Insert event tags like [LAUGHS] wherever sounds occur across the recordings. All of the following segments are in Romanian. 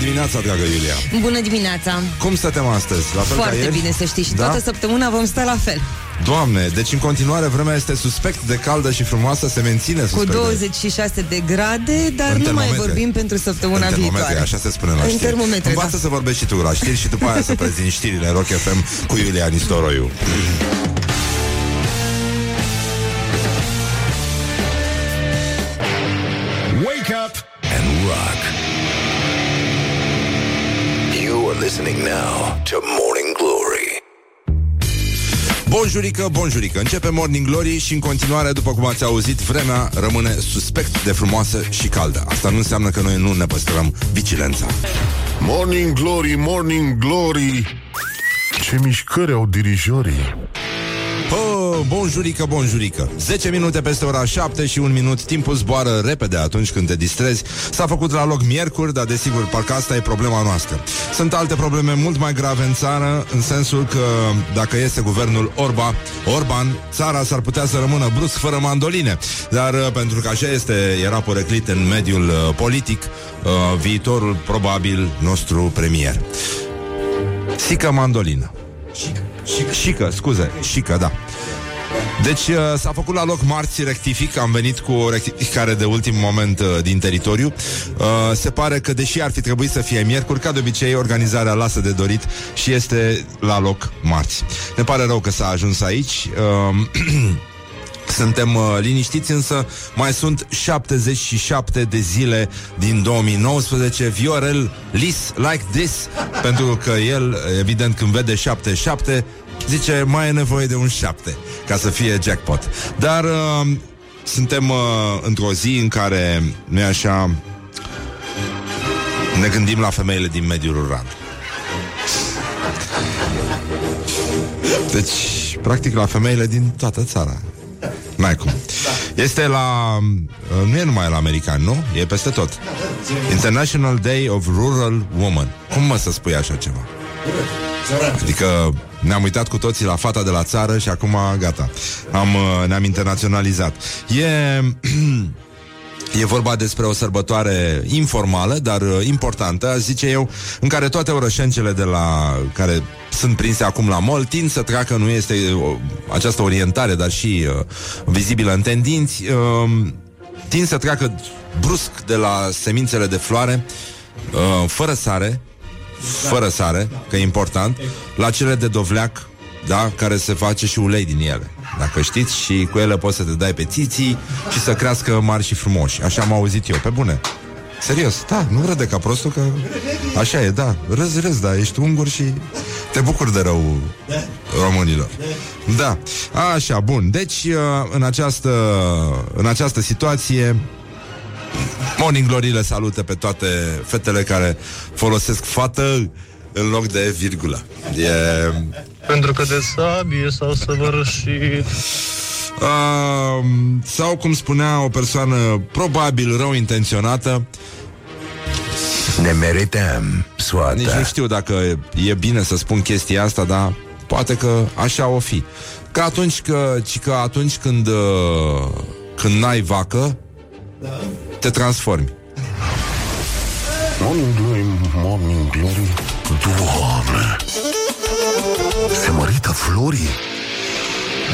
dimineața, dragă Iulia! Bună dimineața! Cum stătem astăzi? La fel Foarte ca ieri? bine să știi și Da? toată săptămâna vom sta la fel. Doamne, deci în continuare vremea este suspect de caldă și frumoasă, se menține Cu suspect de... 26 de grade, dar În nu mai termometre. vorbim pentru săptămâna în termometre, viitoare. așa se spune la În știri. termometre, Învață da. să vorbești și tu la știri și după aia să prezinti știrile în Rock FM cu Iulia Nistoroiu. Listening now to Morning Glory. Bonjurică, bonjurică. Începe Morning Glory și în continuare, după cum ați auzit, vremea rămâne suspect de frumoasă și caldă. Asta nu înseamnă că noi nu ne păstrăm vigilența. Morning Glory, Morning Glory Ce mișcări au dirijorii Oh, bonjurică, bonjurică. 10 minute peste ora 7 și un minut. Timpul zboară repede atunci când te distrezi. S-a făcut la loc miercuri, dar desigur Parcă asta e problema noastră. Sunt alte probleme mult mai grave în țară În sensul că dacă este guvernul Orba Orban, țara s-ar putea să rămână brusc fără mandoline. Dar uh, pentru că așa este Era poreclit în mediul uh, politic uh, Viitorul probabil nostru premier. Sică mandolină. Șică, șică, scuze, șică, da. Deci uh, s-a făcut la loc marți rectific, am venit cu o rectificare de ultim moment uh, din teritoriu. Uh, se pare că, deși ar fi trebuit să fie miercuri, ca de obicei, organizarea lasă de dorit și este la loc marți. Ne pare rău că s-a ajuns aici. Uh, [CLEARS THROAT] Suntem uh, liniștiți, însă mai sunt 77 de zile din 2019. Viorel lis like this, pentru că el, evident, când vede 77, zice mai e nevoie de un 7 ca să fie jackpot. Dar uh, suntem uh, într-o zi în care, nu e așa, ne gândim la femeile din mediul rural. Deci, practic, la femeile din toată țara. N-ai cum. Este la... uh, Nu e numai la american, nu? E peste tot. International Day of Rural Woman. Cum mă să spui așa ceva? Adică ne-am uitat cu toții la fata de la țară și acum gata. Am, uh, ne-am internaționalizat. E... [CLEARS THROAT] E vorba despre o sărbătoare informală, dar uh, importantă, aș zice eu, în care toate orășencele de la care sunt prinse acum la mall tind să treacă, nu este uh, această orientare, dar și uh, vizibilă în tendinți, uh, tind să treacă brusc de la semințele de floare, uh, fără sare, fără sare, că e important, la cele de dovleac, da, care se face și ulei din ele. Dacă știți, și cu ele poți să te dai pe țiții și să crească mari și frumoși. Așa am auzit eu, pe bune. Serios, da, nu râde ca prostul că așa e, da, râzi, râzi, da, ești ungur și te bucuri de rău românilor. Da, așa, bun. Deci, uh, în această, în această situație, Morning Glory le salută pe toate fetele care folosesc fată în loc de virgulă. E... Pentru că de sabie s-au săvârșit Uh, sau, cum spunea o persoană probabil rău intenționată, Ne merităm soarta nici nu știu dacă e bine să spun chestia asta, dar poate că așa o fi. Că atunci, că, ci că atunci când, uh, când n-ai vacă, te transformi. Morning Glory, Morning Glory Doamne Se mărită florii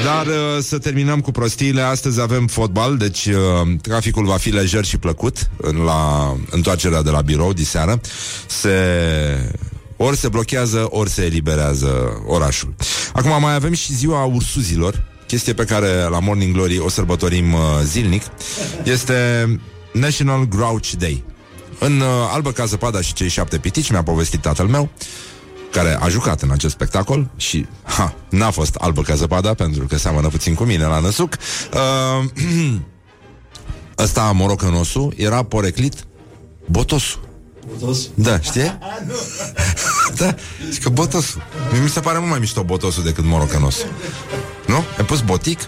Dar uh, să terminăm cu prostiile. Astăzi avem fotbal, deci uh, traficul va fi lejer și plăcut în la întoarcerea de la birou diseară. Se ori se blochează, ori se eliberează orașul. Acum mai avem și ziua ursuzilor, chestie pe care la Morning Glory o sărbătorim uh, zilnic. Este National Grouch Day. În uh, Albă ca zăpada și cei șapte pitici mi-a povestit tatăl meu care a jucat în acest spectacol și ha, n-a fost albă ca zăpada pentru că seamănă puțin cu mine la năsuc. Uh, [CLEARS THROAT] ăsta, morocănosul, era poreclit botosul. Botos? Da, știi? [LAUGHS] da, și că botosul. Mie Mi se pare mult mai mișto botosul decât morocănosul. Nu? Ai pus botic?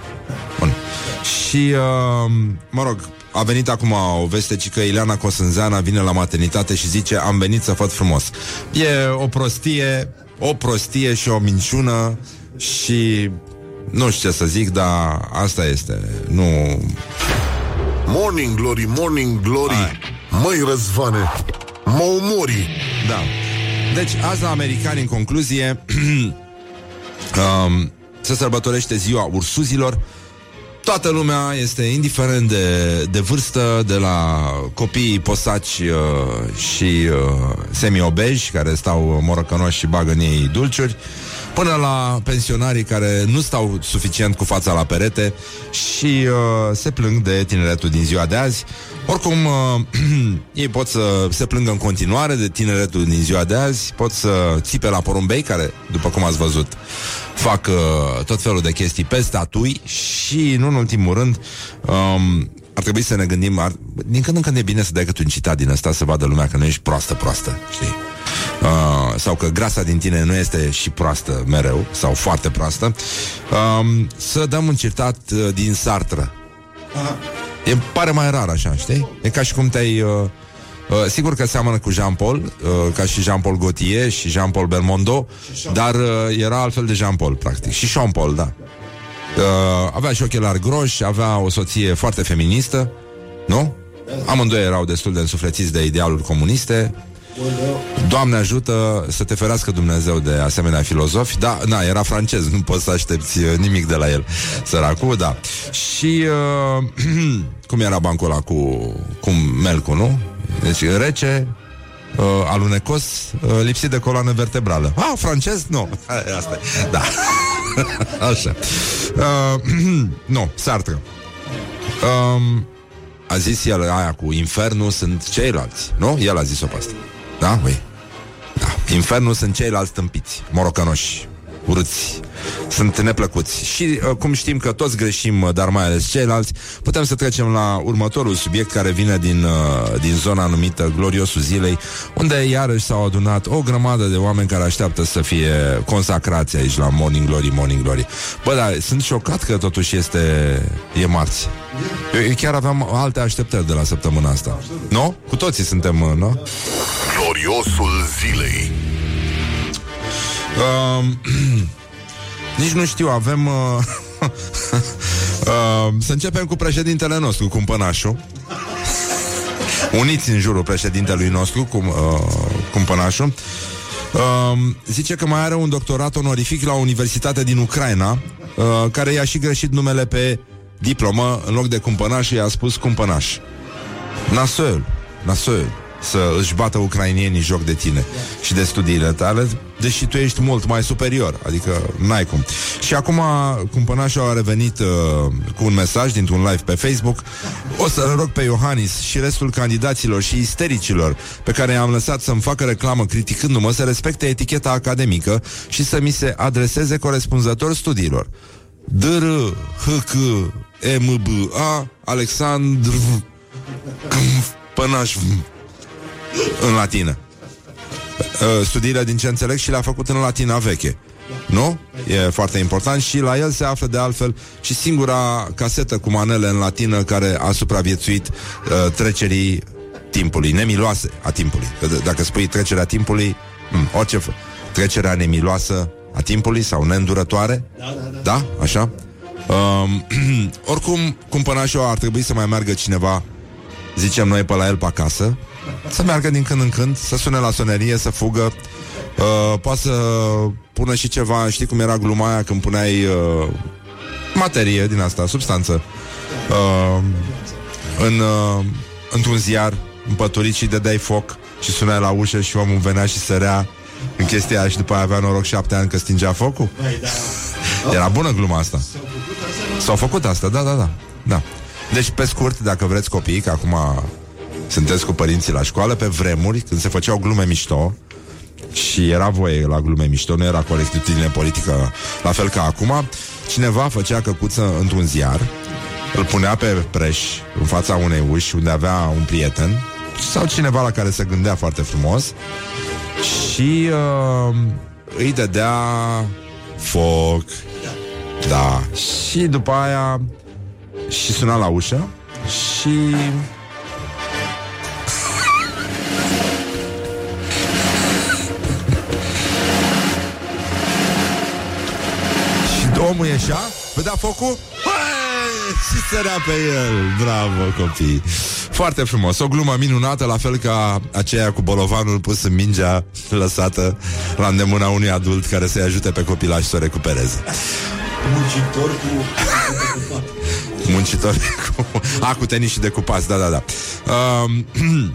Bun. Și, uh, mă rog, a venit acum o veste ci că Ileana Cosânzeana vine la maternitate și zice am venit să făt frumos. E o prostie, o prostie și o minciună și nu știu ce să zic, dar asta este. Nu... Morning Glory, Morning Glory Măi Răzvane Mă omori Da. Deci, azi la americani, în concluzie, [CLEARS THROAT] um, se sărbătorește ziua ursuzilor. Toată lumea este indiferent de, de vârstă, de la copiii posaci uh, și uh, semi-obeji care stau morocănoși și bagă în ei dulciuri, până la pensionarii care nu stau suficient cu fața la perete și uh, se plâng de tineretul din ziua de azi. Oricum, uh, [CLEARS THROAT] ei pot să se plângă în continuare de tineretul din ziua de azi, pot să țipe la porumbei, care, după cum ați văzut, fac uh, tot felul de chestii pe statui și, nu în ultimul rând, um, ar trebui să ne gândim, ar, din când în când e bine să dai câte un citat din ăsta să vadă lumea că nu ești proastă, proastă, știi? Uh, sau că grasa din tine nu este și proastă mereu, sau foarte proastă, um, să dăm un citat uh, din Sartre. E pare mai rar așa, știi? E ca și cum te-ai... Uh, uh, sigur că seamănă cu Jean-Paul, uh, ca și Jean-Paul Gaultier și Jean-Paul Belmondo, dar uh, era altfel de Jean-Paul, practic. Și Jean-Paul, da. Uh, avea și ochelari groși, avea o soție foarte feministă, nu? Amândoi erau destul de însuflețiți de idealuri comuniste. Doamne ajută să te ferească Dumnezeu de asemenea filozofi Da, na, era francez, nu poți să aștepți uh, nimic de la el Săracul, da Și uh, [CLEARS THROAT] cum era bancul ăla cu, cu melcul, nu? Deci rece, uh, alunecos, uh, lipsit de coloană vertebrală Ah, francez? Nu, [LAUGHS] asta e, da [LAUGHS] Așa uh, [CLEARS THROAT] Nu, Sartre um, A zis el aia cu infernul sunt ceilalți Nu? El a zis-o pe asta da? Ui. Da. Infernul sunt ceilalți tâmpiți, morocănoși, urâți, sunt neplăcuți. Și uh, cum știm că toți greșim, uh, dar mai ales ceilalți, putem să trecem la următorul subiect care vine din, uh, din zona numită Gloriosul Zilei, unde iarăși s-au adunat o grămadă de oameni care așteaptă să fie consacrați aici la Morning Glory, Morning Glory. Bă, da, sunt șocat că totuși este e marți. Eu, eu chiar aveam alte așteptări de la săptămâna asta. Nu? Cu toții suntem, uh, nu? Gloriosul zilei. Uh, [CLEARS THROAT] nici nu știu, avem... Uh, uh, [LAUGHS] să începem cu președintele nostru, cu Pănașul. Uniți în jurul președintelui nostru, cu, uh, cu Pănașul. Uh, zice că mai are un doctorat onorific la o universitate din Ucraina, uh, care i-a și greșit numele pe diplomă, în loc de cumpănaș, i-a spus cumpănaș. Nasol, nasol să își bată ucrainienii joc de tine și de studiile tale, deși tu ești mult mai superior, adică n-ai cum. Și acum cumpănașul a revenit uh, cu un mesaj dintr-un live pe Facebook. O să rog pe Iohannis și restul candidaților și istericilor pe care i-am lăsat să-mi facă reclamă criticându-mă să respecte eticheta academică și să mi se adreseze corespunzător studiilor. Dr. H. K. M. B. A. Alexandru Pănaș în latină. Uh, Studiile, din ce înțeleg, și le-a făcut în latina veche. Nu? E foarte important și la el se află de altfel și singura casetă cu manele în latină care a supraviețuit uh, trecerii timpului, nemiloase a timpului. Că d- Dacă spui trecerea timpului, m, orice f- trecerea nemiloasă a timpului sau neîndurătoare, da, da, da. da? Așa? Um, [CLEARS THROAT] oricum, cumpănașul ar trebui să mai meargă cineva, zicem noi, pe la el pe acasă, să meargă din când în când, să sune la sonerie, să fugă, uh, poate să pună și ceva, știi cum era gluma aia când puneai uh, materie din asta, substanță, uh, în, uh, într-un ziar împăturit și dădeai foc și sunai la ușă și omul venea și sărea în chestia aia și după aia avea noroc șapte ani că stingea focul? Era bună gluma asta. S-au făcut asta, da, da, da. da. Deci, pe scurt, dacă vreți copii, că acum sunteți cu părinții la școală, pe vremuri, când se făceau glume mișto, și era voie la glume mișto, nu era corectitudine politică la fel ca acum, cineva făcea căcuță într-un ziar, îl punea pe preș în fața unei uși unde avea un prieten sau cineva la care se gândea foarte frumos și uh, îi dădea foc. Da. Și după aia și suna la ușă și omul ieșea, vedea focul, Hai! și sărea pe el. Bravo, copii. Foarte frumos. O glumă minunată, la fel ca aceea cu bolovanul pus în mingea lăsată la îndemâna unui adult care să-i ajute pe copilaș să o recupereze. Muncitor cu... Muncitor cu... A, cu tenis și decupați, da, da, da. Um,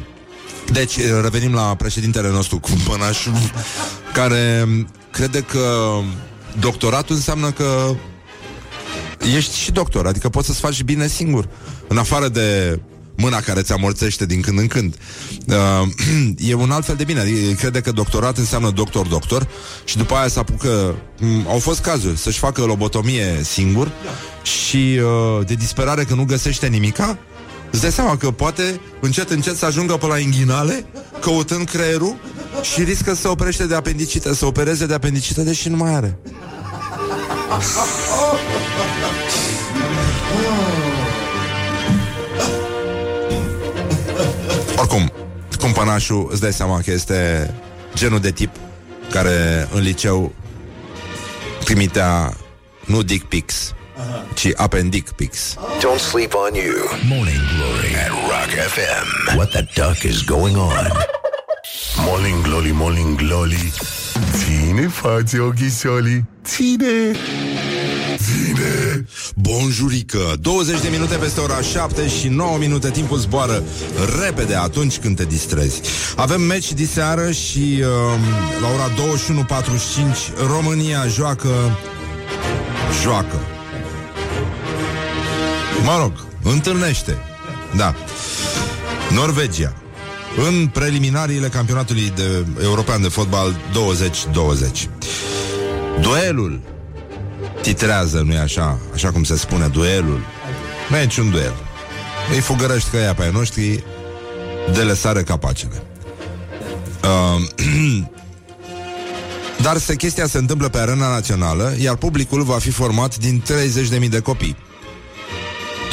[CLEARS THROAT] deci, revenim la președintele nostru cu pănașul, care crede că doctoratul înseamnă că ești și doctor, adică poți să-ți faci bine singur, în afară de mâna care ți amorțește din când în când. Uh, [CLEARS THROAT] e un alt fel de bine. Adică crede că doctorat înseamnă doctor-doctor și după aia se apucă... M- au fost cazuri să-și facă lobotomie singur și uh, de disperare că nu găsește nimica, îți dai seama că poate încet, încet să ajungă pe la inghinale, căutând creierul și riscă să oprește de apendicită, să opereze de apendicită, deși nu mai are. Oricum, cumpănașul îți dai seama că este genul de tip care în liceu trimitea nu dick pics, ci appendic pics. Don't sleep on you. Morning Glory. At Rock FM. What the duck is going on? Morning Glory, Morning Glory. Ține față ochișolii Ține. Ține. Bonjurică. 20 de minute peste ora 7 și 9 minute. Timpul zboară repede atunci când te distrezi. Avem meci diseară și uh, La ora 21.45 România joacă. Joacă Mă rog, întâlnește Da Norvegia în preliminariile campionatului de, european de fotbal 2020. Duelul titrează, nu-i așa? Așa cum se spune, duelul. Nu e niciun duel. Îi fugărăști că ea pe ai noștri de le sare capacele. Uh, [CLEARS THROAT] dar se, chestia se întâmplă pe arena națională, iar publicul va fi format din 30.000 de copii.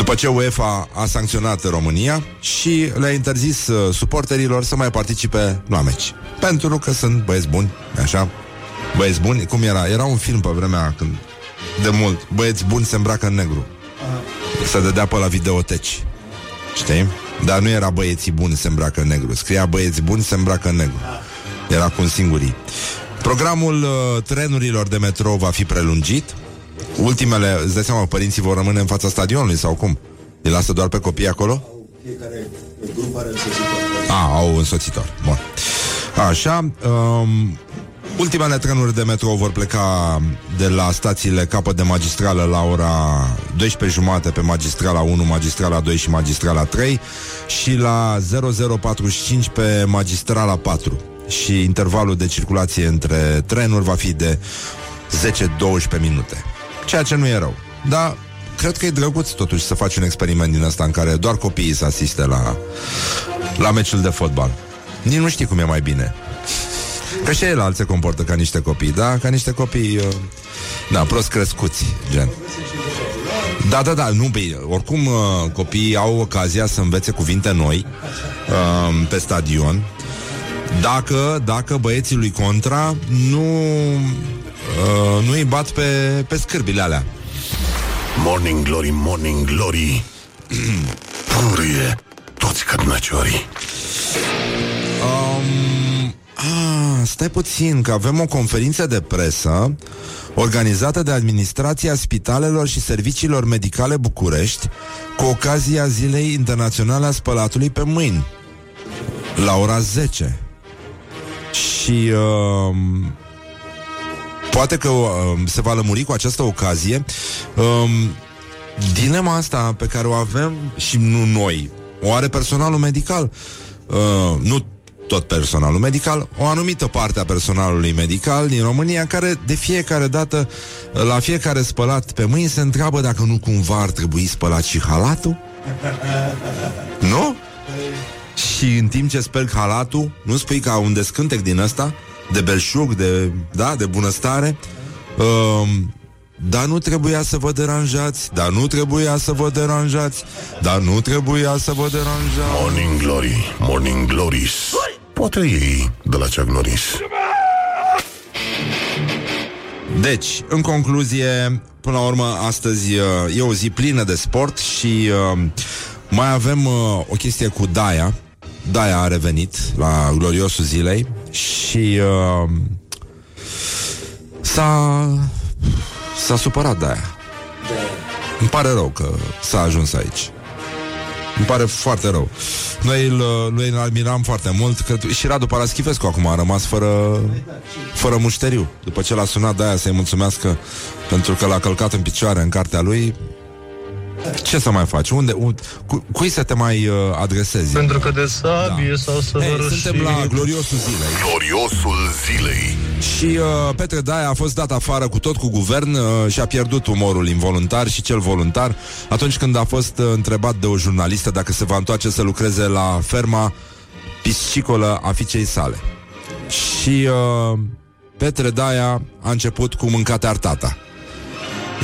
După ce UEFA a sancționat România și le-a interzis uh, suporterilor să mai participe la meci. Pentru că sunt băieți buni, așa? Băieți buni, cum era? Era un film pe vremea când, de mult, băieți buni se îmbracă în negru. Se dădea pe la videoteci. Știi? Dar nu era băieții buni se îmbracă în negru. Scria băieți buni se îmbracă în negru. Era cu un singurii. Programul uh, trenurilor de metrou va fi prelungit. Ultimele, îți dai seama, părinții vor rămâne în fața stadionului sau cum? Îi lasă doar pe copii acolo? Fiecare grup are însoțitor. A, au însoțitor. Bun. Așa, um, ultimele trenuri de metrou vor pleca de la stațiile capăt de magistrală la ora 12 jumate pe magistrala 1, magistrala 2 și magistrala 3 și la 0045 pe magistrala 4. Și intervalul de circulație între trenuri va fi de 10-12 minute. Ceea ce nu e rău. Dar cred că e drăguț totuși să faci un experiment din ăsta în care doar copiii să asiste la, la meciul de fotbal. Nici nu știi cum e mai bine. Că și el se comportă ca niște copii, da? Ca niște copii, uh, da, prost crescuți, gen. Da, da, da, nu, bine, oricum uh, copiii au ocazia să învețe cuvinte noi uh, pe stadion dacă, dacă băieții lui Contra nu, uh, nu îi bat pe, pe scârbile alea. Morning Glory, Morning Glory [CLEARS THROAT] Purie Toți cărnăciorii Um, ah, stai puțin, că avem o conferință de presă organizată de Administrația Spitalelor și Serviciilor Medicale București cu ocazia Zilei Internaționale a Spălatului pe mâini la ora 10. Și um, poate că um, se va lămuri cu această ocazie um, dilema asta pe care o avem și nu noi, o are personalul medical. Uh, nu tot personalul medical, o anumită parte a personalului medical din România care de fiecare dată, la fiecare spălat pe mâini, se întreabă dacă nu cumva ar trebui spălat și halatul. Nu? Și în timp ce speli halatul, nu spui ca un descântec din ăsta, de belșug, de, da, de bunăstare, um, dar nu trebuia să vă deranjați, dar nu trebuia să vă deranjați, dar nu trebuia să vă deranjați. Morning Glory, Morning Glories Poate ei de la Chuck Norris Deci, în concluzie, până la urmă, astăzi uh, e o zi plină de sport și uh, mai avem uh, o chestie cu Daia. Daia a revenit la gloriosul zilei și uh, s-a s-a supărat Daia. Îmi pare rău că s-a ajuns aici. Îmi pare foarte rău. Noi îl, noi îl admiram foarte mult că Și Radu Paraschivescu acum a rămas fără Fără mușteriu După ce l-a sunat de aia să-i mulțumească Pentru că l-a călcat în picioare în cartea lui ce să mai faci? Unde, unde, cu, cui să te mai uh, adresezi? Pentru că de sabie Da. sau să Hey, vă suntem la gloriosul zilei Gloriosul zilei. Și uh, Petre Daia a fost dat afară cu tot cu guvern uh, și a pierdut umorul involuntar și cel voluntar atunci când a fost uh, întrebat de o jurnalistă dacă se va întoarce să lucreze la ferma piscicolă a fiicei sale. Și uh, Petre Daia a început cu mâncate artata.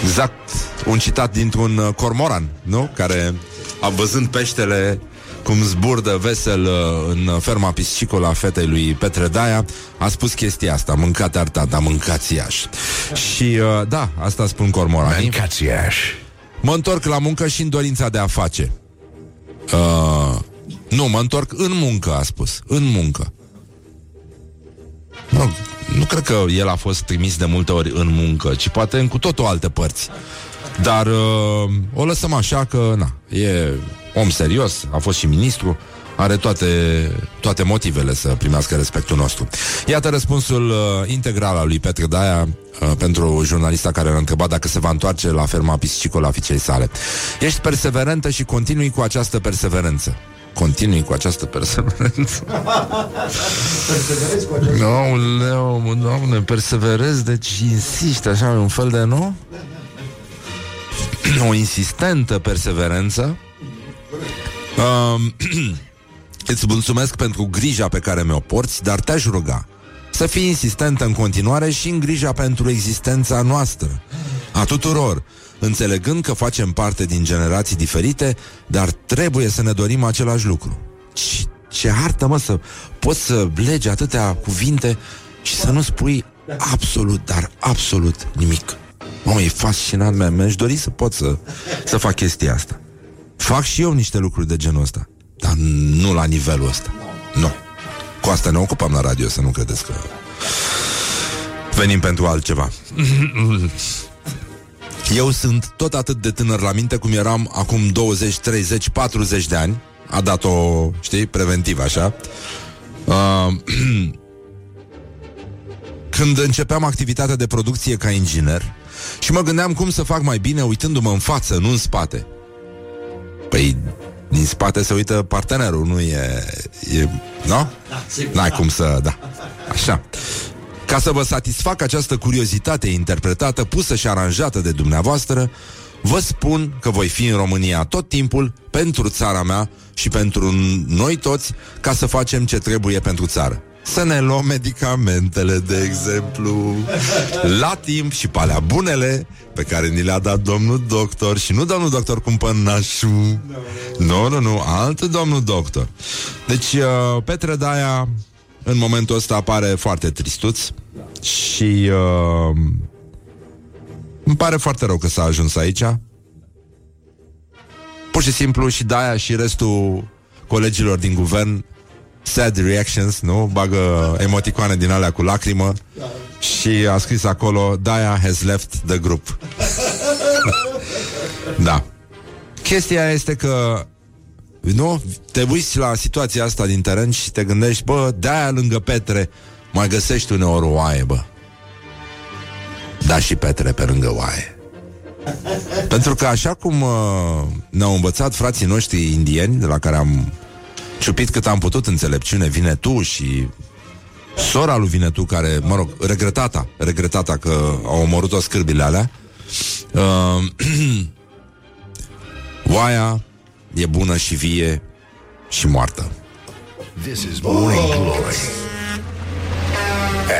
Exact un citat dintr-un uh, cormoran, nu? Care a văzând peștele cum zburdă vesel uh, în ferma piscicolă a fetei lui Petre Daia, a spus chestia asta, mâncați artata, mâncați Iași. Și uh, da, asta spun cormoranii. Mâncați-aș. Mă întorc la muncă și în dorința de a face. Uh, nu, mă întorc în muncă, a spus. În muncă. Nu, nu cred că el a fost trimis de multe ori în muncă, ci poate în cu totul alte părți. Dar uh, o lăsăm așa că, na, e om serios, a fost și ministru, are toate, toate motivele să primească respectul nostru. Iată răspunsul uh, integral al lui Petre Daia uh, pentru jurnalista care l-a întrebat dacă se va întoarce la ferma piscicolă a fiicei sale. Ești perseverentă și continui cu această perseverență. Continui cu această perseverență. Aoleu, mă, doamne, perseverez, deci insisti așa, un fel de, nu? o insistentă perseverență. Um, [CLEARS THROAT] îți mulțumesc pentru grija pe care mi-o porți, dar te-aș ruga să fii insistentă în continuare și în grija pentru existența noastră, a tuturor, înțelegând că facem parte din generații diferite, dar trebuie să ne dorim același lucru. Ce, ce artă, mă, să poți să legi atâtea cuvinte și să nu spui absolut, dar absolut nimic. Mă, e fascinant, mi- mi-aș dori să pot să, să fac chestia asta. Fac și eu niște lucruri de genul ăsta, dar nu la nivelul ăsta. Nu. Cu asta ne ocupăm la radio, să nu credeți că venim pentru altceva. [LAUGHS] Eu sunt tot atât de tânăr la minte cum eram acum 20, 30, 40 de ani. A dat-o, știi, preventiv așa. Uh, [CLEARS THROAT] când începeam activitatea de producție ca inginer și mă gândeam cum să fac mai bine uitându-mă în față, nu în spate. Păi, din spate se uită partenerul, nu e... e nu? N-ai cum să... Da. Așa. Ca să vă satisfac această curiozitate interpretată, pusă și aranjată de dumneavoastră, vă spun că voi fi în România tot timpul pentru țara mea și pentru noi toți ca să facem ce trebuie pentru țară. Să ne luăm medicamentele, de exemplu, la timp și pe alea bunele pe care ni le-a dat domnul doctor și nu domnul doctor cumpănașu. Nu, nu, nu, alt domnul doctor. Deci, uh, Petre Daia în momentul ăsta apare foarte tristuț și uh, îmi pare foarte rău că s-a ajuns aici. Pur și simplu și Daia și restul colegilor din guvern sad reactions, nu? Bagă emoticoane din alea cu lacrimă și a scris acolo Daia has left the group. [LAUGHS] da. Chestia este că nu? Te uiți la situația asta din teren și te gândești, bă, de-aia lângă Petre mai găsești uneori o oaie, bă. Da și Petre pe lângă oaie. [LAUGHS] Pentru că așa cum uh, ne-au învățat frații noștri indieni, de la care am ciupit cât am putut înțelepciune, vine tu și sora lui Vinetu, care, mă rog, regretata, regretata că au omorât-o scârbile alea, uh, [CLEARS THROAT] oaia e bună și vie și moartă. This is Morning Glory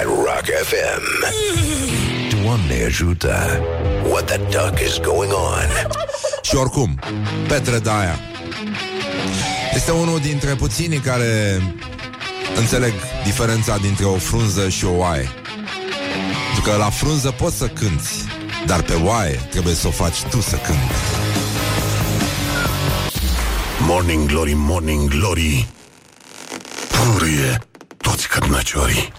at Rock FM. Doamne ajută! What the duck is going on? Și oricum, Petre Daia este unul dintre puținii care înțeleg diferența dintre o frunză și o oaie. Pentru că la frunză poți să cânti, dar pe oaie trebuie să o faci tu să cânti. Morning Glory, Morning Glory. Purie toți cărnăciorii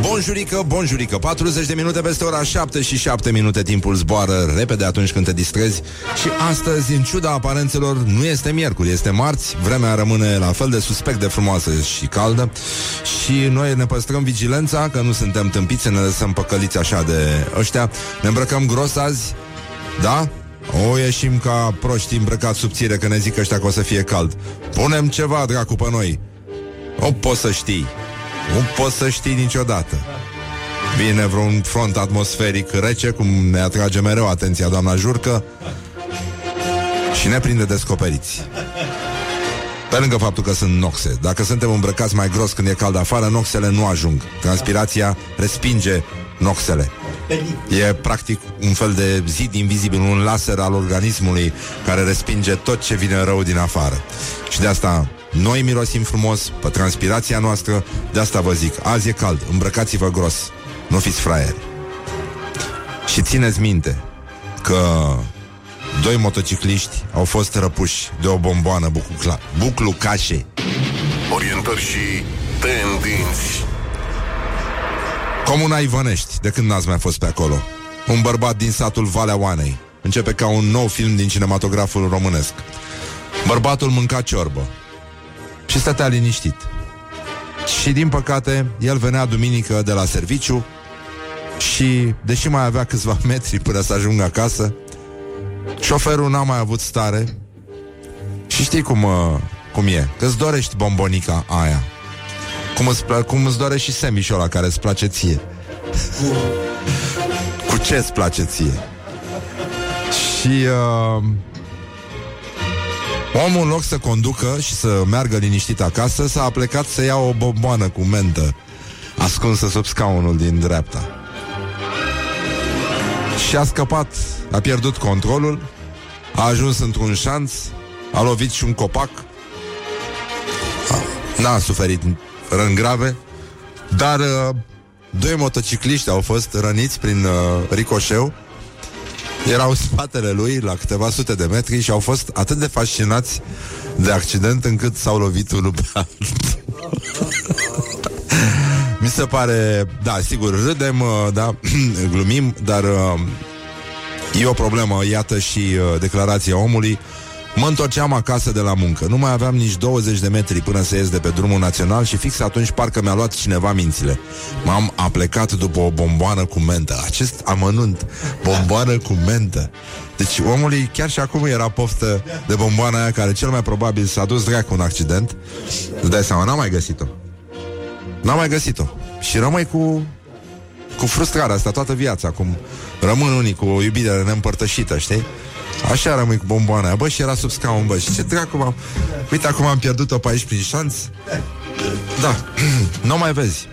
Bonjurică, bonjurică 40 de minute peste ora 7 și 7 minute. Timpul zboară repede atunci când te distrezi. Și astăzi, în ciuda aparențelor Nu este miercuri, este marți. Vremea rămâne la fel de suspect de frumoasă și caldă. Și noi ne păstrăm vigilența Că nu suntem tâmpiți să ne lăsăm păcăliți așa de ăștia. Ne îmbrăcăm gros azi Da? O ieșim ca proști îmbrăcați subțire Că ne zic ăștia că o să fie cald Punem ceva, dracu, pe noi O poți să știi nu poți să știi niciodată. Vine vreun front atmosferic rece, cum ne atrage mereu atenția doamna Jurcă, și ne prinde descoperiți. Pe lângă faptul că sunt noxe. Dacă suntem îmbrăcați mai gros când e cald afară, noxele nu ajung. Transpirația respinge noxele. E practic un fel de zid invizibil, un laser al organismului care respinge tot ce vine rău din afară. Și de asta noi mirosim frumos pe transpirația noastră, de asta vă zic, azi e cald, îmbrăcați-vă gros, nu fiți fraieri. Și țineți minte că doi motocicliști au fost răpuși de o bomboană bucluca- buclucașe. Orientări și tendinți Comuna Ivănești, de când n-ați mai fost pe acolo. Un bărbat din satul Valea Oanei. Începe ca un nou film din cinematograful românesc. Bărbatul mânca ciorbă și stătea liniștit. Și din păcate, el venea duminică de la serviciu și, deși mai avea câțiva [LAUGHS] metri până să ajungă acasă, șoferul n-a mai avut stare și știi cum, uh, cum e, că îți dorești bombonica aia. Cum îți, pla- cum îți dorești și semișul ăla care îți place ție. [LAUGHS] Cu ce îți place ție? Și uh, omul în loc să conducă și să meargă liniștit acasă, s-a plecat să ia o bomboană cu mentă ascunsă sub scaunul din dreapta. Și a scăpat, a pierdut controlul, a ajuns într-un șanț, a lovit și un copac, A- n-a suferit răni grave, dar uh, doi motocicliști au fost răniți prin uh, ricoșeu erau în spatele lui la câteva sute de metri și au fost atât de fascinați de accident încât s-au lovit unul pe altul. [LAUGHS] Mi se pare, da, sigur, râdem, uh, da, [CLEARS THROAT] glumim, dar uh, e o problemă, iată și uh, declarația omului. Mă întorceam acasă de la muncă. Nu mai aveam nici 20 de metri până să ies de pe drumul național și fix atunci parcă mi-a luat cineva mințile. M-am aplecat după o bomboană cu mentă. Acest amănunt, bomboană cu mentă. Deci omului chiar și acum era poftă de bomboana aia care cel mai probabil s-a dus dracu un accident. Îți dai seama, n-am mai găsit-o. N-am mai găsit-o. Și rămâi cu cu frustrarea asta toată viața, cum rămân unii cu o iubire neîmpărtășită, știi? Așa rămâi cu bomboana aia. Bă, și era sub scaun, bă, și ce dracu m-am... Uite, acum am pierdut-o pe aici prin șanț. Da, [CLEARS THROAT] nu mai vezi.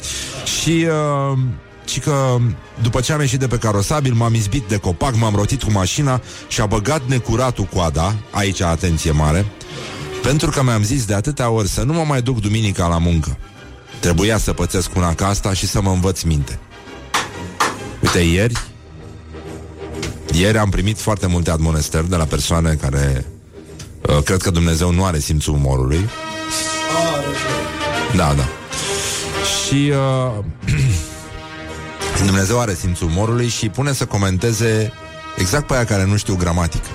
Și... Uh, și că după ce am ieșit de pe carosabil M-am izbit de copac, m-am rotit cu mașina Și a băgat necuratul coada Aici, atenție mare Pentru că mi-am zis de atâtea ori Să nu mă mai duc duminica la muncă Trebuia să pățesc una ca asta și să mă învăț minte Uite, ieri Ieri am primit foarte multe admonestări De la persoane care uh, Cred că Dumnezeu nu are simțul umorului. Da, da. Și uh, [CLEARS THROAT] Dumnezeu are simțul umorului Și pune să comenteze Exact pe aia care nu știu gramatică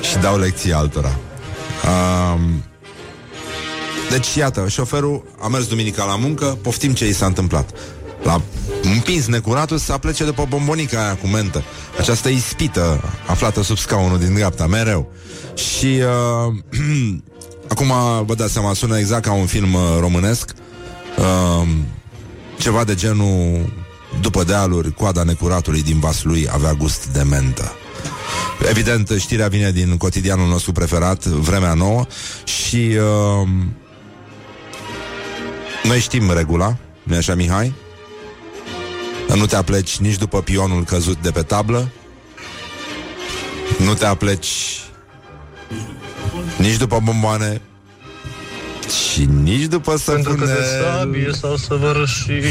Și dau lecții altora. Uh, Deci iată Șoferul a mers duminica la muncă Poftim ce i s-a întâmplat. L-a împins necuratul să plece după bombonica aia cu mentă. Această ispită aflată sub scaunul din dreapta Mereu. Și uh, [CLEARS THROAT] Acum vă dați seama Sună exact ca un film uh, românesc. Uh, Ceva de genul După dealuri Coada necuratului din Vaslui avea gust de mentă. Evident, știrea vine din cotidianul nostru preferat, Vremea Nouă, și uh, noi știm regula, nu așa, Mihai? Nu te apleci nici după pionul căzut de pe tablă, nu te apleci nici după bomboane Și nici după să Pentru că de sabie s-au săvârșit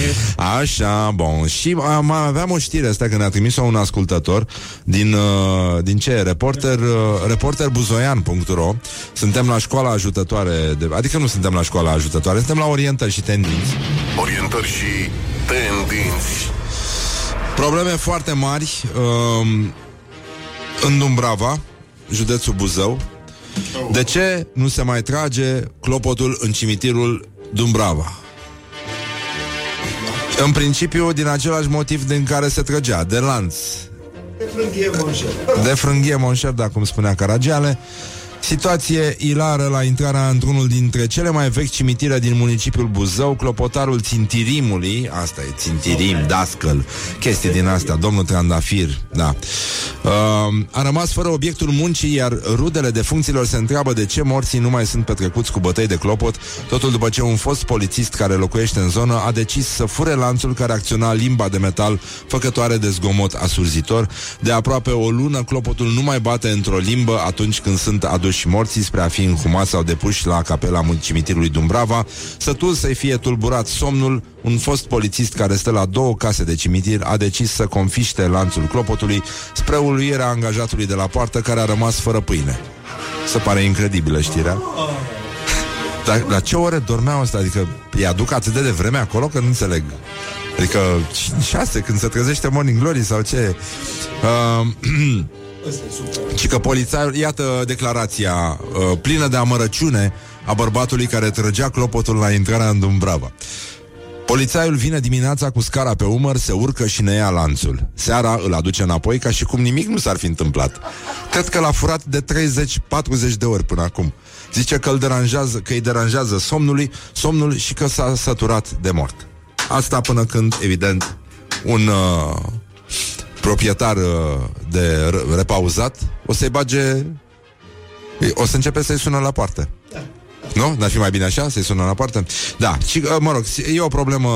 Așa, bun. Și am, aveam o știre asta când a trimis-o un ascultător din, uh, din ce? Reporter, uh, reporterbuzoian.ro Suntem la școala ajutătoare de, Adică nu suntem la școala ajutătoare Suntem la orientări și tendinți Orientări și tendinți. Probleme foarte mari um, În Dumbrava Județul Buzău De ce nu se mai trage clopotul în cimitirul Dumbrava? În principiu, din același motiv din care se trăgea, de lanț, De frânghie monșer. de frânghie monșer, da, cum spunea Caragiale. Situație ilară la intrarea într-unul dintre cele mai vechi cimitire din municipiul Buzău, clopotarul Țintirimului, asta e Țintirim, Dascăl, chestii din astea, domnul Trandafir, da. Uh, a rămas fără obiectul muncii, iar rudele defuncților se întreabă de ce morții nu mai sunt petrecuți cu bătăi de clopot, totul după ce un fost polițist care locuiește în zonă a decis să fure lanțul care acționa limba de metal făcătoare de zgomot asurzitor. De aproape o lună, clopotul nu mai bate într-o limbă atunci când sunt aduși morții spre a fi înhumați sau depuși la capela cimitirului Dumbrava. Sătul să-i fie tulburat somnul, un fost polițist care stă la două case de cimitir a decis să confiște lanțul clopotului spre uluirea angajatului de la poartă care a rămas fără pâine. Se pare incredibilă știrea. Dar la ce ore dormeau ăsta? Adică îi aduc atât de devreme acolo că nu înțeleg. Adică 6 când se trezește Morning Glory sau ce? Uh, [CLEARS THROAT] și că polițaiul, iată declarația uh, plină de amărăciune a bărbatului care trăgea clopotul la intrarea în Dumbrava. Polițaiul vine dimineața cu scara pe umăr, se urcă și ne ia lanțul. Seara îl aduce înapoi ca și cum nimic nu s-ar fi întâmplat. Cred că l-a furat de 30-40 de ori până acum. Zice că îl deranjează, că îi deranjează somnului, somnul și că s-a săturat de mort. Asta până când, evident, un uh, proprietar uh, de r- repauzat o să-i bage... O să începe să-i sună la poartă. Nu? N-ar fi mai bine așa? Să-i sună la poartă? Da. Și, uh, mă rog, e o problemă...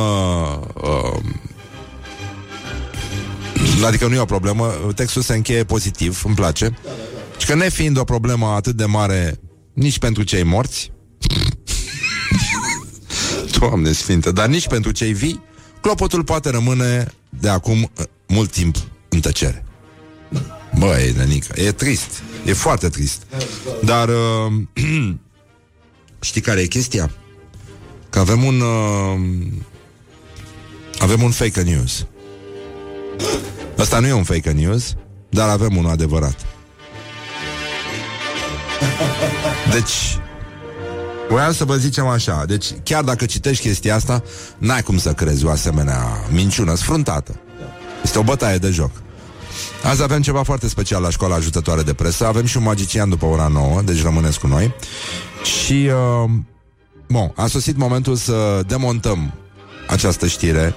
Uh, adică nu e o problemă, textul se încheie pozitiv, îmi place. Și că nefiind o problemă atât de mare nici pentru cei morți, [LAUGHS] Doamne sfinte, dar nici pentru cei vii, clopotul poate rămâne de acum uh, mult timp în tăcere. Băi, nenică, e trist, e foarte trist. Dar uh, [CLEARS THROAT] știi care e chestia? Că avem un uh, avem un fake news. Asta nu e un fake news, dar avem unul adevărat. Deci, Voiam să vă zicem așa Deci chiar dacă citești chestia asta N-ai cum să crezi o asemenea minciună Sfruntată Este o bătaie de joc. Azi avem ceva foarte special la școala ajutătoare de presă. Avem și un magician după ora 9 Deci rămâneți cu noi. Și uh, Bun, a sosit momentul să demontăm Această știre.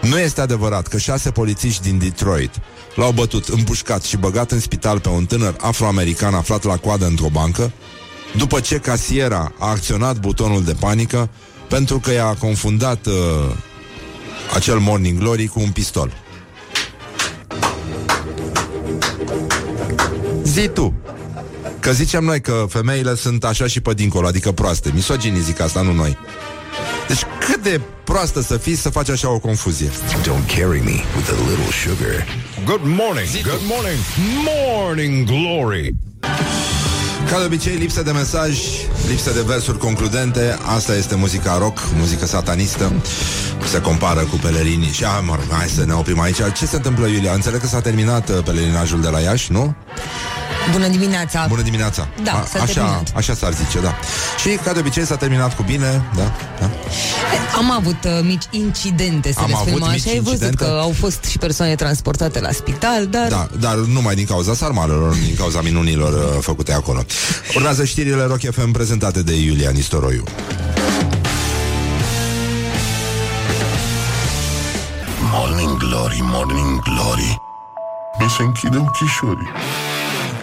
Nu este adevărat că șase polițiști din Detroit L-au bătut, împușcat și băgat în spital Pe un tânăr afroamerican aflat la coadă într-o bancă după ce casiera a acționat butonul de panică pentru că i-a confundat uh, acel Morning Glory cu un pistol. Zi tu. Că zicem noi că femeile sunt așa și pe dincolo, adică proaste. Misoginii zic asta, nu noi. Deci cât de proastă să fii să faci așa o confuzie. Don't carry me with a little sugar. Good morning, good morning, morning glory. Ca de obicei, lipsă de mesaj, lipsă de versuri concludente Asta este muzica rock, muzică satanistă Se compară cu pelerinii Și, a, mă rog, hai să ne oprim aici Ce se întâmplă, Iulia? Înțeleg că s-a terminat uh, pelerinajul de la Iași, nu? Bună dimineața! Bună dimineața! Da, s-a așa, terminat. așa s-ar zice, da Și, ca de obicei, s-a terminat cu bine Da, da. Am avut uh, mici incidente, să Am le spunem avut mici așa. Ai văzut incidente? că au fost și persoane transportate la spital, dar Da, dar numai din cauza sarmalelor, din cauza minunilor uh, făcute acolo. Urmează știrile Rock FM prezentate de Iulia Nistoroiu. Morning Glory, Morning Glory Mi se închide ochișorii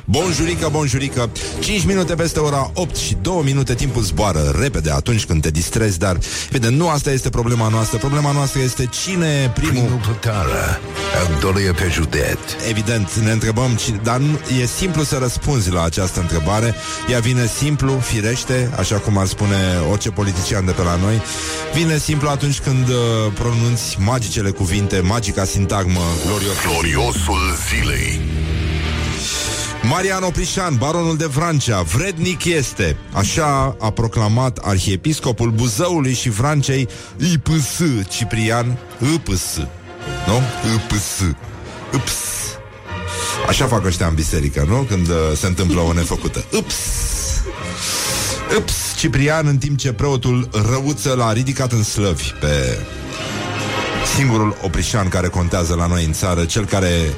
Bonjurică, bonjurică 5 minute peste ora 8 și 2 minute Timpul zboară repede atunci când te distrezi Dar, vede, nu asta este problema noastră Problema noastră este cine e primul Primul plătară Dolie pe județ Evident, ne întrebăm, ci- dar nu, e simplu să răspunzi la această întrebare. Ea vine simplu, firește, așa cum ar spune orice politician de pe la noi. Vine simplu atunci când uh, pronunți magicele cuvinte, magica sintagmă glorios. Gloriosul zilei Marian Oprișan, baronul de Vrancea, vrednic este. Așa a proclamat arhiepiscopul Buzăului și Vrancei IPS Ciprian IPS. Nu? IPS. IPS. Așa fac ăștia în biserică, nu? Când uh, se întâmplă o nefăcută. Ups! Ups! Ciprian, în timp ce preotul Răuță l-a ridicat în slăvi pe singurul oprișan care contează la noi în țară, cel care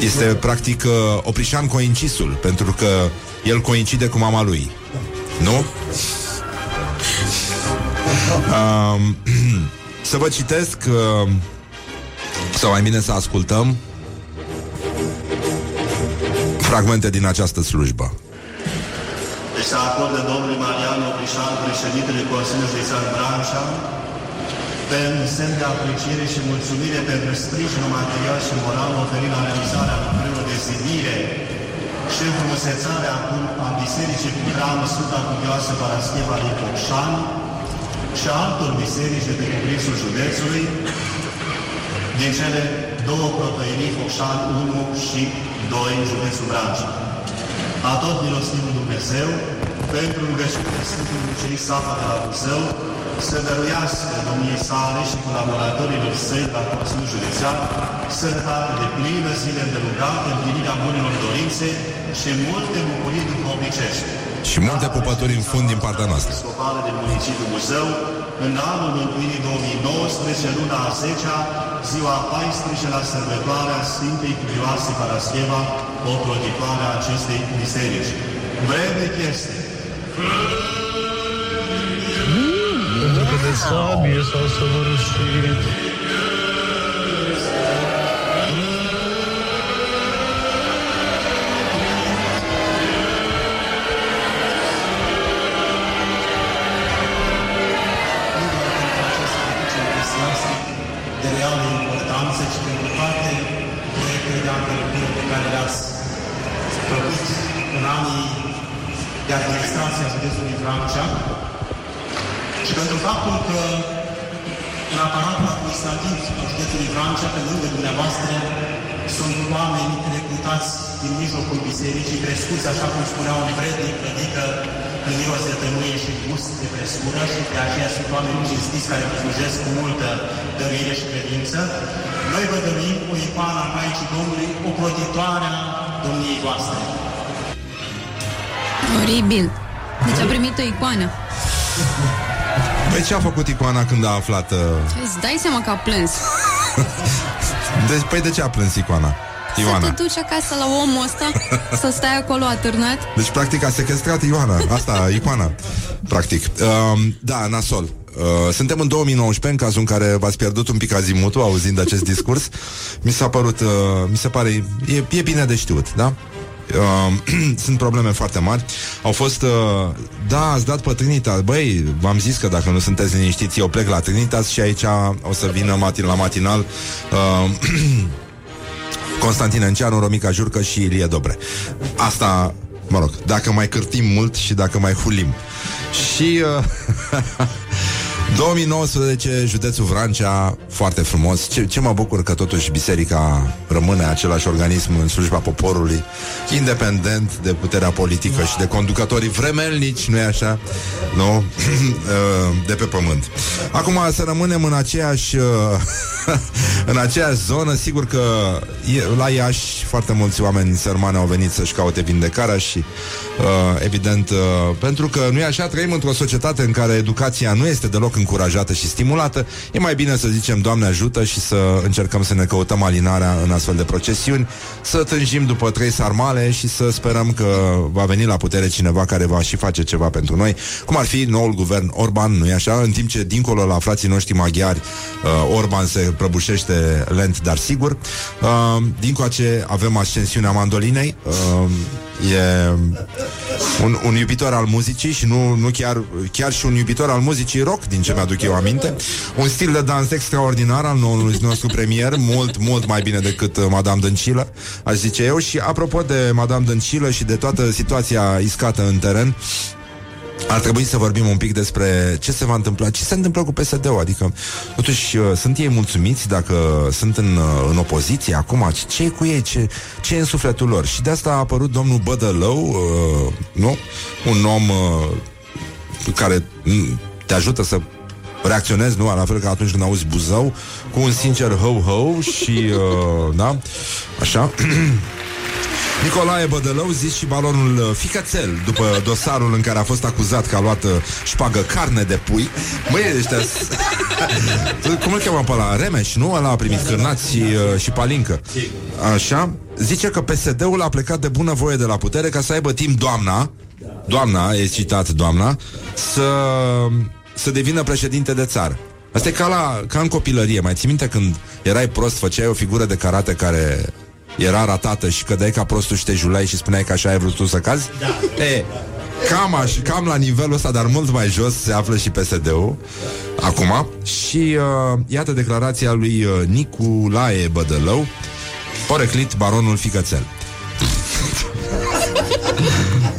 este practic uh, oprișan coincisul, pentru că el coincide cu mama lui. Nu? Um, [CLEARS THROAT] să vă citesc uh, sau mai bine să ascultăm fragmente din această slujbă. Deci să acorde domnului Marian Oprișan, președintele Consiliului Județean Brașa, pentru semn de apreciere și mulțumire pentru sprijinul material și moral oferit la realizarea lucrărilor de zidire și înfrumusețarea acum a Bisericii cu Hram Sfânta Cuvioasă Parascheva din Focșan și a altor biserici de pe cuprinsul județului, din cele două proteinii Focșan 1 și 2, județul Brașa a tot milostivul Dumnezeu, pentru rugăciunea Sfântului Cei Sapa de la Buzău, să dăruiască domniei sale și colaboratorilor săi la Consiliul Județean, sănătate de plină, zile îndelungate, împlinirea bunelor dorințe și multe bucurii duhovnicești. Și multe pupături în fund din partea noastră. Episcopală din municipiul Buzău, în anul mântuirii 2019, luna a 10-a, ziua a 14 la sărbătoarea Sfintei Cuvioase Parascheva, o plătitoare a acestei biserici. Vrednic este Pentru că de sabie s-au săvârșit de reală importanță, ci pentru toate proiectele de antreprenori pe care le-ați făcut în anii de administrație a județului Vrancea și pentru faptul că în aparatul administrativ al județului Vrancea, pe lângă dumneavoastră, sunt oameni recrutați din mijlocul bisericii, crescuți, așa cum spuneau, în vrednic, adică în miros de tămâie și gust de prescură și de aceea sunt oameni cinstiți care vă slujesc cu multă dăruire și credință. Noi vă dăruim o icoană a Maicii Domnului, o plătitoare a domniei voastre. Oribil. Deci a primit o icoană. [LAUGHS] Păi ce a făcut icoana când a aflat... Uh... Îți dai seama că a plâns. [LAUGHS] De, păi de ce a plâns icoana? Să Ioana. te duci acasă la omul ăsta, [LAUGHS] să stai acolo atârnat. Deci, practic, a sequestrat Ioana. Asta, icoana. Practic. Uh, da, nasol. Uh, suntem în 2019, în cazul în care v-ați pierdut un pic azimutul auzind acest discurs. Mi s-a părut, uh, mi se pare, e, e bine de știut, da? Uh, [CLEARS THROAT] sunt probleme foarte mari Au fost uh, Da, ați dat pe Trinitas Băi, v-am zis că dacă nu sunteți liniștiți Eu plec la Trinitas și aici O să vină matin, la matinal uh, [CLEARS THROAT] Constantin Enceanu, Romica Jurcă și Ilie Dobre. Asta, mă rog, dacă mai cârtim mult și dacă mai hulim. Și uh, [LAUGHS] 2019, județul Vrancea, foarte frumos. Ce, ce mă bucur că totuși biserica rămâne același organism în slujba poporului, independent de puterea politică și de conducătorii vremelnici, nu-i așa? Nu? [CLEARS THROAT] de pe pământ. Acum să rămânem în aceeași [LAUGHS] în aceeași zonă, sigur că e, la Iași foarte mulți oameni sărmani au venit să-și caute vindecarea și uh, evident, uh, pentru că nu e așa, trăim într-o societate în care educația nu este deloc încurajată și stimulată, e mai bine să zicem Doamne ajută și să încercăm să ne căutăm alinarea în astfel de procesiuni, să tânjim după trei sarmale și să sperăm că va veni la putere cineva care va și face ceva pentru noi, cum ar fi noul guvern Orban, nu e așa? În timp ce dincolo la frații noștri maghiari uh, Orban se prăbușește lent, dar sigur. Uh, din coace avem ascensiunea mandolinei. Uh, E un, un iubitor al muzicii și nu, nu chiar, chiar și un iubitor al muzicii rock, din ce mi-aduc eu aminte. Un stil de dans extraordinar al noului nostru premier, mult, mult mai bine decât uh, Madame Dăncilă, aș zice eu. Și apropo de Madame Dăncilă și de toată situația iscată în teren, ar trebui să vorbim un pic despre ce se va întâmpla, ce se întâmplă cu PSD-ul, adică totuși uh, sunt ei mulțumiți dacă sunt în, uh, în opoziție acum, ce, ce e cu ei, ce, ce e în sufletul lor și de asta a apărut domnul Bădălău, uh, nu? Un om uh, care mm, te ajută să reacționezi, nu? La fel ca atunci când auzi Buzău, cu un sincer ho-ho și, uh, da, așa. [CLEARS THROAT] Nicolae Bădălău, zis și balonul uh, Ficățel, după dosarul în care a fost acuzat că a luat uh, șpagă carne de pui. Măi, ăștia... [LAUGHS] Cum îl cheamă pe ăla? Remeș, nu? Ăla a primit cârnați și, uh, și palincă. Așa? Zice că PSD-ul a plecat de bună voie de la putere ca să aibă timp doamna, doamna, e citat doamna, să, să devină președinte de țară. Asta e ca, la, ca în copilărie. Mai ții minte când erai prost, făceai o figură de karate care era ratată și cădeai ca prostul și te julai și spuneai că așa ai vrut tu să cazi? Da. E, cam, aș, cam la nivelul ăsta, dar mult mai jos se află și PSD-ul acum. Și uh, iată declarația lui uh, Niculae Bădălău, poreclit baronul Ficățel. [LAUGHS]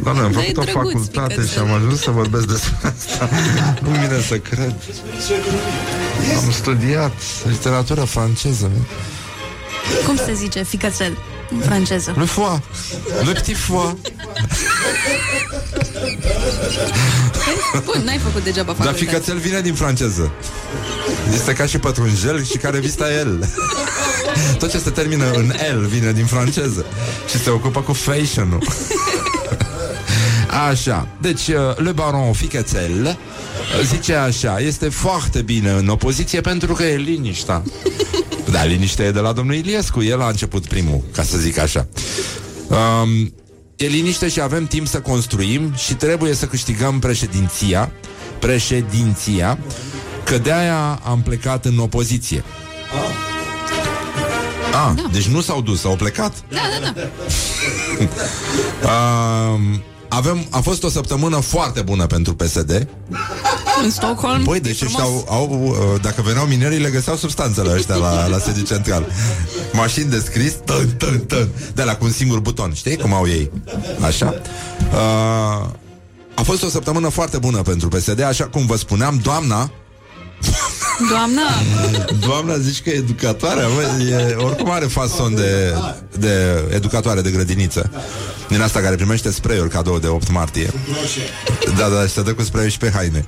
Doamne, am Dar făcut e o drăguț, facultate Ficățel. și am ajuns să vorbesc despre asta. [LAUGHS] Nu vine să cred. Am studiat literatură franceză. Cum se zice ficățel în franceză? Le foie. Le petit foie. Bun, n-ai făcut degeaba Dar facultate. ficățel vine din franceză. Este ca și pătrunjel și care vista el. Tot ce se termină în L vine din franceză. Și se ocupă cu fashion-ul. [LAUGHS] Așa, deci uh, Le Baron Ficățel uh, zice așa, este foarte bine în opoziție pentru că e liniștea. [LAUGHS] Da, liniștea e de la domnul Iliescu, el a început primul, ca să zic așa. Um, e liniște și avem timp să construim și trebuie să câștigăm președinția, președinția, că de-aia am plecat în opoziție. Ah, da. deci nu s-au dus, au plecat. Da, da, da. [LAUGHS] Um, avem, a fost o săptămână foarte bună pentru PSD. În Stockholm. Băi, e deci frumos. ăștia au, au, uh, dacă veneau minerii, le găseau substanțele ăștia la, la sediu central. Mașini de scris, tân, tân, tân, de la cu un singur buton. Știi cum au ei? Așa. Uh, a fost o săptămână foarte bună pentru PSD, așa cum vă spuneam, doamna Doamna, Doamna zici că e educatoare? Bă, e, Oricum are fason de, de educatoare de grădiniță. Din asta care primește spray-uri cadou de 8 martie. Da, da, și se dă cu spray și pe haine.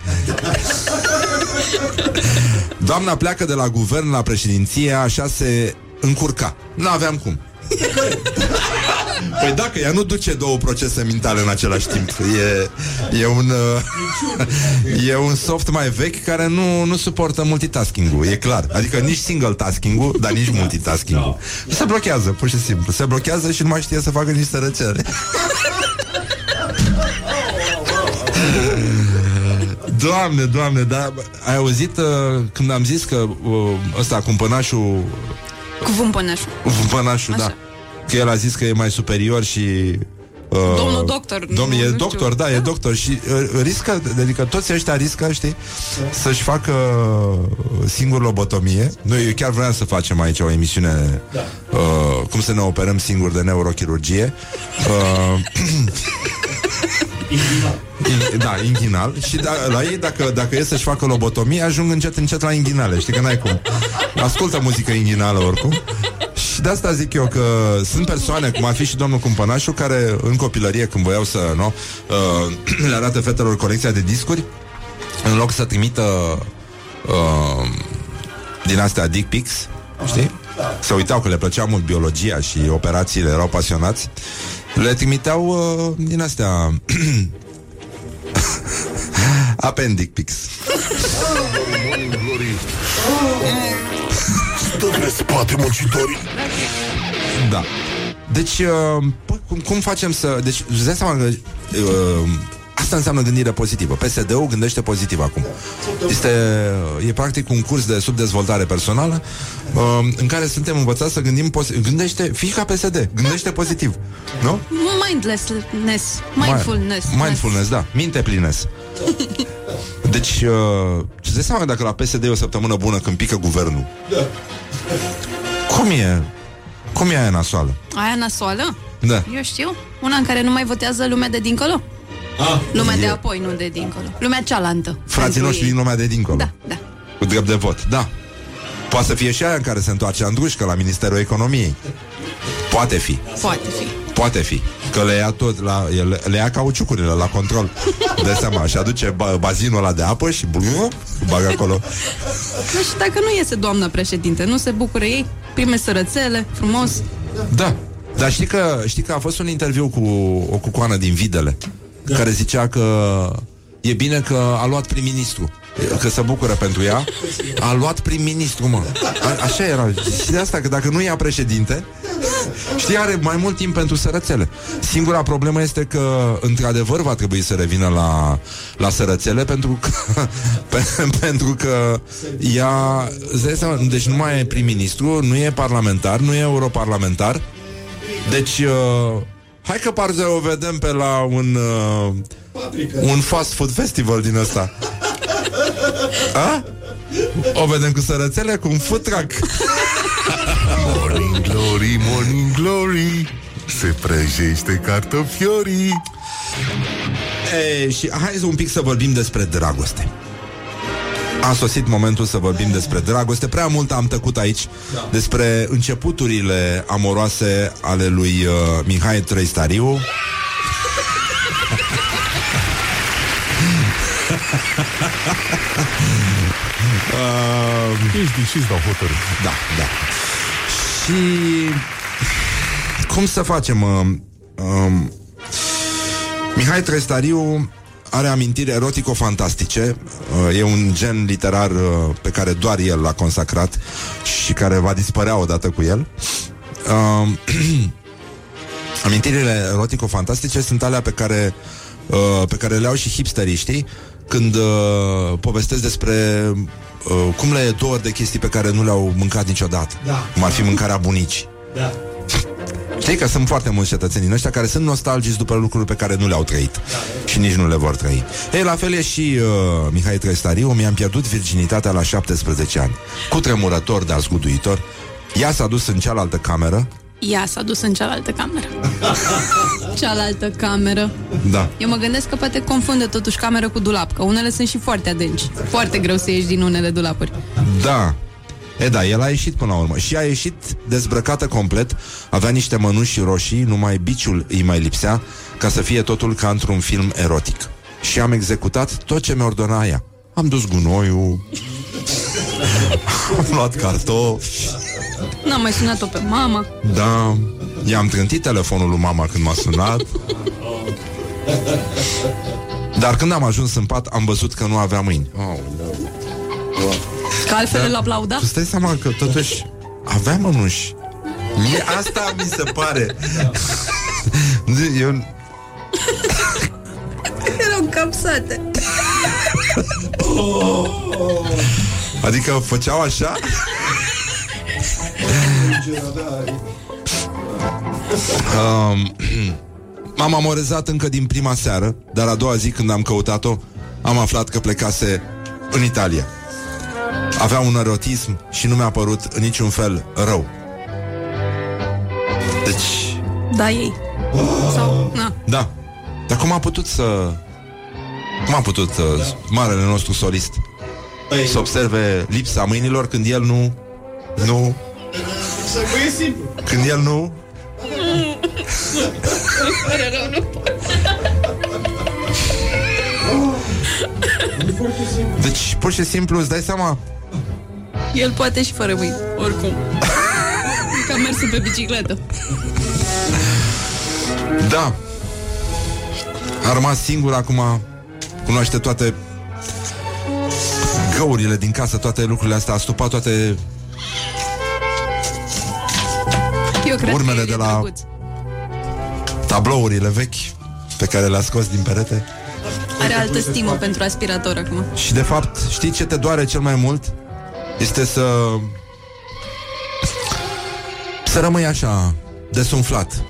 Doamna pleacă de la guvern la președinție Așa se încurca. Nu aveam cum Păi dacă ea nu duce două procese mentale în același timp E, e, un, uh, e un soft mai vechi care nu, nu suportă multitasking-ul E clar, adică nici single tasking-ul Dar nici multitasking-ul Se blochează, pur și simplu Se blochează și nu mai știe să facă nici sărăcere Doamne, doamne, dar ai auzit uh, când am zis că uh, ăsta, cumpănașul cuvânt păneșul. Pănașul, Așa. da. Că el a zis că e mai superior și... Uh, Domnul doctor, nu- Domnul e nu știu. doctor, da, e Da. doctor Și uh, riscă, adică toți ăștia riscă, știi Să-și facă uh, singur lobotomie. Noi eu chiar vreau să facem aici o emisiune uh, Cum să ne operăm singur de neurochirurgie. Uh, In, [LAUGHS] da, inghinal Și da, la ei, dacă, dacă e să-și facă lobotomie Ajung încet, încet la inghinale Știi că n-ai cum. Ascultă muzică inghinală oricum Și de asta zic eu că Sunt persoane, cum ar fi și domnul Cumpănașu Care în copilărie, când voiau să nu, uh, [CLEARS THROAT] Le arată fetelor colecția de discuri În loc să trimită uh, Din astea dick pics Știi? Se uitau că le plăcea mult biologia Și operațiile, erau pasionați. Le trimiteau uh, din astea [CLEARS THROAT] Appendic pics Morning Glory Stă pe spate muncitorii Da. Deci, uh, pă, cum, cum facem să... Deci, îți dai seama că... Uh, Asta înseamnă gândire pozitivă. PSD-ul gândește pozitiv acum. Este, e practic un curs de subdezvoltare personală uh, în care suntem învățați să gândim pozitiv. Gândește, fii ca PSD, gândește pozitiv. Nu? Mindlessness. Mindfulness. Mindfulness, da. Minte plines. [LAUGHS] Deci, uh, îți dai seama că dacă la PSD e o săptămână bună când pică guvernul? Da. Cum e? Cum e aia nasoală? Aia nasoală? Da. Eu știu. Una în care nu mai votează lumea de dincolo. Ah, Lumea de e- apoi, nu de dincolo. Lumea cealaltă. Frații Pentru noștri ei. din lumea de dincolo. Da, da. Cu drept de vot, da. Poate să fie și aia în care se întoarce Andrușcă la Ministerul Economiei. Poate fi, Poate fi. poate fi. Că le ia tot, la, le, le ia cauciucurile la control. De seama, și aduce ba, bazinul ăla de apă și blu, bagă acolo. Nu știu dacă nu iese doamna președinte, nu se bucură ei, prime sărățele, frumos. Da. Dar știi că, știi că a fost un interviu cu o cucoană din Videle da. care zicea că e bine că a luat prim-ministru că se bucură pentru ea a luat prim-ministru, mă a, așa era, și de asta că dacă nu ia președinte știi, are mai mult timp pentru sărățele singura problemă este că într-adevăr va trebui să revină la, la sărățele pentru că [LAUGHS] pe, pentru că ea îți dai seama, deci nu mai e prim-ministru nu e parlamentar, nu e europarlamentar deci, uh, hai că parcă o vedem pe la un uh, un fast food festival din ăsta. A? O vedem cu sărățele, cu un food truck. Morning glory, morning glory Se prăjește cartofiorii Ei, și hai să un pic să vorbim despre dragoste. A sosit momentul să vorbim despre dragoste. Prea mult am tăcut aici despre începuturile amoroase ale lui uh, Mihai Trăistariu. uh, Ești și dau hotărât Da, da. Și cum să facem? Uh, um, Mihai Trestariu are amintiri erotico-fantastice. Uh, e un gen literar uh, pe care doar el l-a consacrat și care va dispărea odată cu el. Uh, [CLEARS THROAT] amintirile erotico-fantastice sunt alea pe care, uh, pe care le au și hipsteriștii când uh, povestesc despre uh, cum le e dor de chestii pe care nu le-au mâncat niciodată. Da. Cum ar fi mâncarea bunicii. Da. Știi că sunt foarte mulți cetățeni din ăștia care sunt nostalgici după lucruri pe care nu le-au trăit și nici nu le vor trăi. Ei, la fel e și uh, Mihai Trestariu, mi-am pierdut virginitatea la 17 ani. Cu tremurător, dar zguduitor, ea s-a dus în cealaltă cameră, Ea s-a dus în cealaltă cameră. [LAUGHS] cealaltă cameră. da, Eu mă gândesc că poate confundă totuși cameră cu dulap, că unele sunt și foarte adânci. Foarte greu să ieși din unele dulapuri. da. E da, el a ieșit până la urmă Și a ieșit dezbrăcată complet Avea niște mănuși roșii Numai biciul îi mai lipsea Ca să fie totul ca într-un film erotic Și am executat tot ce mi-ordona ea Am dus gunoiul [LAUGHS] Am luat cartofi N-am mai sunat-o pe mama. Da I-am trântit telefonul lui mama când m-a sunat Dar când am ajuns în pat Am văzut că nu avea mâini oh, Că altfel îl aplauda. Tu stai seama că totuși avea mănuși. Mie asta mi se pare. Eu... Erau capsate. Adică făceau așa? Um, m-am amorezat încă din prima seară, dar a doua zi când am căutat-o, am aflat că plecase în Italia. Avea un erotism și nu mi-a părut în niciun fel rău. Deci, Da, ei. Sau, na. Da. Dar cum a putut să... Cum a putut uh, marele nostru solist Păi, să observe lipsa mâinilor când el nu... Nu... să e simplu. Când el nu... Deci, pur și simplu, îți dai seama El poate și fără mâini, oricum. [LAUGHS] Ca mersul pe bicicletă. Da A rămas singur acum Cunoaște toate Găurile din casă Toate lucrurile astea A stupat toate Eu cred Urmele că de e la- drăguț. tablourile vechi Pe care le-a scos din perete Are altă stimă pentru aspirator acum. Și de fapt, știi ce te doare cel mai mult? Este să... Să rămâi așa, desumflat.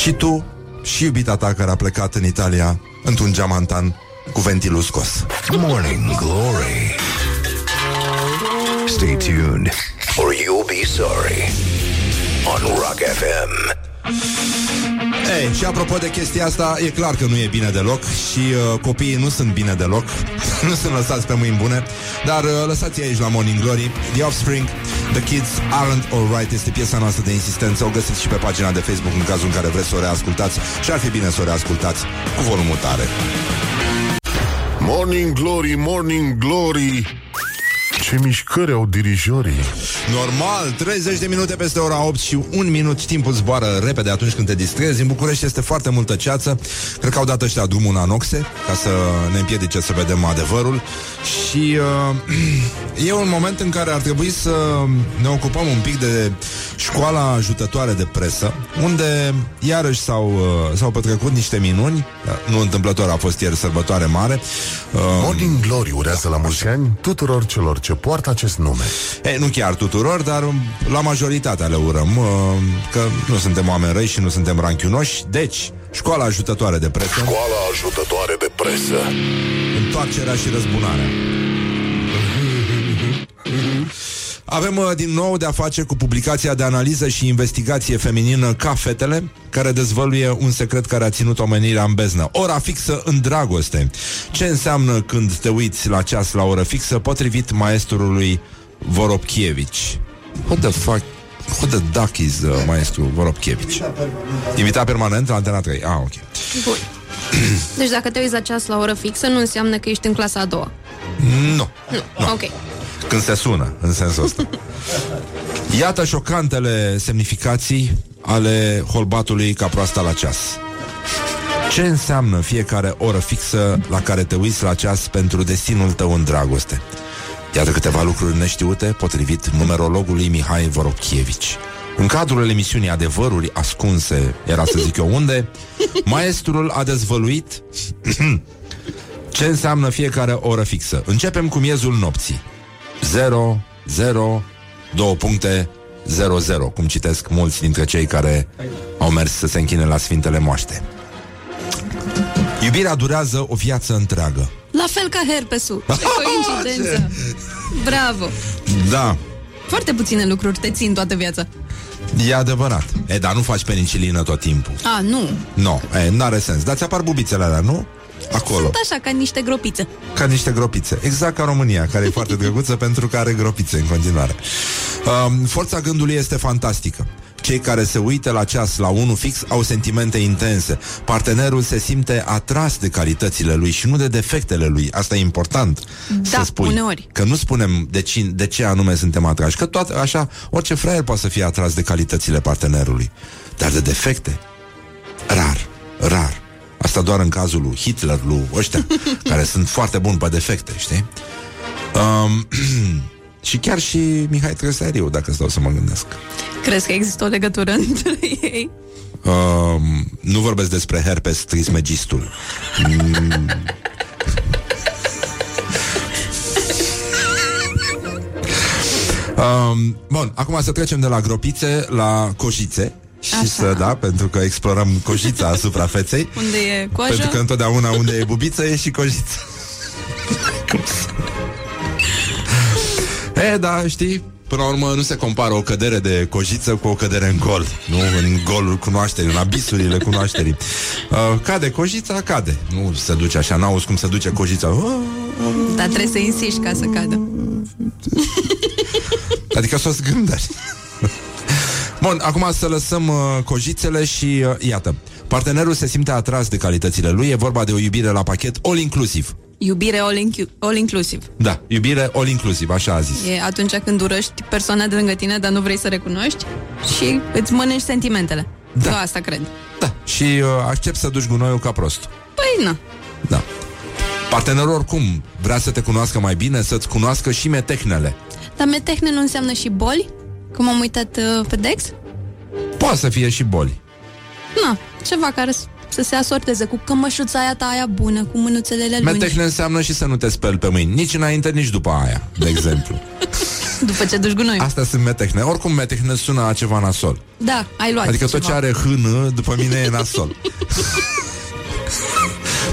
Și tu, și iubita ta care a plecat în Italia, într-un geamantan cu ventilul scos. Morning Glory. Stay tuned, or you'll be sorry. On Rock FM. Ei, și apropo de chestia asta, e clar că nu e bine deloc și uh, copiii nu sunt bine deloc, [LAUGHS] nu sunt lăsați pe mâini bune, dar uh, lăsați aici la Morning Glory, The Offspring, The Kids Aren't Alright, este piesa noastră de insistență, o găsiți și pe pagina de Facebook în cazul în care vreți să o reascultați. Și ar fi bine să o reascultați cu volumul tare. Morning Glory, Morning Glory Ce mișcări au dirijorii Normal, 30 de minute peste ora 8 și un minut timpul zboară repede atunci când te distrezi. În București este foarte multă ceață. Cred că au dat ăștia drumul în anoxe ca să ne împiedice să vedem adevărul. Și uh, [CLEARS THROAT] e un moment în care ar trebui să ne ocupăm un pic de școala ajutătoare de presă, unde iarăși s-au, uh, s-au petrecut niște minuni. Nu întâmplător a fost ieri sărbătoare mare. Uh, Morning Glory urează la mulți ani tuturor celor ce poartă acest nume E, nu chiar tuturor, dar um, la majoritatea le urăm, uh, că nu suntem oameni răi și nu suntem ranchiunoși. Deci, școala ajutătoare de presă, Școala ajutătoare de presă întoarcerea și răzbunarea. [LAUGHS] Avem uh, din nou de a face cu publicația de analiză și investigație feminină Ca Fetele, care dezvăluie un secret care a ținut omenirea în beznă. Ora fixă în dragoste. Ce înseamnă când te uiți la ceas la oră fixă, potrivit maestrului Voropchievici? What the fuck? What the duck is uh, maestru Voropchievici? Invitat permanent la Antena 3. Ah, ok. Bun. Deci dacă te uiți la ceas la oră fixă, nu înseamnă că ești în clasa a doua. Nu. Nu. Nu. Ok. Când se sună, în sensul ăsta. Iată șocantele semnificații ale holbatului ca proasta la ceas. Ce înseamnă fiecare oră fixă la care te uiți la ceas pentru destinul tău în dragoste? Iată câteva lucruri neștiute, potrivit numerologului Mihai Vorochievici. În cadrul emisiunii Adevăruri ascunse, era să zic eu unde, maestrul a dezvăluit [CLEARS THROAT] ce înseamnă fiecare oră fixă. Începem cu miezul nopții. 0, 0, 2 puncte, 0, 0, cum citesc mulți dintre cei care au mers să se închine la Sfintele Moaște. Iubirea durează o viață întreagă. La fel ca herpesul. [LAUGHS] Ce coincidență. Bravo. Da, Foarte puține lucruri te țin toată viața. e adevărat. E, dar nu faci penicilină tot timpul. A, nu. Nu, no, e, n-are sens. Dar ți apar bubițele alea, nu? Acolo, Sunt așa, ca niște gropițe. ca niște gropițe. Exact ca România, care e foarte drăguță [LAUGHS] pentru că are gropițe în continuare. Um, forța gândului este fantastică. Cei care se uită la ceas la unul fix au sentimente intense. Partenerul se simte atras de calitățile lui și nu de defectele lui. Asta e important Da, să spui. uneori. Că nu spunem de, cine, de ce anume suntem atrași. Că toate așa, orice fraier poate să fie atras de calitățile partenerului. Dar de defecte, rar, rar. Asta doar în cazul lui Hitler, lui ăștia, [LAUGHS] care sunt foarte buni pe defecte, știi? Um, [CLEARS THROAT] și chiar și Mihai Tresariu, dacă stau să mă gândesc. Crezi că există o legătură [LAUGHS] între ei? Um, nu vorbesc despre herpes trismegistul. [LAUGHS] Mm. Um, bun, acum să trecem de la gropițe la cojițe și Așa. să, da, pentru că explorăm cojița [LAUGHS] suprafeței. Unde e coaja? Pentru că întotdeauna unde e bubiță e și cojiță. Cum [LAUGHS] să- e, da, știi, până la urmă nu se compară o cădere de cojiță cu o cădere în gol. Nu în golul cunoașterii, în abisurile cunoașterii. [LAUGHS] Uh, cade cojița, cade. Nu se duce așa, n-auzi cum se duce cojița. Uh, Dar trebuie să insiști ca să cadă. Adică să o zgândări. Bun, acum să lăsăm uh, cojițele și uh, iată. Partenerul se simte atras de calitățile lui, e vorba de o iubire la pachet all-inclusiv. Iubire all, incu- all inclusive. Da, iubire all-inclusiv, așa a zis. E atunci când urăști persoana de lângă tine, dar nu vrei să recunoști și îți mănânci sentimentele. Da. Eu asta cred. Da, și uh, accept să duci gunoiul ca prost. Păi, na. Da. Partenerul oricum vrea să te cunoască mai bine, să-ți cunoască și metehnele. Dar metehne nu înseamnă și boli? Cum am uitat uh, pe Dex? Poate să fie și boli. Na, ceva care s- să se asorteze cu cămășuța aia ta aia bună, cu mânuțelele lungi. Metehne înseamnă și să nu te speli pe mâini. Nici înainte, nici după aia, de exemplu. [LAUGHS] După ce duci gunoi. Astea sunt metehne. Oricum, metehne sună a ceva nasol. Da, ai luat Adică tot ce ceva. are hână, după mine e nasol. [LAUGHS]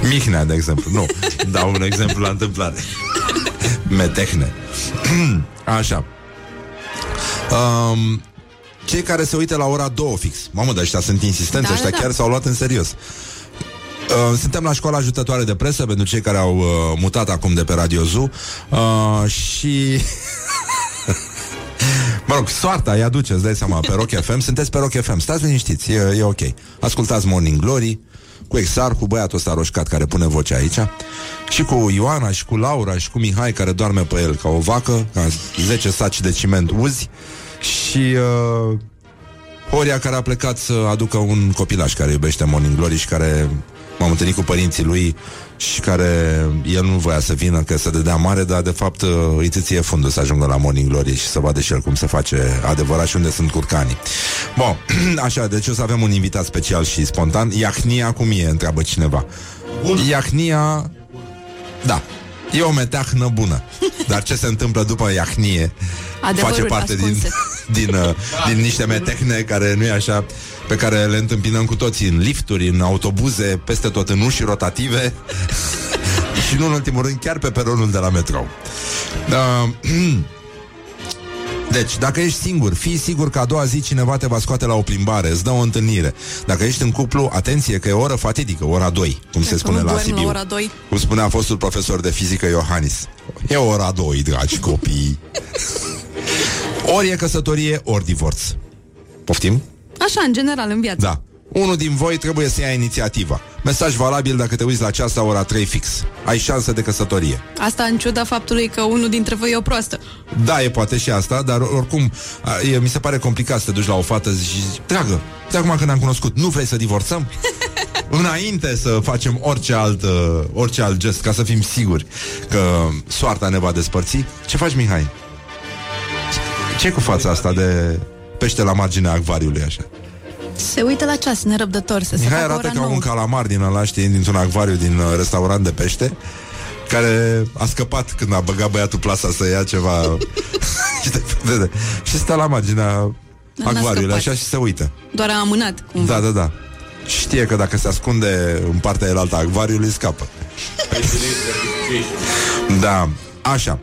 Mihnea, de exemplu. Nu, dau un exemplu la întâmplare. Metehne. [CLEARS THROAT] Așa. Um, cei care se uită la ora 2 fix. Mamă, dar ăștia sunt insistenți, Da, ăștia da, da. chiar s-au luat în serios. Uh, suntem la școala ajutătoare de presă pentru cei care au uh, mutat acum de pe Radio Zoo uh, și [LAUGHS] Mă rog, soarta îi aduce, îți dai seama, pe Rock FM. Sunteți pe Rock FM, stați liniștiți, e, e ok. Ascultați Morning Glory cu Exarhu, băiatul ăsta roșcat care pune vocea aici, și cu Ioana, și cu Laura, și cu Mihai care doarme pe el ca o vacă, ca 10 saci de ciment uzi, și uh, Horia care a plecat să aducă un copilaș care iubește Morning Glory și care m-am întâlnit cu părinții lui și care el nu voia să vină că să dădea mare, dar de fapt uh, îi ție fundul să ajungă la Morning Glory și să vadă și el cum se face adevărat și unde sunt curcanii. Bun, [CLEARS THROAT] așa, deci o să avem un invitat special și spontan. Iahnia cum e, întreabă cineva. Iahnia, da, e o meteahnă bună. Dar ce se întâmplă după Iahnie Adevăruri face parte din, ascunse. din, [LAUGHS] uh, din niște metehne care nu e așa, pe care le întâmpinăm cu toții în lifturi, în autobuze, peste tot în uși rotative [LAUGHS] și nu în ultimul rând chiar pe peronul de la metrou. Uh, [CLEARS THROAT] Deci, dacă ești singur, fii sigur că a doua zi cineva te va scoate la o plimbare, îți dă o întâlnire. Dacă ești în cuplu, atenție că e o oră fatidică, ora 2, cum se Că spune nu la dormi la Sibiu. ora 2. Cum spunea fostul profesor de fizică Iohannis. E ora 2, dragi copii. [LAUGHS] ori e căsătorie, ori divorț. Poftim? Așa, în general, în viață. Da. Unul din voi trebuie să ia inițiativa. Mesaj valabil dacă te uiți la ceas la ora 3 fix. Ai șansă de căsătorie. Asta în ciuda faptului că unul dintre voi e o proastă. Da, e poate și asta, dar oricum a, e, mi se pare complicat să te duci la o fată și zici, dragă, de acum când am cunoscut, nu vrei să divorțăm? [LAUGHS] Înainte să facem orice alt, uh, orice alt gest, ca să fim siguri că soarta ne va despărți. Ce faci, Mihai? Ce cu fața asta de pește la marginea acvariului așa? Se uită la ceas, nerăbdător, să se Mihai facă arată ora ca nouă. un calamar din ăla, știi, dintr-un acvariu din uh, restaurant de pește care a scăpat când a băgat băiatul plasa să ia ceva [LAUGHS] și stă la marginea n-a acvariului scăpat. așa și se uită. Doar a amânat, cumva. Da, da, da. Știe că dacă se ascunde în partea elaltă a acvariului, scapă. Da, așa.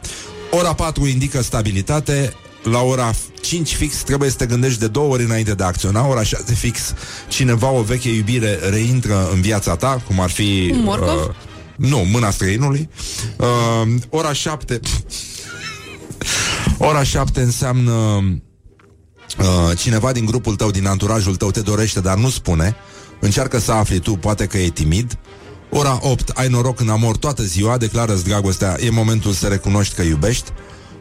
Ora 4 indică stabilitate, la ora 5 fix trebuie să te gândești de două ori înainte de a acționa, ora 6 fix cineva, o veche iubire, reintră în viața ta, cum ar fi... Un morcov? nu, mâna străinului. Uh, ora 7... [LAUGHS] ora 7 înseamnă... Uh, cineva din grupul tău, din anturajul tău te dorește, dar nu spune. Încearcă să afli tu, poate că e timid. Ora 8, ai noroc în amor toată ziua, declară-ți dragostea, e momentul să recunoști că iubești.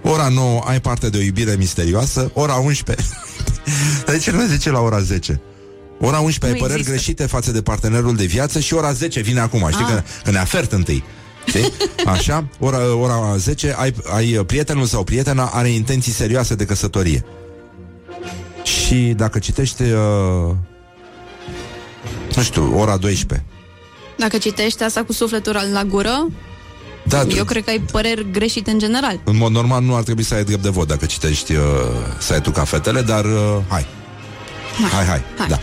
Ora 9, ai parte de o iubire misterioasă. Ora 11, [LAUGHS] dar de ce nu zice la ora 10? Ora 11 ai Nu păreri există. greșite față de partenerul de viață și ora 10 vine acum, știi Ah. că, că ne afert întâi. Știi? [LAUGHS] Așa, ora, ora 10 ai, ai prietenul sau prietena are intenții serioase de căsătorie. Și dacă citești uh, nu știu, ora 12 Dacă citești asta cu sufletul la gură, da, eu cred că ai păreri greșite în general. În mod normal nu ar trebui să ai drept de vot dacă citești uh, site-ul Cafetele, dar uh, hai. Hai, hai, Hai. da.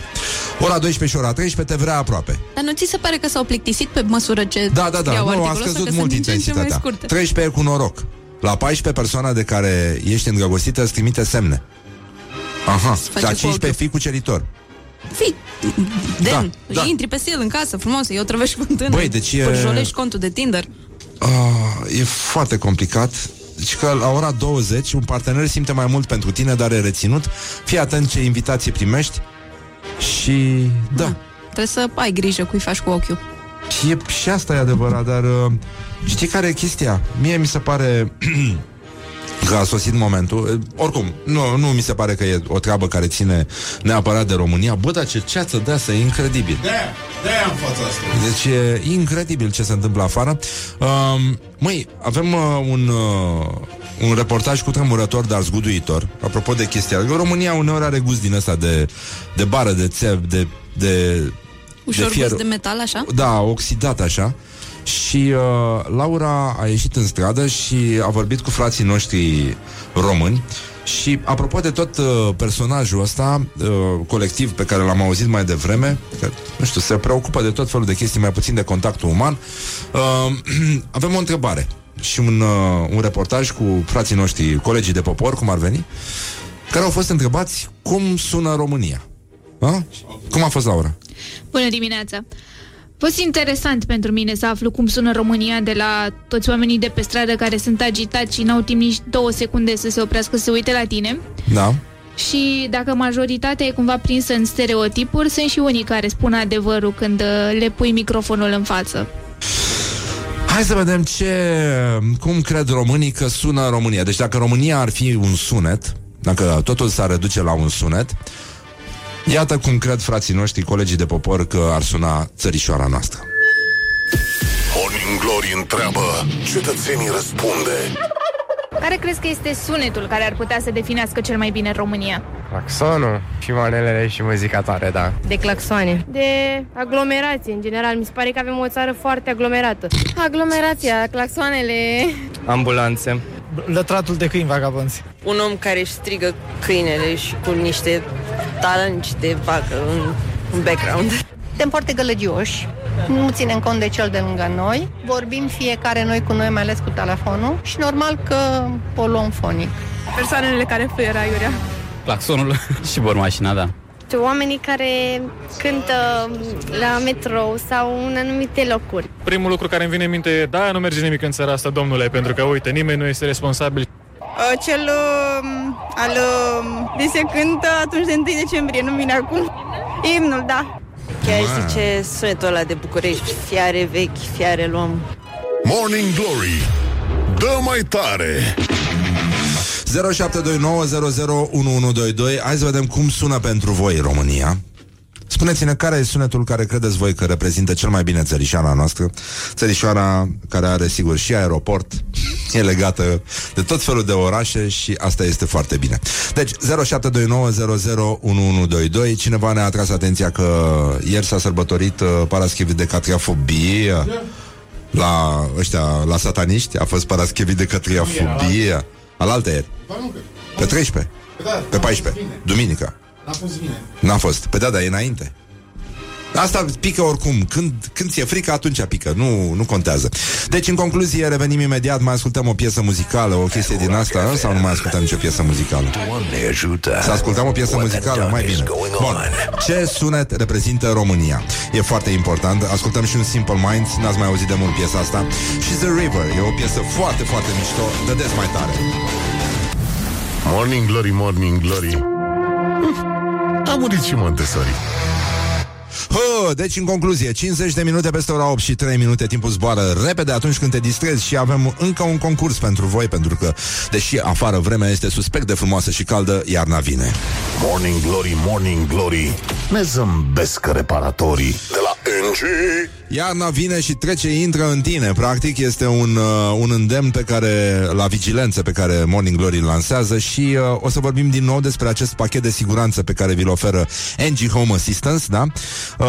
Ora 12 și ora 13 te vrea aproape. Dar nu ți se pare că s-au plictisit pe măsură ce Da, da, da, scriau nu, a articolul ăsta, scăzut că mult sunt din ce în ce mai intensitatea. scurte. 13 e cu noroc. La 14 persoana de care ești îndrăgostită îți trimite semne. Aha, face la cu 15 ochiul. fii cuceritor. Fii, demn, Da, da. intri pe el în casă, frumos, eu trăvești fântână. Băi, deci e- Pârjolești contul de Tinder. Ah, e foarte complicat. Deci că la ora 20 un partener simte mai mult pentru tine, dar e reținut. Fii atent ce invitații primești și da. Trebuie să ai grijă cui faci cu ochiul. Și, e, și asta e adevărat, dar uh, știi care e chestia? Mie mi se pare [CLEARS THROAT] că a sosit momentul. Uh, Oricum, nu, nu mi se pare că e o treabă care ține neapărat de România. Bă, dar ce ceață de asta, e incredibil. De-aia, de-aia în fața asta. Deci e incredibil ce se întâmplă afară. Um, măi, avem uh, un, uh, un reportaj cu tremurător, dar zguduitor, apropo de chestia. Că România uneori are gust din ăsta de, de bară, de țev, de, de Ușor de fier. gust de metal, așa? Da, oxidat așa. Și uh, Laura a ieșit în stradă și a vorbit cu frații noștri români și apropo de tot uh, personajul ăsta uh, colectiv pe care l-am auzit mai devreme, că, nu știu, se preocupă de tot felul de chestii mai puțin de contactul uman, uh, [CLEARS THROAT] avem o întrebare și un, uh, un reportaj cu frații noștri, colegii de popor, cum ar veni, care au fost întrebați cum sună România. A? Cum a fost, Laura? Bună dimineața! A fost interesant pentru mine să aflu cum sună România de la toți oamenii de pe stradă care sunt agitați și n-au timp nici două secunde să se oprească să se uite la tine. Da. Și dacă majoritatea e cumva prinsă în stereotipuri, sunt și unii care spun adevărul când uh, le pui microfonul în față. Hai să vedem ce, cum cred românii că sună România. Deci dacă România ar fi un sunet, dacă totul s-ar reduce la un sunet, iată cum cred frații noștri, colegii de popor, că ar suna țărișoara noastră. Morning Glory întreabă, cetățenii răspunde. Care crezi că este sunetul care ar putea să definească cel mai bine România? Claxonul și manelele și muzica tare, da. De claxoane. De aglomerație, în general. Mi se pare că avem o țară foarte aglomerată. Aglomerația, claxoanele. Ambulanțe. Lătratul de câini vagabonzi. Un om care își strigă câinele și cu niște talanci de vacă în, în background. Suntem foarte gălăgioși, nu ținem cont de cel de lângă noi, vorbim fiecare noi cu noi, mai ales cu telefonul și normal că poluăm fonic. Persoanele care fluieră aiurea. Claxonul [LAUGHS] și bormașina, da. Oamenii care cântă la metrou sau în anumite locuri. Primul lucru care îmi vine în minte e, da, nu merge nimic în țara asta, domnule, pentru că, uite, nimeni nu este responsabil. Uh, cel uh, al... Uh, de se cântă atunci de 1 decembrie, nu vine acum. Imnul, da. Chiar zice sunetul ăla de București, fiare vechi, fiare luăm. Morning Glory Dă mai tare 0729001122 Hai să vedem cum sună pentru voi România Spuneți-ne care e sunetul care credeți voi că reprezintă cel mai bine țărișoara noastră? Țărișoara care are sigur și aeroport E legată de tot felul de orașe și asta este foarte bine. Deci 0729001122 Cineva ne-a atras atenția că ieri s-a sărbătorit uh, Paraschivit de catriafobie la ăștia, la sataniști. A fost Paraschivit de catriafobie. Alaltă ieri. Pe 13 Pe 14 Duminica N-a fost vineri. N-a fost. Pe da, da, e înainte. Asta pică oricum. Când, când ți-e frică, atunci pică. Nu, nu contează. Deci, în concluzie, revenim imediat. Mai ascultăm o piesă muzicală, o chestie din asta, sau nu mai ascultăm nicio piesă muzicală? Doamne ajută! Să ascultăm o piesă muzicală, mai bine. Bun. Ce sunet reprezintă România? E foarte important. Ascultăm și un Simple Minds. N-ați mai auzit de mult piesa asta. Și The River. E o piesă foarte, foarte mișto. Dădeți mai tare. Morning Glory, Morning Glory A murit și Montessori Hă, deci, în concluzie, 50 de minute peste ora 8 și 3 minute, timpul zboară repede atunci când te distrezi și avem încă un concurs pentru voi, pentru că, deși afară vremea este suspect de frumoasă și caldă, iarna vine. Morning Glory, Morning Glory Ne zâmbesc reparatorii De la NG Iarna vine și trece, intră în tine. Practic este un, uh, un îndemn pe care, la vigilență pe care Morning Glory îl lansează și uh, o să vorbim din nou despre acest pachet de siguranță pe care vi-l oferă NG Home Assistance, da? Uh,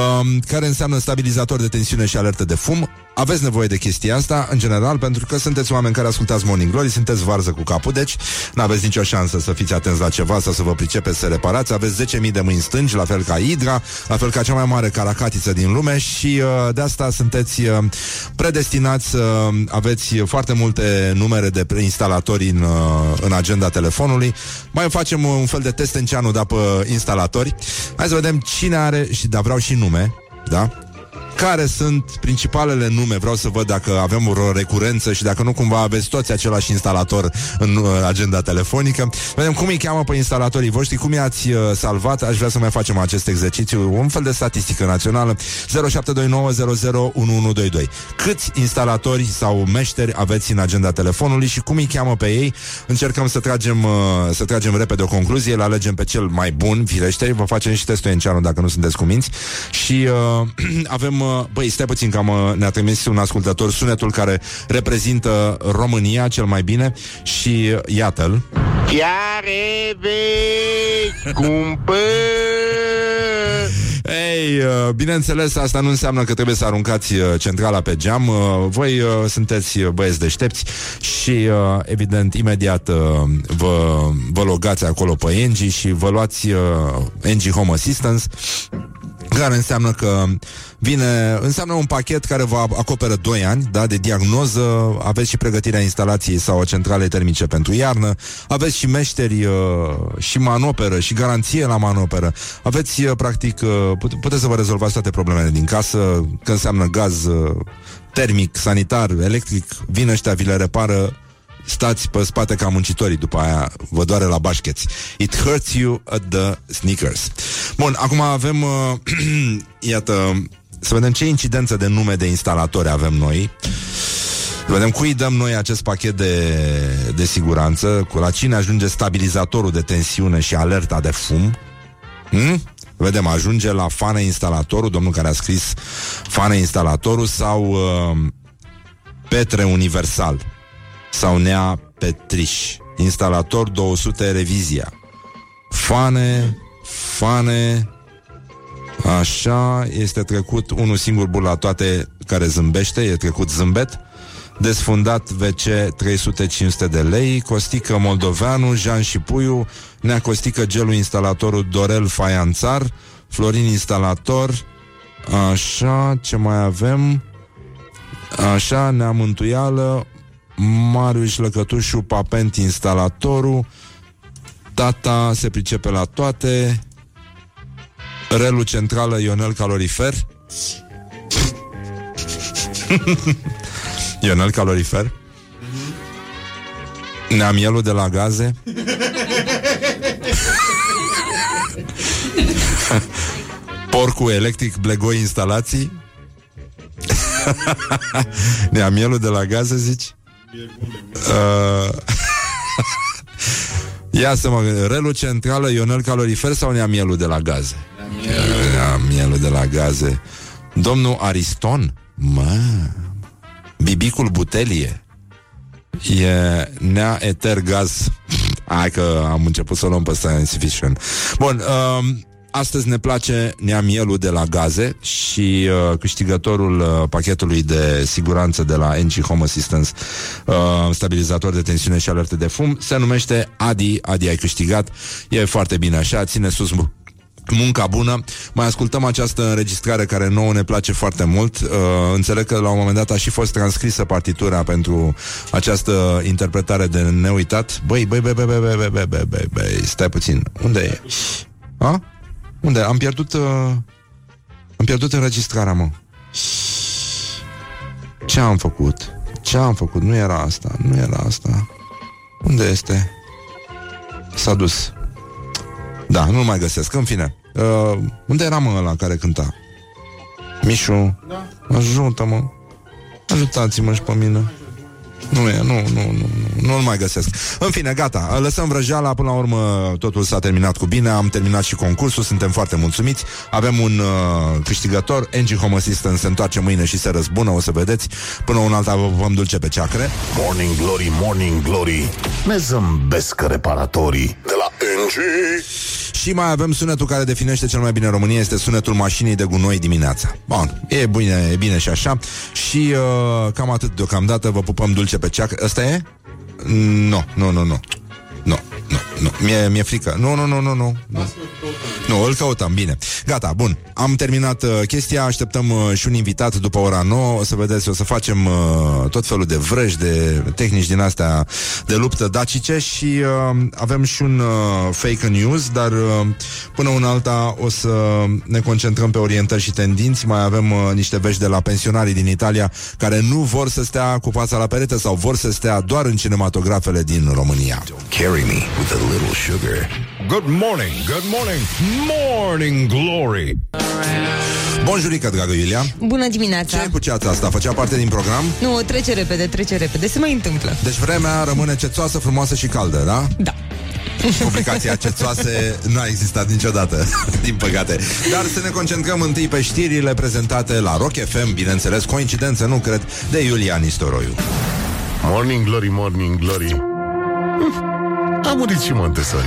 care înseamnă stabilizator de tensiune și alertă de fum. Aveți nevoie de chestia asta, în general, pentru că sunteți oameni care ascultați Morning Glory, sunteți varză cu capul, deci nu aveți nicio șansă să fiți atenți la ceva sau să vă pricepeți să reparați. Aveți 10.000 de mâini stângi, la fel ca Hydra, la fel ca cea mai mare caracatiță din lume și uh, de asta sunteți uh, predestinați să uh, aveți foarte multe numere de instalatori în, uh, în agenda telefonului. Mai facem un fel de test în ceanul da pe instalatori. Hai să vedem cine are și da vreau și nume, da? Care sunt principalele nume. Vreau să văd dacă avem o recurență și dacă nu cumva aveți toți același instalator în uh, agenda telefonică. Vedem cum îi cheamă pe instalatorii voștri, cum i-ați uh, salvat. Aș vrea să mai facem acest exercițiu, un fel de statistică națională. 0729001122. Câți instalatori sau meșteri aveți în agenda telefonului și cum îi cheamă pe ei? Încercăm să tragem, uh, să tragem repede o concluzie, îl alegem pe cel mai bun, firește, vă facem și testul în dacă nu sunteți cuminți. Și uh, [CLEARS THROAT] avem uh, băi, stai puțin că am, uh, ne-a trimis un ascultător sunetul care reprezintă România cel mai bine și uh, iată-l. Fiare vechi, cumpă Ei, uh, bineînțeles, asta nu înseamnă că trebuie să aruncați uh, centrala pe geam. Uh, Voi uh, sunteți uh, băieți deștepți și, uh, evident, imediat uh, vă, vă logați acolo pe Engie și vă luați uh, Engie Home Assistance care înseamnă că vine, înseamnă un pachet care vă acoperă 2 ani, da, de diagnoză, aveți și pregătirea instalației sau a centralei termice pentru iarnă, aveți și meșteri uh, și manoperă și garanție la manoperă. Aveți uh, practic uh, put- puteți să vă rezolvați toate problemele din casă, că înseamnă gaz uh, termic, sanitar, electric, vin ăștia, vi le repară stați pe spate ca muncitorii după aia vă doare la bașcheți. It hurts you at the sneakers. Bun, acum avem uh, [CLEARS THROAT] iată să vedem ce incidență de nume de instalatori avem noi. Să vedem cui dăm noi acest pachet de, de siguranță, cu la cine ajunge stabilizatorul de tensiune și alerta de fum. Hmm? Vedem, ajunge la fane instalatorul, domnul care a scris fane instalatorul sau uh, Petre Universal sau Nea Petriș, instalator 200 revizia. Fane, fane, așa, este trecut unul singur bur la toate care zâmbește, e trecut zâmbet, desfundat VC 300-500 de lei, Costică Moldoveanu, Jean Șipuiu, Nea Costică Gelu instalatorul Dorel Faianțar, Florin instalator, așa, ce mai avem? Așa, Nea Mântuială, Marius Șlăcătușu, Papent instalatorul, Tata se pricepe la toate, Relu Centrală, Ionel Calorifer, [LAUGHS] Ionel Calorifer, Neamielul de la gaze, [LAUGHS] Porcul electric Blegoi instalații, [LAUGHS] Neamielul de la gaze, zici? Uh, [LAUGHS] Ia să mă gândesc. Relu centrală, Ionel calorifer sau neamielul de la gaze? Neamielul de la gaze. Domnul Ariston? Mă. Bibicul Butelie? E nea eter gaz. Hai că am început să o luăm pe science fiction. Bun, um, astăzi ne place neamielul de la gaze și uh, câștigătorul uh, pachetului de siguranță de la NG Home Assistance, uh, stabilizator de tensiune și alerte de fum, se numește Adi. Adi, ai câștigat. E foarte bine așa, ține sus mu- munca bună. Mai ascultăm această înregistrare care nouă ne place foarte mult. Uh, înțeleg că la un moment dat a și fost transcrisă partitura pentru această interpretare de neuitat. Băi, băi, băi, băi, băi, băi, băi, băi, băi, băi, băi, stai puțin. Unde e? A? Unde? Am pierdut... Uh... Am pierdut înregistrarea, mă. Ce am făcut? Ce am făcut? Nu era asta, nu era asta. Unde este? S-a dus. Da, nu mai găsesc. În fine. Uh, unde era mă ăla care cânta? Mișu, da. ajută-mă. Ajutați-mă și pe mine. Nu e, nu, nu, nu, nu, nu-l mai găsesc. În fine, gata, lăsăm vrăjeala, până la urmă totul s-a terminat cu bine, am terminat și concursul, suntem foarte mulțumiți, avem un uh, câștigător, Angie Home Assistant se întoarce mâine și se răzbună, o să vedeți, până un alta vă vom dulce pe ceacre. Morning Glory, Morning Glory. Ne zâmbesc reparatorii. De la NG Și mai avem sunetul care definește cel mai bine România Este sunetul mașinii de gunoi dimineața. Bun, e bine, e bine și așa. Și uh, cam atât deocamdată Vă pupăm dulce pe ceac. Ăsta e? Nu, nu, nu, nu. Nu, nu, nu Mi-e, mi-e frică. Nu, nu, nu, nu, nu. Nu, nu îl căutăm, bine. Gata, bun, am terminat uh, chestia Așteptăm uh, și un invitat după ora 9 O să vedeți, o să facem uh, tot felul de vrăji De tehnici din astea De luptă dacice Și uh, avem și un uh, fake news Dar uh, până una alta O să ne concentrăm pe orientări și tendinți. Mai avem uh, niște vești de la pensionarii din Italia Care nu vor să stea cu fața la perete Sau vor să stea doar în cinematografele din România. Carry me with a little sugar. Good morning, good morning, morning glory. Bonjurică, dragă Iulia Bună dimineața! Ce cu ceața asta? Făcea parte din program? Nu, trece repede, trece repede, se mai întâmplă. Deci vremea rămâne cețoasă, frumoasă și caldă, da? Da. Publicația [LAUGHS] cețoase nu a existat niciodată, [LAUGHS] din păcate. Dar să ne concentrăm întâi pe știrile prezentate la Rock FM, bineînțeles, coincidență, nu cred, de Iulia Nistoroiu. Morning Glory, Morning Glory Hm, A murit și Montessori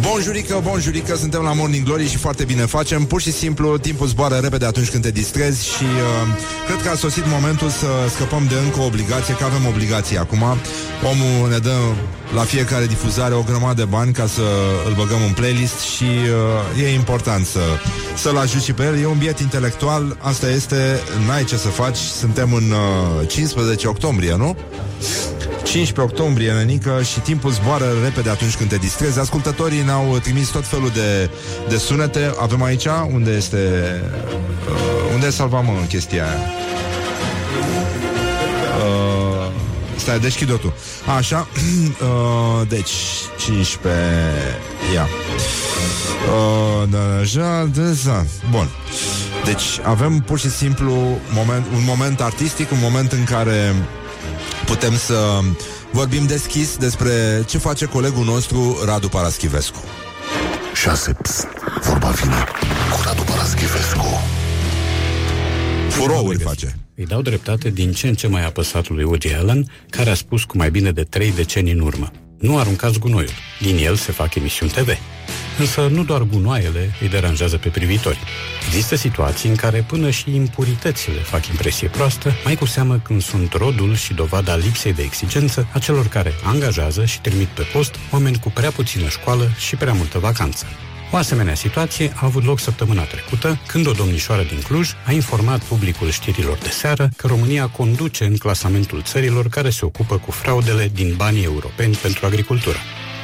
Bonjurică, bonjurică, suntem la Morning Glory și foarte bine facem. Pur și simplu, timpul zboară repede atunci când te distrezi și uh, cred că a sosit momentul să scăpăm de încă o obligație, că avem obligație acum. Omul ne dă la fiecare difuzare o grămadă de bani ca să îl băgăm în playlist și uh, e important să, să-l ajut și pe el. E un biet intelectual, asta este, n-ai ce să faci, suntem în uh, 15 octombrie, nu? 15 octombrie, nenică, și timpul zboară repede atunci când te distrezi. Ascultătorii ne-au trimis tot felul de, de sunete. Avem aici, unde este... Uh, unde salvam mă, în chestia aia? Uh, stai, deschid tu. Așa, [CLEARS THROAT] uh, deci, 15... Ia. Uh, da, ja, de, za. Bun. Deci avem pur și simplu moment, un moment artistic, un moment în care putem să vorbim deschis despre ce face colegul nostru Radu Paraschivescu. 6. Vorba vine cu Radu Paraschivescu. Furouri face. Îi dau dreptate din ce în ce mai apăsat lui Woody Allen, care a spus cu mai bine de trei decenii în urmă. Nu aruncați gunoiul. Din el se fac emisiuni TV. Însă nu doar gunoaiele îi deranjează pe privitori. Există situații în care până și impuritățile fac impresie proastă, mai cu seamă când sunt rodul și dovada lipsei de exigență a celor care angajează și trimit pe post oameni cu prea puțină școală și prea multă vacanță. O asemenea situație a avut loc săptămâna trecută, când o domnișoară din Cluj a informat publicul știrilor de seară că România conduce în clasamentul țărilor care se ocupă cu fraudele din banii europeni pentru agricultură.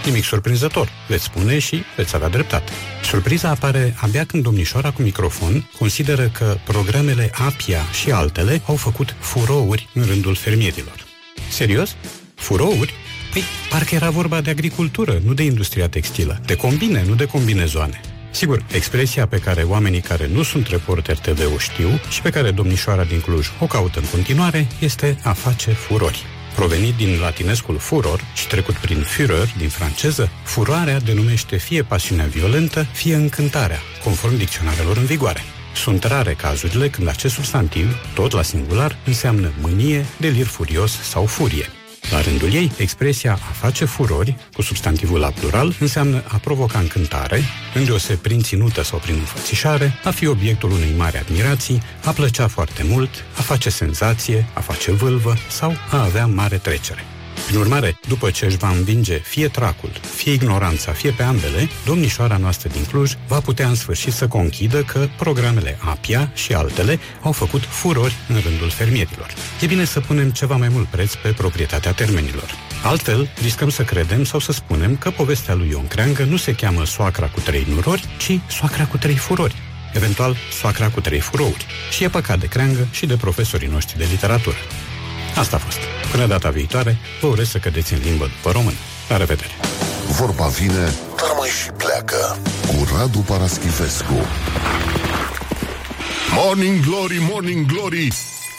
Nimic surprinzător, veți spune și veți avea dreptate. Surpriza apare abia când domnișoara cu microfon consideră că programele APIA și altele au făcut furouri în rândul fermierilor. Serios? Furouri? Păi, parcă era vorba de agricultură, nu de industria textilă. De combine, nu de combinezoane. Sigur, expresia pe care oamenii care nu sunt reporteri TV o știu și pe care domnișoara din Cluj o caută în continuare este a face furori. Provenit din latinescul furor și trecut prin Führer din franceză, furoarea denumește fie pasiunea violentă, fie încântarea, conform dicționarelor în vigoare. Sunt rare cazurile când acest substantiv, tot la singular, înseamnă mânie, delir furios sau furie. La rândul ei, expresia a face furori, cu substantivul la plural, înseamnă a provoca încântare, îndeoseb prin ținută sau prin înfățișare, a fi obiectul unei mari admirații, a plăcea foarte mult, a face senzație, a face vâlvă sau a avea mare trecere. Prin urmare, după ce își va învinge fie tracul, fie ignoranța, fie pe ambele, domnișoara noastră din Cluj va putea în sfârșit să conchidă că programele APIA și altele au făcut furori în rândul fermierilor. E bine să punem ceva mai mult preț pe proprietatea termenilor. Altfel, riscăm să credem sau să spunem că povestea lui Ion Creangă nu se cheamă soacra cu trei nurori, ci soacra cu trei furori eventual soacra cu trei furouri. Și e păcat de creangă și de profesorii noștri de literatură. Asta a fost. Până data viitoare, vă urez să cădeți în limbă după român. La revedere! Vorba vine, dar mai și pleacă cu Radu Paraschivescu. Morning Glory, Morning Glory!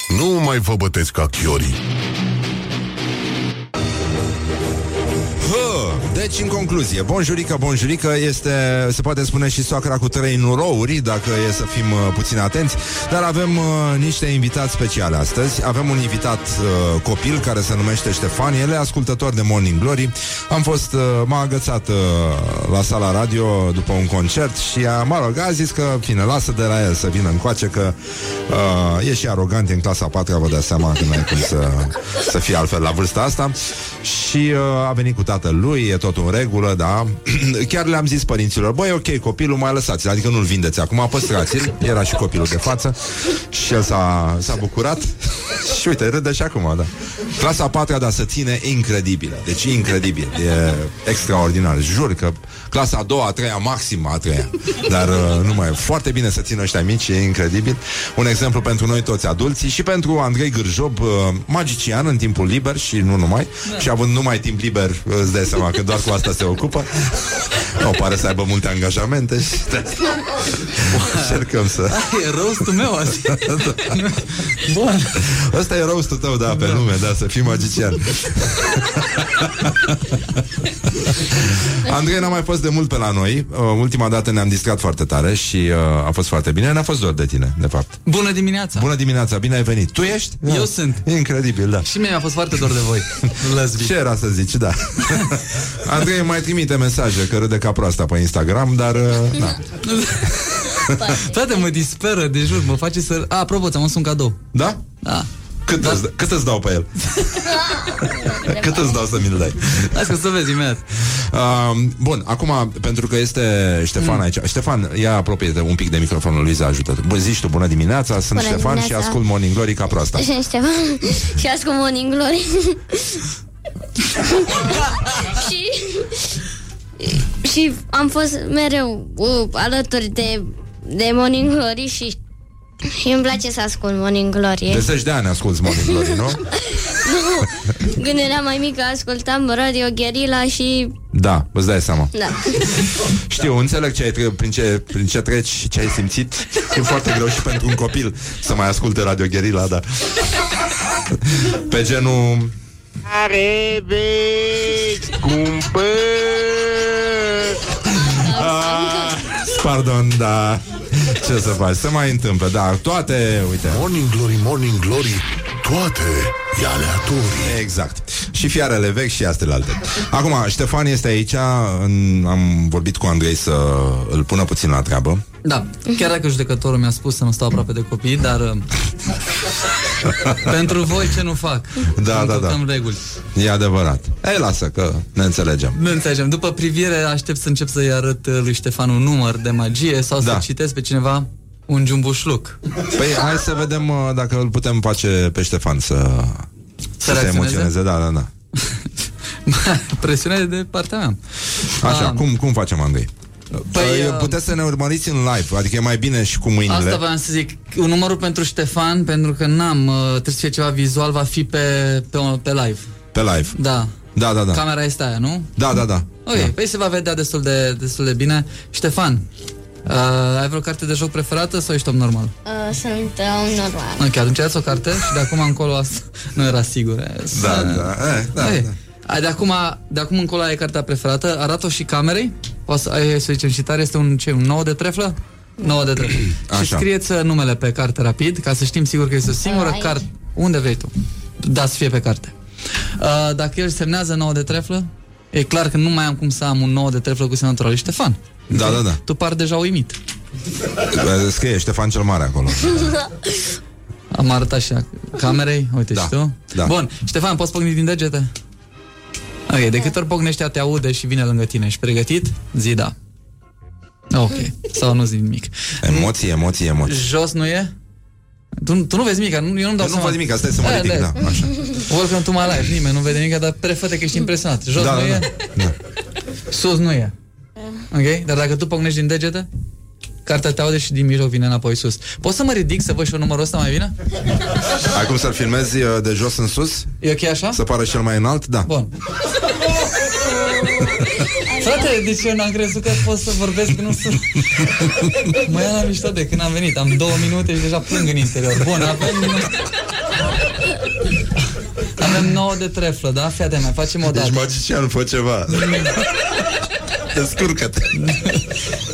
Nu mai vă bătesc ca chiorii. Deci, în concluzie, bonjurică, bonjurică este, se poate spune și soacra cu trei nurouri, dacă e să fim uh, puțin atenți, dar avem uh, niște invitați speciale astăzi. Avem un invitat uh, copil care se numește Ștefan, el e ascultător de Morning Glory. Am fost, uh, m-a agățat uh, la sala radio după un concert și, a, mă rog, a zis că, fine, lasă de la el să vină încoace, că uh, e și arogant e în clasa 4 vă dați seama că nu ai cum să, să fie altfel la vârsta asta. Și uh, a venit cu tatăl lui, e tot în regulă, da. [CLEARS THROAT] Chiar le-am zis părinților, băi, ok, copilul mai lăsați adică nu-l vindeți acum, păstrați-l. Era și copilul de față și el s-a, s-a bucurat [LAUGHS] și uite, râde și acum, da. Clasa a patra, dar să ține incredibilă, deci incredibil, e extraordinar. Jur că clasa a doua, a treia, maxim a treia, dar uh, nu mai e foarte bine să țină ăștia mici, e incredibil. Un exemplu pentru noi toți adulții și pentru Andrei Gârjob, uh, magician în timpul liber și nu numai, da. și având numai timp liber, îți dai seama că doar cu asta se ocupă. Nu, pare să aibă multe angajamente și încercăm să... E rostul meu azi. Bun. Ăsta e roastul tău, da, pe nume, da, să fii magician. Andrei n-a mai fost de mult pe la noi. Uh, ultima dată ne-am distrat foarte tare și uh, a fost foarte bine. Ne-a fost dor de tine, de fapt. Bună dimineața! Bună dimineața, bine ai venit. Tu ești? Eu da. sunt. E incredibil, da. Și mie a fost foarte dor de voi. [LAUGHS] Lăsbi. Ce era să zici, da. [LAUGHS] Andrei mai trimite mesaje că râde ca proasta pe Instagram, dar... uh, Da. [LAUGHS] Frate, mă disperă, de jur, mă face să... A, apropo, ți-am adus un cadou. Da? Da. Cât, da? Îți, cât îți dau pe el? [LAUGHS] cât îți dau să mi-l dai? Hai să vezi imediat. Uh, bun, acum, pentru că este Ștefan mm. aici. Ștefan, ia apropie de un pic de microfonul lui, ajută Bă, zici tu, bună dimineața, sunt Bună Ștefan dimineața. și ascult Morning Glory ca proasta. [LAUGHS] Ștefan și ascult Morning Glory. [LAUGHS] și, și am fost mereu uh, alături de, de Morning Glory și, și îmi place să ascult Morning Glory. De zeci de ani asculti Morning Glory, nu? [LAUGHS] Nu, când eram mai mică ascultam Radio Guerilla și Da, îți dai seama. da. [LAUGHS] Știu, înțeleg ce ai, tre- prin, ce, prin ce treci și ce ai simțit. E foarte greu și pentru un copil să mai asculte Radio Guerilla, dar... Pe genul... Are vechi. Cumpăr. Ah, Pardon, da. Ce să faci, se mai întâmplă Da, toate, uite. Morning Glory, Morning Glory Toate e aleatorii. Exact. Și fiarele vechi și astele alte. Acum, Ștefan este aici în, Am vorbit cu Andrei să îl pună puțin la treabă. Da, chiar dacă judecătorul mi-a spus să nu stau aproape de copii, dar uh, [LAUGHS] [LAUGHS] pentru voi ce nu fac? Da, da, da Încălcăm reguli. E adevărat Ei, lasă că ne înțelegem Nu înțelegem. După privire, aștept să încep să-i arăt uh, lui Ștefan un număr de magie sau Da. să citesc pe cineva un jumbușluc. Păi hai să vedem uh, dacă îl putem face pe Ștefan să, să, se reacționeze? emoționeze Da, da, da [LAUGHS] Presiune de partea mea. Așa, Ah. cum, cum facem, Andrei? Păi, Păi, uh, puteți să ne urmăriți în live Adică e mai bine și cu mâinile Asta voiam să zic. Un numărul pentru Ștefan, pentru că n-am, uh, trebuie să fie ceva vizual, va fi pe, pe, pe live. Pe live Da. Da, da, da Camera este aia, nu? Da, da, da Ok, da. păi se va vedea destul de, destul de bine. Ștefan, uh, ai vreo carte de joc preferată sau ești om normal? Uh, sunt uh, normal. Ok, atunci ai o carte și de acum încolo asta [LAUGHS] nu era sigur. eh, Da, să- da, eh, da, Ok. da. Ai, De acum, de acum încolo ai cartea preferată, arată-o și camerei. O să, ai, să zicem și tare, este un, ce, un 9 de treflă? 9 de treflă. [CLEARS THROAT] și Așa. scrieți uh, numele pe carte rapid, ca să știm sigur că este o singură Aici. carte. Unde vrei tu? Da, să fie pe carte. Uh, dacă el semnează 9 de treflă, e clar că nu mai am cum să am un 9 de treflă cu semnătura lui Ștefan. Da, da, da Tu par deja uimit. Scrie Ștefan cel Mare acolo Am arătat și a camerei, uite Da, și tu. da. Bun, Ștefan, poți pocni din degete? Ok, de câte ori pocnește te aude și vine lângă tine. Ești pregătit? Zi da. Ok, sau nu zi nimic. Emoții, emoții, emoții Jos nu e? Tu, tu nu vezi nimic, nu, eu nu-mi dau Eu nu văd nimic, asta e să mă Da, ridic, da, așa. [LAUGHS] Welcome to my life, nimeni nu vede nimic, dar prefăte că ești impresionat. Jos Da, nu da, e? da. Sus nu e. Ok? Dar dacă tu pocnești din degete, cartea te aude și din mijloc vine înapoi sus. Poți să mă ridic să văd și eu numărul ăsta mai bine? Ai cum să-l filmezi uh, de jos în sus? E ok așa? Să pară cel mai înalt? Da Bun. Frate, deci eu n-am crezut că pot să vorbesc că nu sunt... Mă ia la mișto de când am venit. Am două minute și deja plâng în interior. Bun, avem... Avem 9 de treflă, da? Fii atent, mai facem o dată. Ești magician, fă ceva [LAUGHS] Descurcă-te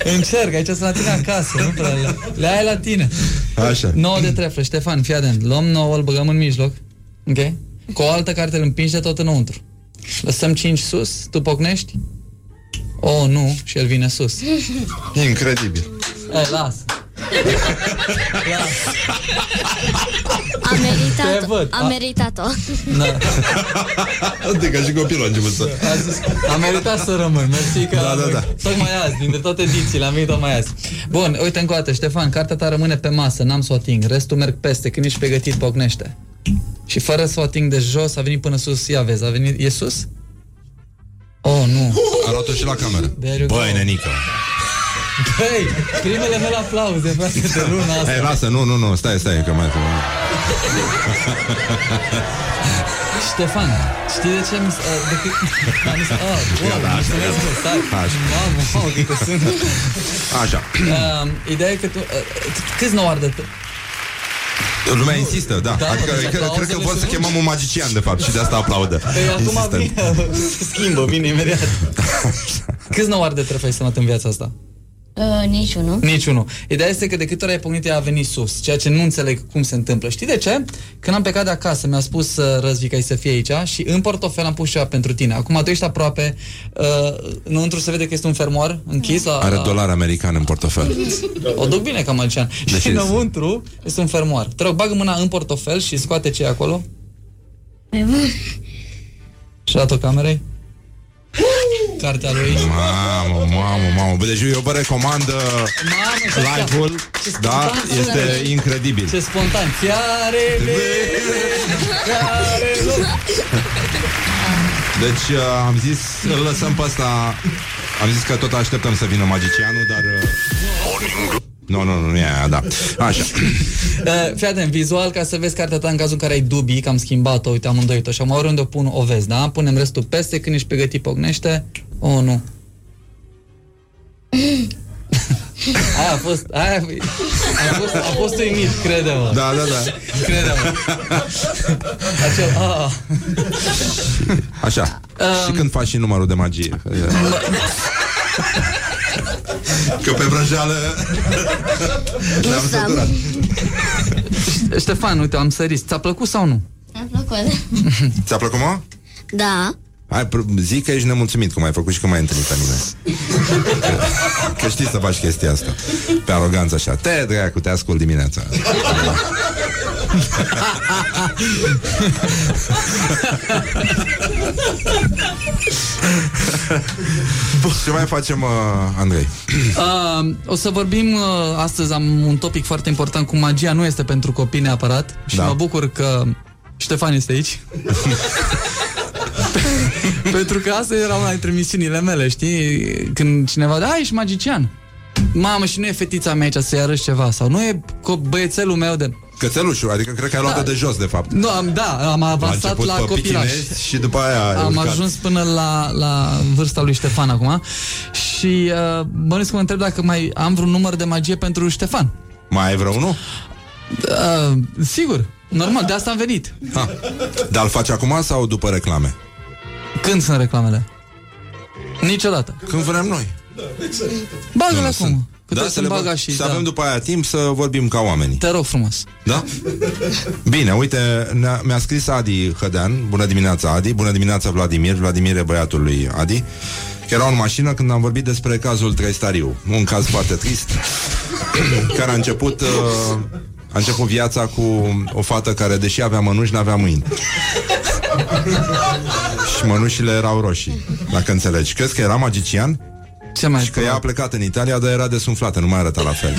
[LAUGHS] Încerc, aici sunt la tine acasă, nu prea le, le ai la tine. Așa 9 de treflă, Ștefan, fii atent. Luăm 9, îl băgăm în mijloc. Ok? Cu o altă carte îl împingi de tot înăuntru. Lăsăm 5 sus, tu pocnești? Oh, nu, și el vine sus. Incredibil Ei, las. Am Te meritat, văd. am A- meritat-o. Da. [LAUGHS] Uite, ca și copilul a început să A zis, am meritat să rămân, mersi că Da, da, da. tocmai azi, dintre toate edițiile, am venit tocmai azi. Bun, uite încă o dată, Ștefan, cartea ta rămâne pe masă, n-am să o ating, restul merg peste, când ești pregătit, pocnește. Și fără să o ating de jos, a venit până sus, ia vezi, a venit, e sus? Oh, nu. Arată și la cameră There you go. Băi, nenică Băi, primele mele aplauze, frate, de luna asta. Hai, lasă, nu, nu, nu, stai, stai, că mai Ștefan, știi de ce mi s- uh, de cât... Am zis, ah, wow, da, așa, mulțumesc, ia. mă, stai. Așa. Mamă, mamă, câte sunt. Așa Uh, ideea e că tu... Uh, câți nu ardă? Lumea insistă, da, Da, Adică mă, cred, cred că aplauzele pot să sunt chemăm un magician, de fapt Și de asta aplaudă Păi acum Insistent. vine, se [LAUGHS] schimbă, vine imediat. [LAUGHS] Câți nu arde trefai să în viața asta? Uh, niciunul. Niciunul. Ideea este că de câte ori ai pocnit, ea a venit sus, ceea ce nu înțeleg cum se întâmplă. Știi de ce? Când am plecat de acasă, mi-a spus uh, Răzvi că ai să fie aici și în portofel am pus ceva pentru tine. Acum tu ești aproape, uh, înăuntru se vede că este un fermoar închis. La, Are dolar american în portofel. O duc bine ca magician. Deci și înăuntru este un fermoar. Te rog, bagă mâna în portofel și scoate ce e acolo. Și dat-o camerei. Cartea lui. Mamă, mamă, mamă. Bă, deci eu vă recomand uh, live-ul. Da, este incredibil. Ce spontan. Fiare care loc. Deci uh, am zis, îl lăsăm pe ăsta Am zis că tot așteptăm să vină magicianul Dar... Uh... Nu, nu, nu, nu e aia, da Așa Uh, fii atent, vizual, ca să vezi cartea ta în cazul în care ai dubii, că am schimbat-o, uite, amândoi tot și am oriunde o pun, o vezi, da? Punem restul peste, când ești pregătit, pocnește. O, oh, nu. [LAUGHS] aia a fost, aia a fost, a fost uimit, crede-mă. Da, da, da Crede-mă. Acel, a, Așa Și când faci și numărul de magie Că [LAUGHS] pe vrăjeală Ne-am săturat Ștefan, uite, am sărit. Ți-a plăcut sau nu? Mi-a plăcut. Ți-a plăcut, mă? Da. Hai, pr- zic că ești nemulțumit cum ai făcut și că m-ai întâlnit pe mine. Că, că știi să faci chestia asta. Pe aroganță așa. Te dracu, te ascult dimineața. Ce mai facem, uh, Andrei? Uh, o să vorbim uh, astăzi, am un topic foarte important cu magia, nu este pentru copii neapărat. Și Da. mă bucur că Ștefan este aici. [LAUGHS] [LAUGHS] pentru că asta era una dintre misiunile mele, știi? Când cineva, da, ești magician. Mamă, și nu e fetița mea aici să-i arăți ceva sau nu e co- băiețelul meu de... Cățelușul, adică cred că ai luat Da. de jos, de fapt Nu, am, da, am avansat început la pe copilaj. pichinezi și după aia ai Am urcat. ajuns până la, la vârsta lui Ștefan acum și uh, bănuiesc că mă întreb dacă mai am vreun număr de magie pentru Ștefan. Mai ai vreunul? Uh, sigur, normal, de asta am venit. Ha. Dar îl faci acum sau după reclame? Când sunt reclamele? Niciodată. Când vrem noi Bagă-le Nu, acum. sunt. Că da, da, să, le baga bag, și... să da. avem după aia timp să vorbim ca oamenii Te rog frumos. Da? Bine, uite, ne-a, mi-a scris Adi Hădean Bună dimineața, Adi Bună dimineața, Vladimir Vladimir e băiatul lui Adi că era în mașină când am vorbit despre cazul Trăistariu Un caz foarte trist [CLEARS THROAT] Care a început uh, A început viața cu o fată care Deși avea mănuși, n-avea mâini Și mănușile erau roșii Dacă înțelegi Crezi că era magician? Ce mai Și că ea a plecat în Italia, dar era desumflată, nu mai arăta la fel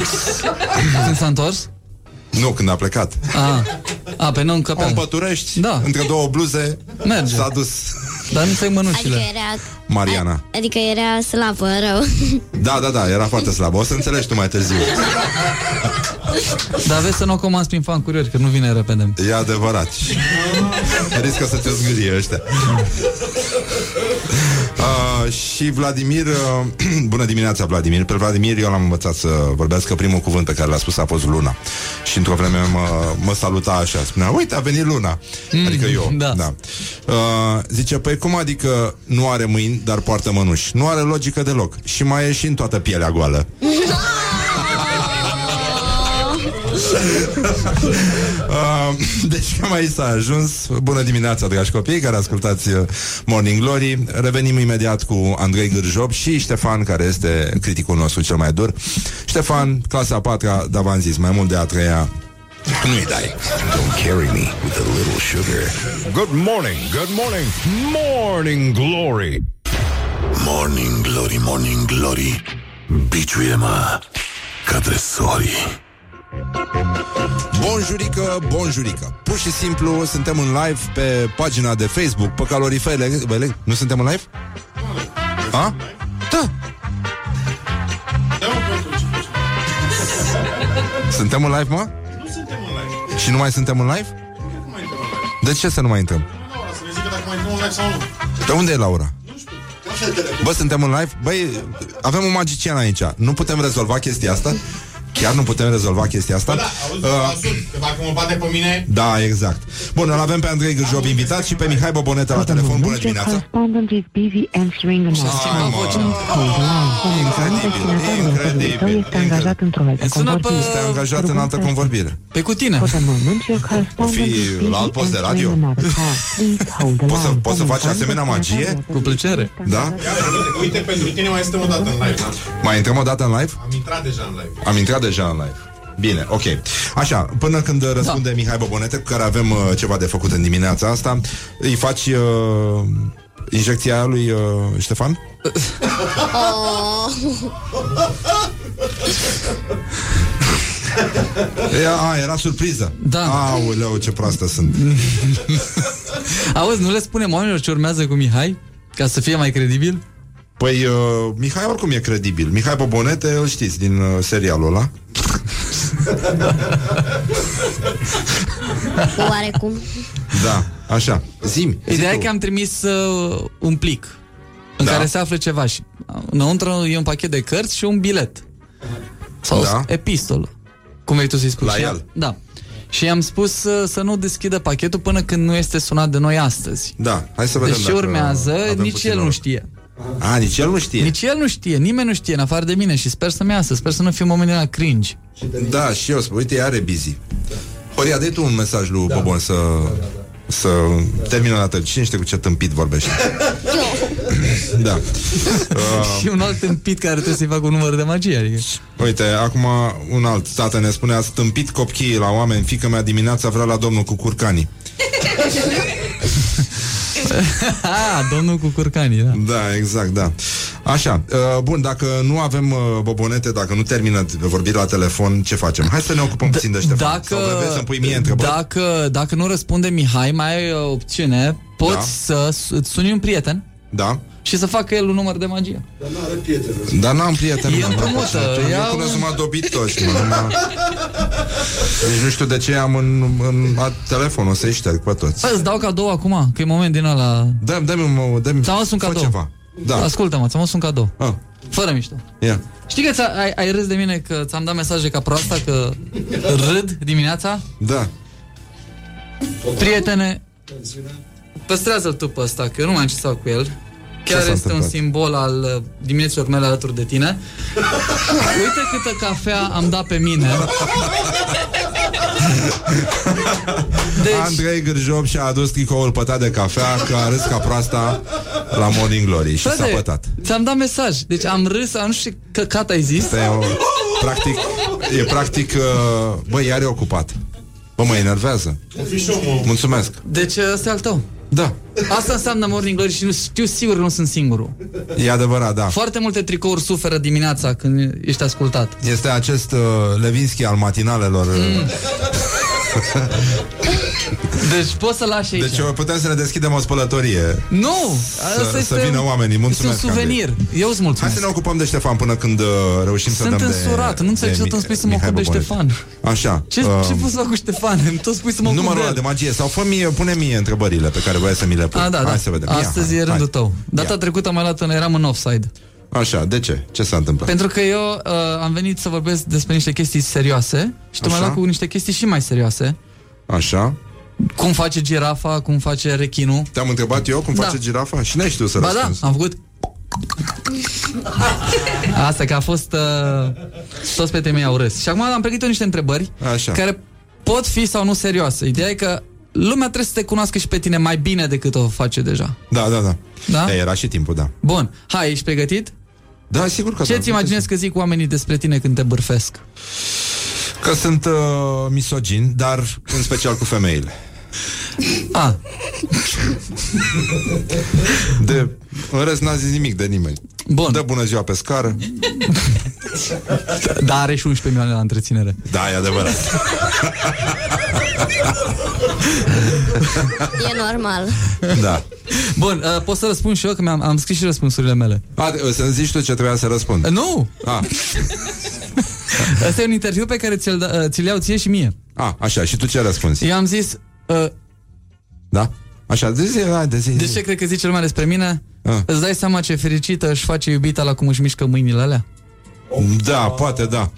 Când [LAUGHS] s-a întors? Nu, când a plecat A, a pe nu încă O împăturești Da. Între două bluze Merge. S-a dus Dar nu ți mănușile. Adică era, Mariana adică era slabă, rău. Da, da, da, era foarte slabă O să înțelegi tu mai târziu [LAUGHS] Dar vezi să nu o comanzi prin fan curiori, că nu vine repede. E adevărat. Riscă să te zgârie ăștia. Uh, Și Vladimir uh, [CLEARS THROAT] Bună dimineața Vladimir. Pe Vladimir eu l-am învățat să vorbească Primul cuvânt pe care l-a spus a fost luna. Și într-o vreme mă, mă saluta așa Spunea, uite a venit luna. Mm, Adică eu, da. da. Uh, Zice, păi cum adică Nu are mâini, dar poartă mănuși Nu are logică deloc. Și mai e și în toată pielea goală [LAUGHS] Uh, [LAUGHS] deci cam aici s-a ajuns. Bună dimineața, dragi copii care ascultați uh, Morning Glory. Revenim imediat cu Andrei Gârjob și Ștefan, care este criticul nostru cel mai dur. Ștefan, clasa a patra, dar v-am zis, mai mult de a treia Nu-i dai. Don't carry me with a little sugar. Good morning, good morning, morning glory. Morning Glory, Morning Glory. Biciuie-mă ca tresorii Bonjurică, bonjurică Pur și simplu suntem în live pe pagina de Facebook Pe calorifere Nu suntem în live? A? Da Suntem în live, mă? Nu suntem în live. Și nu mai suntem în live? De ce să nu mai intrăm? Să ne zică dacă mai intrăm în live sau nu. De unde e Laura? Bă, suntem în live? Băi, avem un magician aici Nu putem rezolva chestia asta? Chiar nu putem rezolva chestia asta? Bă, da, auzi, Uh, uh, că dacă mă bate pe mine... da, exact. Bun, îl avem pe Andrei Gârjob invitat și pe Mihai Boboneta la telefon. Bună dimineața! correspondent is busy answering a message. Hold line. Destinatarilor cărui tău este angajat într-o altă convorbire. Este angajat în altă convorbire. Pe cu tine. For the moment, your O correspondent fi is busy la alt post de radio? answering another call. Please hold the Poți să, line. poți să faci asemenea magie? Cu plăcere. Da? Uite, uite, pentru tine mai este o dată în live. Mai intrăm o dată în live? Am intrat deja în live. Am intrat deja în live. Bine, ok. Așa, până când răspunde da. Mihai Bobonete, cu care avem uh, ceva de făcut în dimineața asta, îi faci uh, injecția aia lui uh, Ștefan? [LAUGHS] Ea, a, era surpriză. Da. Aoleu, ce proastă sunt. [LAUGHS] Auzi, nu le spunem oamenilor ce urmează cu Mihai? Ca să fie mai credibil? Păi, uh, Mihai oricum e credibil. Mihai Bobonete, îl știți, din uh, serialul ăla. [LAUGHS] Oarecum. Da, așa. Zim. Ideea e că am trimis uh, un plic în Da. care se află ceva și uh, înăuntru e un pachet de cărți și un bilet. Sau Da. epistolă. Cum vrei tu să-i spui? La Și el. am- Da. Și i-am spus uh, să nu deschidă pachetul până când nu este sunat de noi astăzi. Da, hai să vedem Deci ce dacă urmează, avem nici puțin el nu noroc. știe. A, nici el nu știe. Nici el nu știe, nimeni nu știe, în afară de mine și sper să-mi iasă, sper să nu fie un moment de la cringe. Da, și eu spun, uite, ea are busy. Horia, dai tu un mesaj lui da. Bobon să, să termină la tăi. Cine știe cu ce tâmpit vorbește? [LAUGHS] da. Uh, [LAUGHS] Și un alt tâmpit care trebuie să-i facă un număr de magie, adică. uite, acum un alt tată ne spune Ați tâmpit copiii la oameni Fică mea dimineața vrea la domnul cu curcanii ah, [LAUGHS] [LAUGHS] domnul cu curcanii, da. Da, exact, da Așa, uh, bun, dacă nu avem uh, bobonete Dacă nu termină vorbirea la telefon Ce facem? Hai să ne ocupăm puțin de Ștefan Dacă, Sau vrei să-mi pui mie întrebări? dacă, dacă nu răspunde Mihai, mai ai o opțiune, poți Da. să s- îți suni un prieten Da și să facă el un număr de magie. Dar n-am prieten E mă. împrumută, Eu ia cunosc un- numai dobitoși mă, numai... Deci nu știu de ce am în, în a, telefonul să-i șterg pe toți Bă, îți dau cadou acum, că e moment din ăla... Dă-mi, dă-mi, un- dă-mi Ți-am adus un fă cadou. ceva Da, Ascultă-mă, ți-am adus un cadou. ah, Fără mișto. ia Știi că ți ai, ai râs de mine că ți-am dat mesaje ca proasta că râd dimineața? Da, Prietene, păstrează-l tu pe ăsta, că eu nu mai am ce să fac cu el. Chiar s-a este un întâmplat? simbol al uh, dimineților mele alături de tine. [LAUGHS] Uite câtă cafea am dat pe mine. deci... Andrei Gârjob și-a adus tricoul pătat de cafea Că a râs ca proasta la Morning Glory Și s-a Frate, pătat ți-am dat mesaj. Deci am râs, am nu știu ce căcat ai zis. Asta e o, practic, e practic uh, Băi, iar e ocupat Bă, mă enervează Mulțumesc Deci ăsta e al tău. Da, Asta înseamnă Morning Glory și nu știu sigur că nu sunt singurul. e adevărat, da Foarte multe tricouri suferă dimineața când ești ascultat. Este acest uh, Levinski al matinalelor uh, Mm. [LAUGHS] Deci poți să lași aici. Deci uh, putem să ne deschidem o spălătorie Nu! Asta să, este să vină oamenii, mulțumesc Este un suvenir. Eu îți mulțumesc. Hai să ne ocupăm de Ștefan până când uh, reușim să Sunt dăm însurat, de nu înțeleg ce de tot îmi spui să mă Mihai ocup de Bobonete. Ștefan. Așa Ce, uh, ce pot să fac cu Ștefan? Îmi [LAUGHS] tot spui să mă ocup Numărul de ăla el. de magie Sau fă mie, pune mie întrebările Pe care voiai să mi le pui A, da, Hai da. să vedem Ia, Astăzi hai, e rândul hai. tău. Data trecută mai luat eram în offside. Așa, de ce? Ce s-a întâmplat? Pentru că eu uh, am venit să vorbesc despre niște chestii serioase și tu Așa. mai luat cu niște chestii și mai serioase. Așa Cum face girafa, cum face rechinul. Te-am întrebat eu cum Da. face girafa Și n-ai știut să Ba da, răspunzi am făcut Asta că a fost uh, Toți pe temei au râs Și acum am pregătit eu niște întrebări Așa. Care pot fi sau nu serioase Ideea e că lumea trebuie să te cunoască și pe tine Mai bine decât o face deja Da, da, da Da? E, Era și timpul, da Bun, hai, ești pregătit? Da, sigur că Ce da. ți imaginezi că zic oamenii despre tine când te bârfesc? Că sunt uh, misogini Dar în special cu femeile A, De, în rest n-a zis nimic de nimeni. Bun. Dă bună ziua pe scară. [LAUGHS] Dar are și 11 milioane la întreținere. Da, e adevărat. E normal. Da. Bun, uh, pot să răspund și eu Că mi-am am scris și răspunsurile mele. A, să-mi zici tu ce trebuia să răspund. Uh, Nu! A, Asta e un interviu pe care ți-l, da- uh, ți-l iau ție și mie. A, așa, și tu ce răspunzi? Eu am zis uh, Da? Așa, de zi, hai, de zi De ce cred că zice lumea despre mine? Ah. Îți dai seama ce fericită își face iubita la cum își mișcă mâinile alea? Da, poate da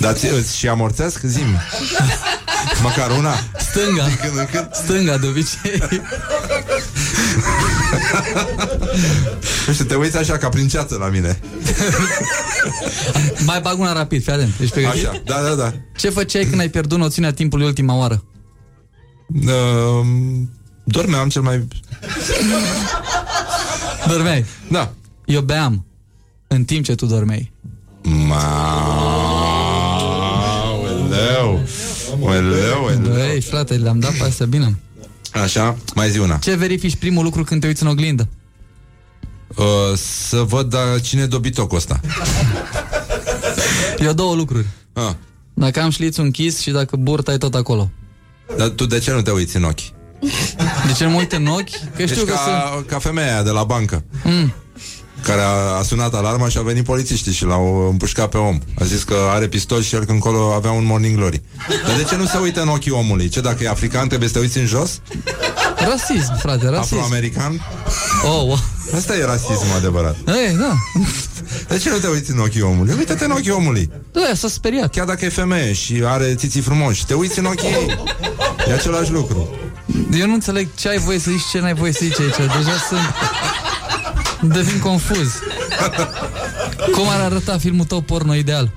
Dar ți- îți și amorțesc? Zim. [LAUGHS] Măcar una. Stânga. Din când în când. Stânga, de obicei. Nu știu, te uiți așa ca prin ceață la mine. Mai bag una rapid, fii atent. Ești pregătit? Așa, da, da, da. Ce făceai când ai pierdut noțiunea timpului ultima oară? Uh, dormeam cel mai... Dormeai? Da. Eu beam în timp ce tu dormeai. Maoleu. Oleu, oleu. Băi, frate, le-am dat pe astea bine. Așa, mai zi una. Ce verifici primul lucru când te uiți în oglindă? Uh, să văd da, cine e dobitocul ăsta. Eu două lucruri. Ah. Dacă am șlițul închis și dacă burta e tot acolo. Dar tu de ce nu te uiți în ochi? De ce nu mă uit în ochi? Că știu Ești că ca, sunt... ca femeia aia de la bancă Mm. Care a, a sunat alarma și au venit polițiștii Și l-au împușcat pe om A zis că are pistol și el când încolo avea un morning glory Dar de ce nu se uită în ochii omului? Ce dacă e african trebuie să te uiți în jos? Rasism, frate, rasism. Afroamerican? Oh, wow. Asta e rasism adevărat Ei, da. De ce nu te uiți în ochii omului? Uite-te în ochii omului Da, s-a speriat Chiar dacă e femeie și are țiții frumoși Te uiți în ochii ei E același lucru Eu nu înțeleg ce ai voie să zici, ce n-ai voie să zici aici. Deja sunt... Devin confuz. Cum ar arăta filmul tău porno ideal?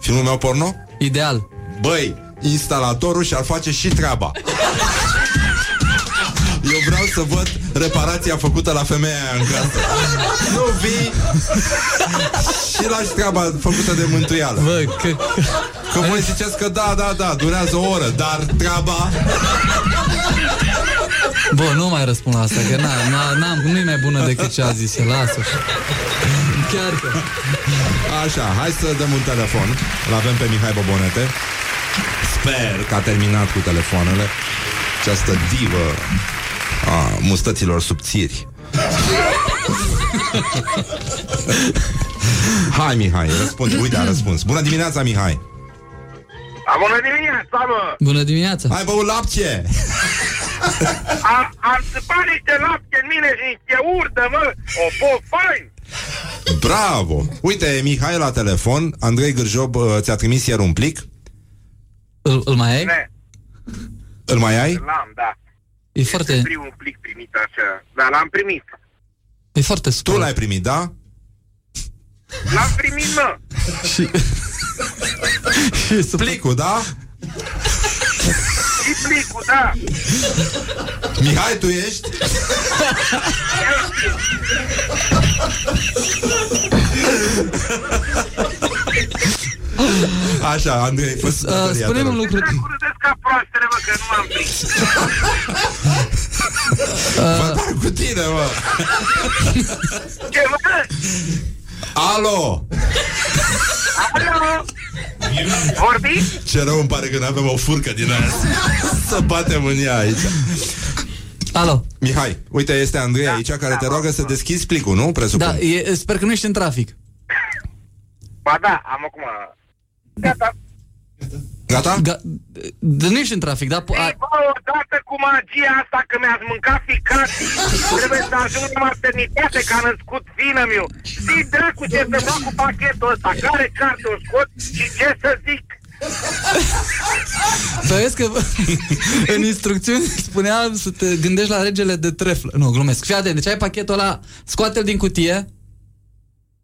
Filmul meu porno? Ideal. Băi, instalatorul și-ar face și treaba Eu vreau să văd reparația făcută la femeia aia în casă. Nu vii. Și lași treaba făcută de mântuială. Bă, că... Că voi ziceți că da, da, da, durează o oră Dar treaba Bă, nu mai răspund la asta, că na, na, n-am, nu e mai bună decât ce a zis el, lasă Chiar că... Așa, hai să dăm un telefon. Îl avem pe Mihai Bobonete. Sper că a terminat cu telefoanele. Această divă a mustăților subțiri Hai Mihai, răspunde, uite a răspuns Bună dimineața Mihai Bună dimineața, mă! Bună dimineața Ai băut lapte? A, am țăpat niște lapte în mine și niște urdă, mă! O po fain! Bravo! Uite, Mihai la telefon Andrei Gârjob uh, ți-a trimis ieri un plic Îl, îl mai ai? Ne, Îl mai ai? l-am, da. E foarte, Primul plic primit așa. Da, l-am primit. e foarte Tu super. l-ai primit, da? L-am primit, mă! [LAUGHS] Și... Plicul, da? Și plicul, da! Mihai, tu ești? [LAUGHS] [LAUGHS] Așa, Andrei, fă Uh, sătăria, spune-mi te un rog. lucru. Râdeți ca proastele, mă, că nu m-am prins. [LAUGHS] Vorbeam cu tine, mă [LAUGHS] Ce, mă? Alo! Alo? Vorbiți? Ce rău îmi pare că nu avem o furcă din aia Să batem în ea aici Alo. Mihai, uite, este Andrei Da, aici Care te roagă să deschizi plicul, nu? Presupun Da, e, sper că nu ești în trafic. Ba da, am acum... Gata. Gata? Ga- de, nu ești în trafic, da? Ei, A, bă, odată cu magia asta că mi-ați mâncat ficații Trebuie să ajung la maternitate că a născut fină miu Zi dracu ce să fac cu pachetul ăsta Care carte o scot și ce să zic Vezi că [LAUGHS] în instrucțiuni spunea să te gândești la regele de treflă. Nu, glumesc. Fii atent, deci ai pachetul ăla, scoate-l din cutie,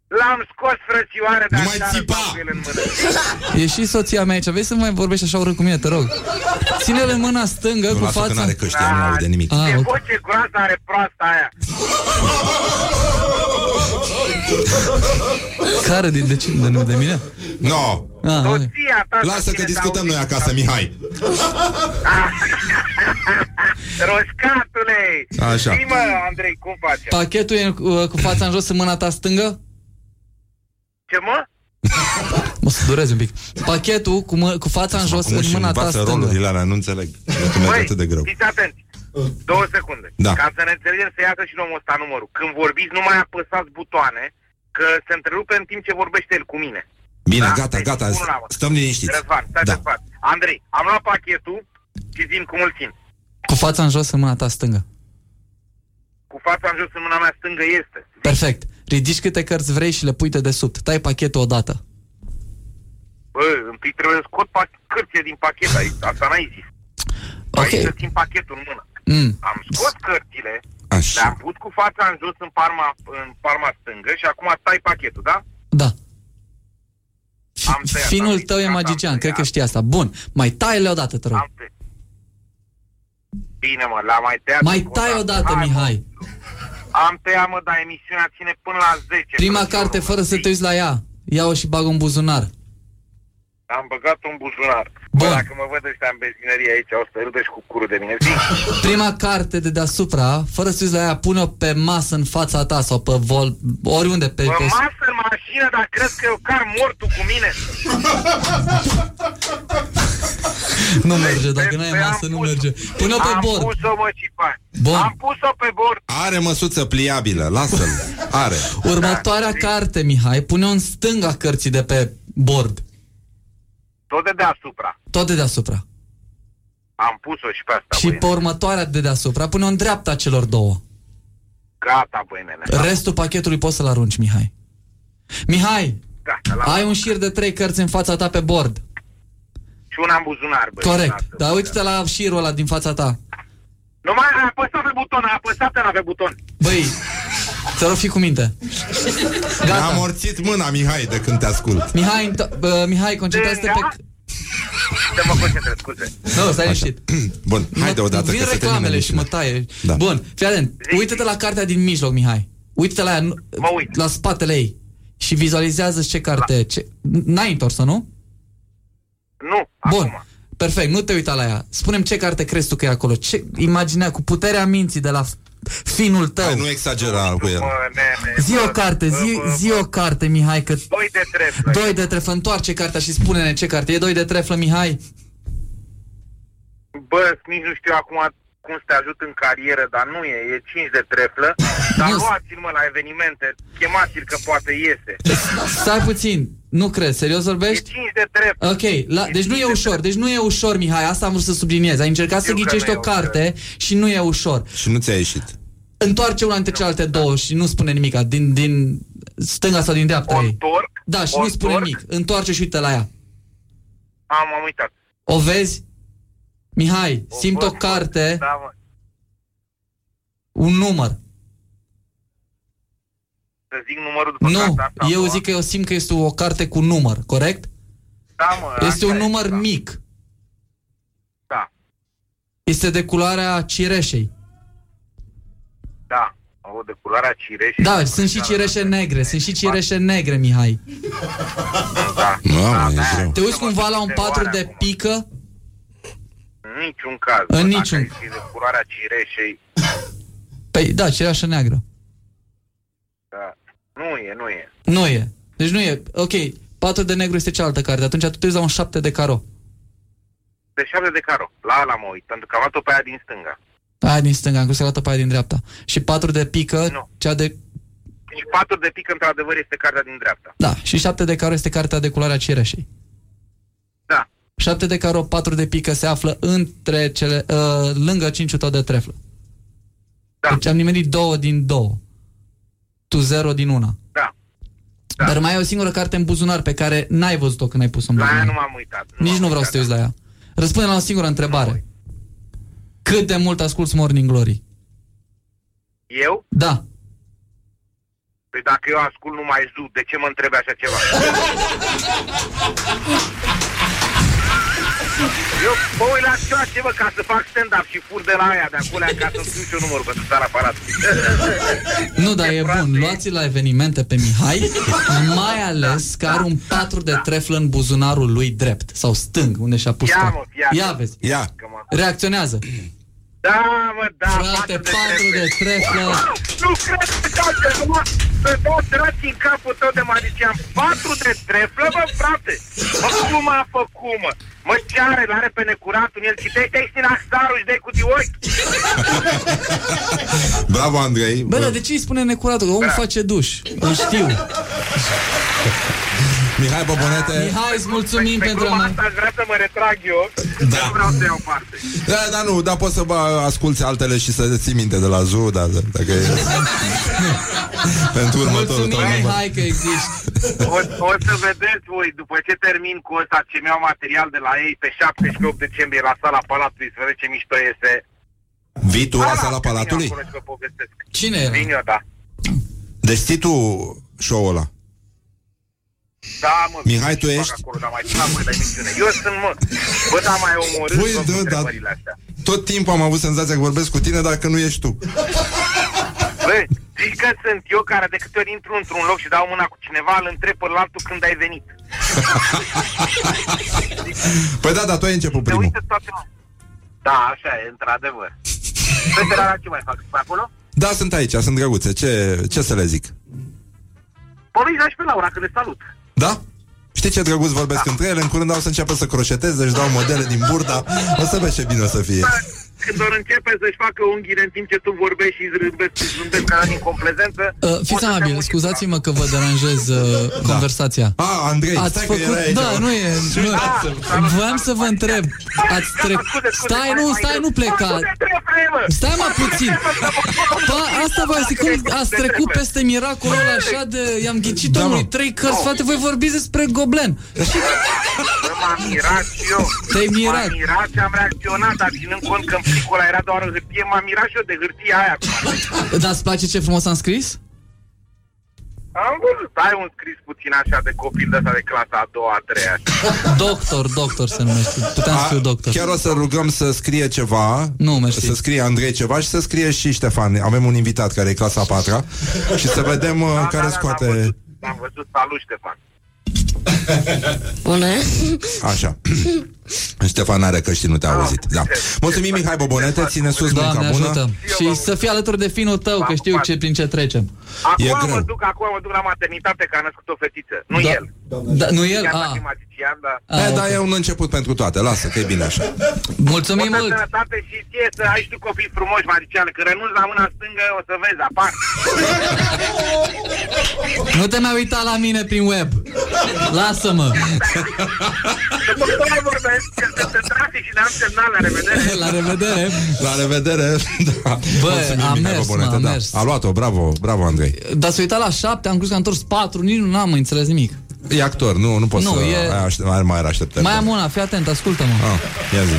L-am scos frățioare de Nu mai așa țipa! el în mână [LAUGHS] e și soția mea aici. Vei să mai vorbești așa urât cu mine, te rog. Ține-l în mâna stângă Nu cu lasă că fața. n-are căști, ea nu aude nimic Ah, Ce ok. voce groasă are proasta aia [LAUGHS] Care din de cine? De, de mine? No, Ah, ok. Soția ta lasă că discutăm noi acasă, Mihai [LAUGHS] Roșcatule Așa. Zi mă, Andrei, cum faci? Pachetul e uh, cu fața în jos în mâna ta stângă? Ce mă? Mă să durezi un pic. Pachetul cu, mă, cu fața în jos Acum în și mâna ta învață stângă. rolurile alea, nu înțeleg Că merge atât de greu fiți atenți. Două secunde. Da. Ca să ne înțelegem să iasă și omul ăsta numărul. Când vorbiți, nu mai apăsați butoane, că se întrerupe în timp ce vorbește el cu mine. Bine, Da? gata, Deci, gata, unul la mână. stăm liniștiți Răzvan, stai Da. da. Răzvan. Andrei, am luat pachetul și zim cum îl țin. Cu fața în jos în mâna ta stângă. Cu fața în jos în mâna mea stângă este. Perfect. Ridici câte cărți vrei și le pui de desubt. Tai pachetul odată. Bă, întâi trebuie să scot pa- cărțile din pachet aici. Asta n-ai zis. Ok. Aici să țin pachetul în mână. Mm. Am scos cărțile, Așa. le-am pus cu fața în jos în palma, în palma stângă și acum tai pachetul, da? Da. Am tăiat, Finul am tău e tăiat, magician, am cred că tăiat. știi asta. Bun, mai taie-le odată, te rog. Am tăiat. Bine, mă, l-am mai tăiat. Mai încă o tai dată. odată, Hai, mă. Mihai. Am tăiat, mă, dar emisiunea ține până la 10. Prima frățiorul, carte, mă. fără să te uiți la ea. Ia-o și bag în buzunar. Am băgat un buzunar. Bun. Bă, dacă mă văd ăștia în benzinărie aici, o să râdă și cu curul de mine. Zic, Prima carte de deasupra, fără să te uiți la ea, pune-o pe masă în fața ta sau pe vol, oriunde pe... Bă, pe... masă în mașină, dar crezi că eu car mortul cu mine? [LAUGHS] [LAUGHS] Nu merge, dacă nu ai Păi am masă, nu pus- merge. Pune-o pe am bord. pus-o, mă, Cipan. Bun. Am pus-o pe bord. Are măsuță pliabilă, lasă-l. Are. Următoarea carte, Mihai, pune-o în stânga cărții de pe bord. Tot de deasupra. Tot de deasupra. Am pus-o și pe asta, Și băi. pe următoarea de deasupra, pune-o în dreapta celor două. Gata, băi, nene. Restul pachetului poți să-l arunci, Mihai. Mihai, Gata, la ai un șir de trei cărți în fața ta pe bord. Și una în buzunar, băi. Corect. lasă, Dar băi. uite-te la șirul ăla din fața ta. Nu mai ai apăsat pe buton, a apăsat ăla pe buton. Băi, să rog fi cu minte. Mi-a amorțit mâna, Mihai, de când te ascult. Mihai, înto- bă, Mihai, concentrează-te pe... Să mă concentrez, scuze. Nu, stai liniștit. [CLEARS THROAT] Bun, hai deodată Vin că se termină reclamele și mă emisiunea. taie. Da. Bun, fii atent. Uită-te la cartea din mijloc, Mihai. Uită-te la ea, nu- Mă uit. la spatele ei. Și vizualizează ce carte... Ce... N-ai întors-o, nu? Nu, Bun. Perfect, nu te uita la ea. Spune-mi ce carte crezi tu că e acolo. Ce imaginea cu puterea minții de la f- finul tău. Hai, nu exagera cu el. Mă, nene. Zi o carte, zi, zi o carte, Mihai, că... Doi de treflă. Doi de treflă, întoarce cartea și spune-ne ce carte. E doi de treflă, Mihai? Bă, nici nu știu acum cum să te ajut în carieră, dar nu e, e 5 de treflă. Dar Nu. luați-l, mă, la evenimente, chemați-l că poate iese. Stai puțin, nu cred, serios E vorbești? 5 de treflă. Ok, la, deci nu e ușor, deci nu e ușor, Mihai, asta am vrut să subliniez. Ai încercat să Știu că ghicești nu o e ușor. carte și nu e ușor. Și nu ți-a ieșit. Întoarce una dintre celelalte două și nu spune nimic, din, din stânga sau din dreapta ei. Întorc, Da, și nu spune întorc. nimic. Întoarce și uite la ea. Am, am uitat. O vezi? Mihai, simt o văd, carte, Da, mă. un număr. Să zic numărul după Nu, cartea asta. eu nu? zic că eu simt că este o carte cu număr, corect? Da, mă, Este așa un e, număr da. mic. Da. Este de culoarea cireșei. Da, o de culoarea cireșe. Da, sunt și cireșe negre, sunt și cireșe negre, Mihai. Da. Mamă, e greu. Te uiți cumva la un patru de pică? În niciun caz. În bă, niciun. Dacă e de culoarea cireșei, Păi da, cireașă neagră. da. Nu e, nu e. Nu e. Deci nu e. Ok, patru de negru este cealaltă carte. Atunci tu te uiți la un șapte de caro. De șapte de caro. La ala mă uit, pentru că am luat-o pe aia din stânga. Aia din stânga, am crezut că arată pe aia din dreapta. Și patru de pică, Nu. cea de... Și patru de pic, într-adevăr, este cartea din dreapta. Da, și șapte de caro este cartea de culoarea cireșei. Da. Șapte de caro, patru de pică se află între cele... Uh, lângă cinciul tău de treflă. Da. Deci am nimerit două din două. Tu zero din una. Da. Dar mai e o singură carte în buzunar pe care n-ai văzut-o când ai pus-o în La buzunar. aia nu m-am uitat. Nici m-am nu vreau să te uiți la ea. Răspunde la o singură întrebare. Cât de mult asculti Morning Glory? Eu? Da. Păi dacă eu ascult numai zu, de ce mă întrebi așa ceva? [LAUGHS] Eu mă uit la ceva ceva ca să fac stand-up și fur de la aia de acolo ca să-mi scriu și eu numărul pentru țara aparat. Nu, dar e bun. Luați la evenimente pe Mihai, mai ales că are un patru de treflă în buzunarul lui drept sau stâng, unde și-a pus Ia, cap. mă, ia. Ia vezi. Ia. Reacționează. Da, mă, da, Frate, patru de treflă. Nu cred că toate, mă, să dau draci în capul tău de magician. Patru de treflă, mă, frate. Mă, cum a făcut, mă? Mă, ce are? L-are pe necuratul în el. Citește textul în axarul și dai cu diochi. Bravo, Andrei. Bă, dar de ce îi spune necuratul? Omul face duș. Îl știu. Mihai Bobonete Mihai, îți mulțumim pentru a Asta aș vrea să mă retrag eu. Da. Nu vreau să iau parte. Da, dar nu, dar poți să vă asculti altele și să ții minte de la Zoo, da, da, dacă e... [LAUGHS] Pentru următorul tău Mulțumim, număr. Mihai, că existi. O, o să vedeți voi, după ce termin cu ăsta ce mi-au material de la ei pe 7 și pe 8 decembrie la sala Palatului, să vedeți ce mișto este. Vii tu la Ah, sala că vin eu Palatului? acolo și vă povestesc. Cine era? Vin eu, da. Deci ții tu show-ul ăla. Da, mă. Mihai, tu fac ești? Acolo, dar mai cine mai la emisiune. Eu sunt, mă. Bă, dar mai omorât Păi, tot da, cu da. întrebările astea. Tot timpul am avut senzația că vorbesc cu tine, dar că nu ești tu. Bă, zici că sunt eu care de câte ori intru într-un loc și dau mâna cu cineva, îl întreb pe altul când ai venit. [LAUGHS] Păi da, dar tu ai început Se primul. uită toată lumea. Da, așa e, într-adevăr. Fetele la ce mai fac? Pe acolo? Da, sunt aici, sunt drăguțe. Ce, ce să le zic? Pe Luiza și pe Laura, că le salut. Da? Știi ce drăguț vorbesc Da. între ele? În curând au să înceapă să croșeteze, își dau modele din burda. O să vezi ce bine o să fie. Când ori începe să-și facă unghiile în timp ce tu vorbești și zâmbesc, zâmbesc ca din complezență, Uh, fiți amabil, scuzați-mă că vă deranjez uh, conversația. A, Andrei, Ați stai că făcut... era aici. Da, nu e... Nu... Voiam să vă întreb. Ați trec... Stai, nu, stai, nu pleca. Stai mă puțin. Pa, asta vă zic, cum ați trecut peste miracolul ăla așa de... I-am ghicit Da, omului mă. trei cărți, frate, voi vorbiți despre Goblen. Și Bă, m-am mirat și eu. Te-ai mirat. M-am mirat și am reacționat, dar ținând cont că în plicul ăla era doar o hârtie, m-am mirat și eu de hârtia aia. [LAUGHS] Dar îți place ce frumos am scris? Am văzut, ai un scris puțin așa de copil de ăsta de clasa a doua, a treia. așa. Doctor, doctor se numește. Puteam să fiu doctor. Chiar o să rugăm să scrie ceva Nu, mersi. Să scrie Andrei ceva și să scrie și Ștefan Avem un invitat care e clasa a patra Și să vedem uh, Da, care da, da, scoate Am văzut, am văzut salut, Ștefan. [LAUGHS] Bună. Așa [CLEARS THROAT] Ștefan are căști, nu te-a auzit da. Mulțumim Mihai Bobonete, ține sus munca Doamne bună ajută. Și să fii alături de finul tău, că știu ce, prin ce trecem. Acum E mă greu. duc, acum mă duc la maternitate că a născut o fetiță. Nu Da. el. Da, nu el? Chiar Ah. dacă e magician, da. E, da, e un început pentru toate, lasă că e bine așa Mulțumim Multă mult! sănătate și ție să ai și tu copii frumoși, magician, că renunți la mâna stângă, o să vezi, apar. Nu te mai uita la mine prin web. Lasă-mă. După cum mai vorbesc, că sunt în trafic și n-am semnal, la revedere. [LAUGHS] La revedere. La revedere da. Bă, Mulțumim, a Mihai mers, Bobonete, mă, a da. mers. A luat-o, bravo, bravo Andrei Dar s-a uitat la șapte, am crezut că a întors patru, nici nu am înțeles nimic. E actor, nu, nu poți Nu, să e- ai aștept, mai, mai are așteptări Mai am una, fii atent, ascultă-mă. ah, Ia zi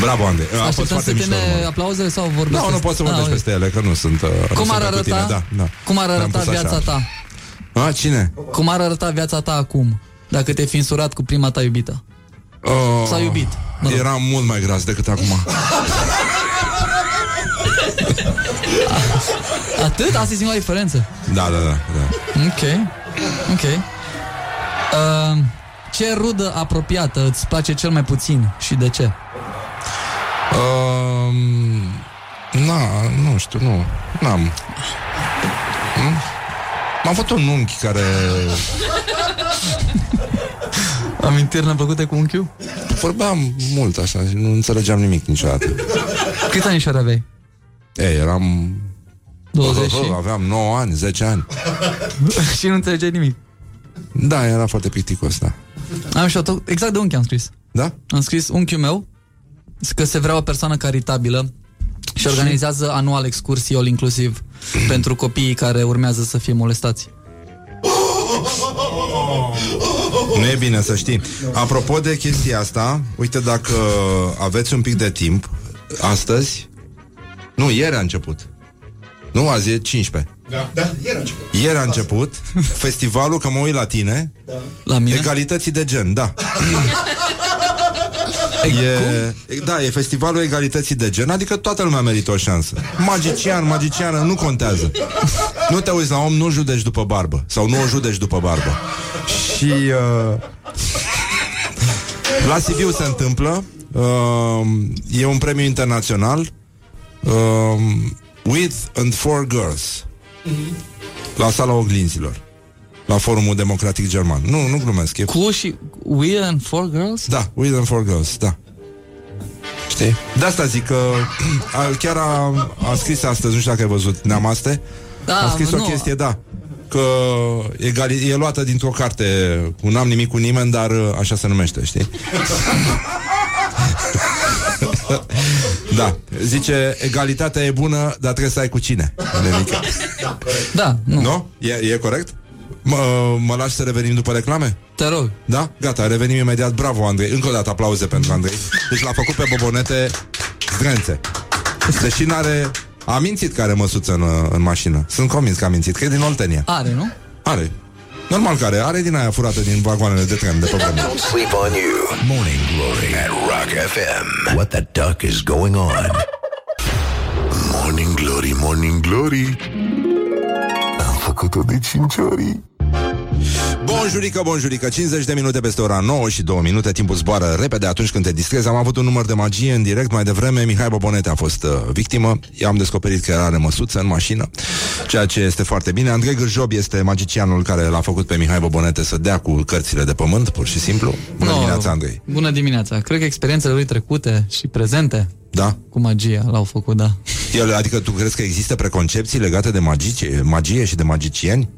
Bravo, Andrei, a fost Așteptăm foarte să mișto tine aplauzele sau vorbesc? Nu, nu poți să vorbești Ah, peste ele, că nu sunt uh, nu Cum sunt ar pe cu tine, arăta? da, da. Cum ar Le-am arăta pus așa. viața ta? A, cine? Cum ar arăta viața ta acum? Dacă te-ai fi însurat cu prima ta iubită? Oh, S-a iubit. Mă rog. Era mult mai gras decât acum [LAUGHS] Atât? Asta e singura diferență. Da, da, da, da. Ok. Ok. Uh, ce rudă apropiată îți place cel mai puțin și de ce? Um, na, nu știu, nu N-am Hmm? M-am făcut un unchi care [LAUGHS] Amintiri neplăcute cu unchiul? Vorbeam mult așa și nu înțelegeam nimic niciodată Câți anișori aveai? Ei, eram 20 și... Aveam 9 ani, 10 ani [LAUGHS] și nu înțelegeai nimic. Da, era foarte plicticos, da Am și eu tot, exact de unchi am scris. Da? Am scris unchiul meu că se vrea o persoană caritabilă și organizează anual excursii all inclusiv pentru copiii care urmează să fie molestați. Nu e bine să știi Apropo de chestia asta Uite dacă aveți un pic de timp Astăzi Nu, ieri a început Nu, azi e 15 Da, da, ieri a început. Ieri a început Festivalul, că mă uit la tine. La mine? Egalității de gen, da. [LAUGHS] E, da, e festivalul egalității de gen. Adică toată lumea merită o șansă. Magician, magiciană, nu contează. Nu te uiți la om, nu judeci după barbă. Sau nu o judeci după barbă. Și uh, La Sibiu se întâmplă. Uh, E un premiu internațional. Uh, With and for girls La sala oglinzilor La Forumul Democratic German Nu, nu glumesc e... Cu și We and Four Girls? Da, With and for girls, da Știi? De asta zic că [CLEARS THROAT] a, Chiar a, a scris astăzi, nu știu dacă ai văzut Neamaste Da, A scris o nu. chestie, da că egali- e luată dintr-o carte cu N-am nimic cu nimeni, dar uh, așa se numește, știi? [LAUGHS] da, zice, egalitatea e bună, dar trebuie să ai cu cine. Nenică. Da, nu. Nu? E, e corect? Mă, mă lași să revenim după reclame? Te rog. Da? Gata, revenim imediat. Bravo, Andrei. Încă o dată aplauze pentru Andrei. Deci l-a făcut pe bobonete zdrențe. Deși n-are... A mințit care măsuță în, în mașină. Sunt convins că a mințit, că e din Oltenia. Are, nu? Are. Normal care are din aia furată din vagoanele de tren de pe vremuri. Don't sleep on you. Morning Glory at Rock FM. What the duck is going on? Morning Glory, Morning Glory Am făcut-o de 5 ori Bonjurică, bonjurică, 50 de minute peste ora 9 și 2 minute Timpul zboară repede atunci când te distrezi. Am avut un număr de magie în direct mai devreme Mihai Bobonete a fost uh, victimă. I-am descoperit că are măsuță în mașină Ceea ce este foarte bine. Andrei Gârjob este magicianul care l-a făcut pe Mihai Bobonete Să dea cu cărțile de pământ, pur și simplu. Bună No. dimineața, Andrei. Bună dimineața. Cred că experiențele lui trecute și prezente Da? cu magia l-au făcut, da. El, adică tu crezi că există preconcepții legate de magie, magie și de magicieni?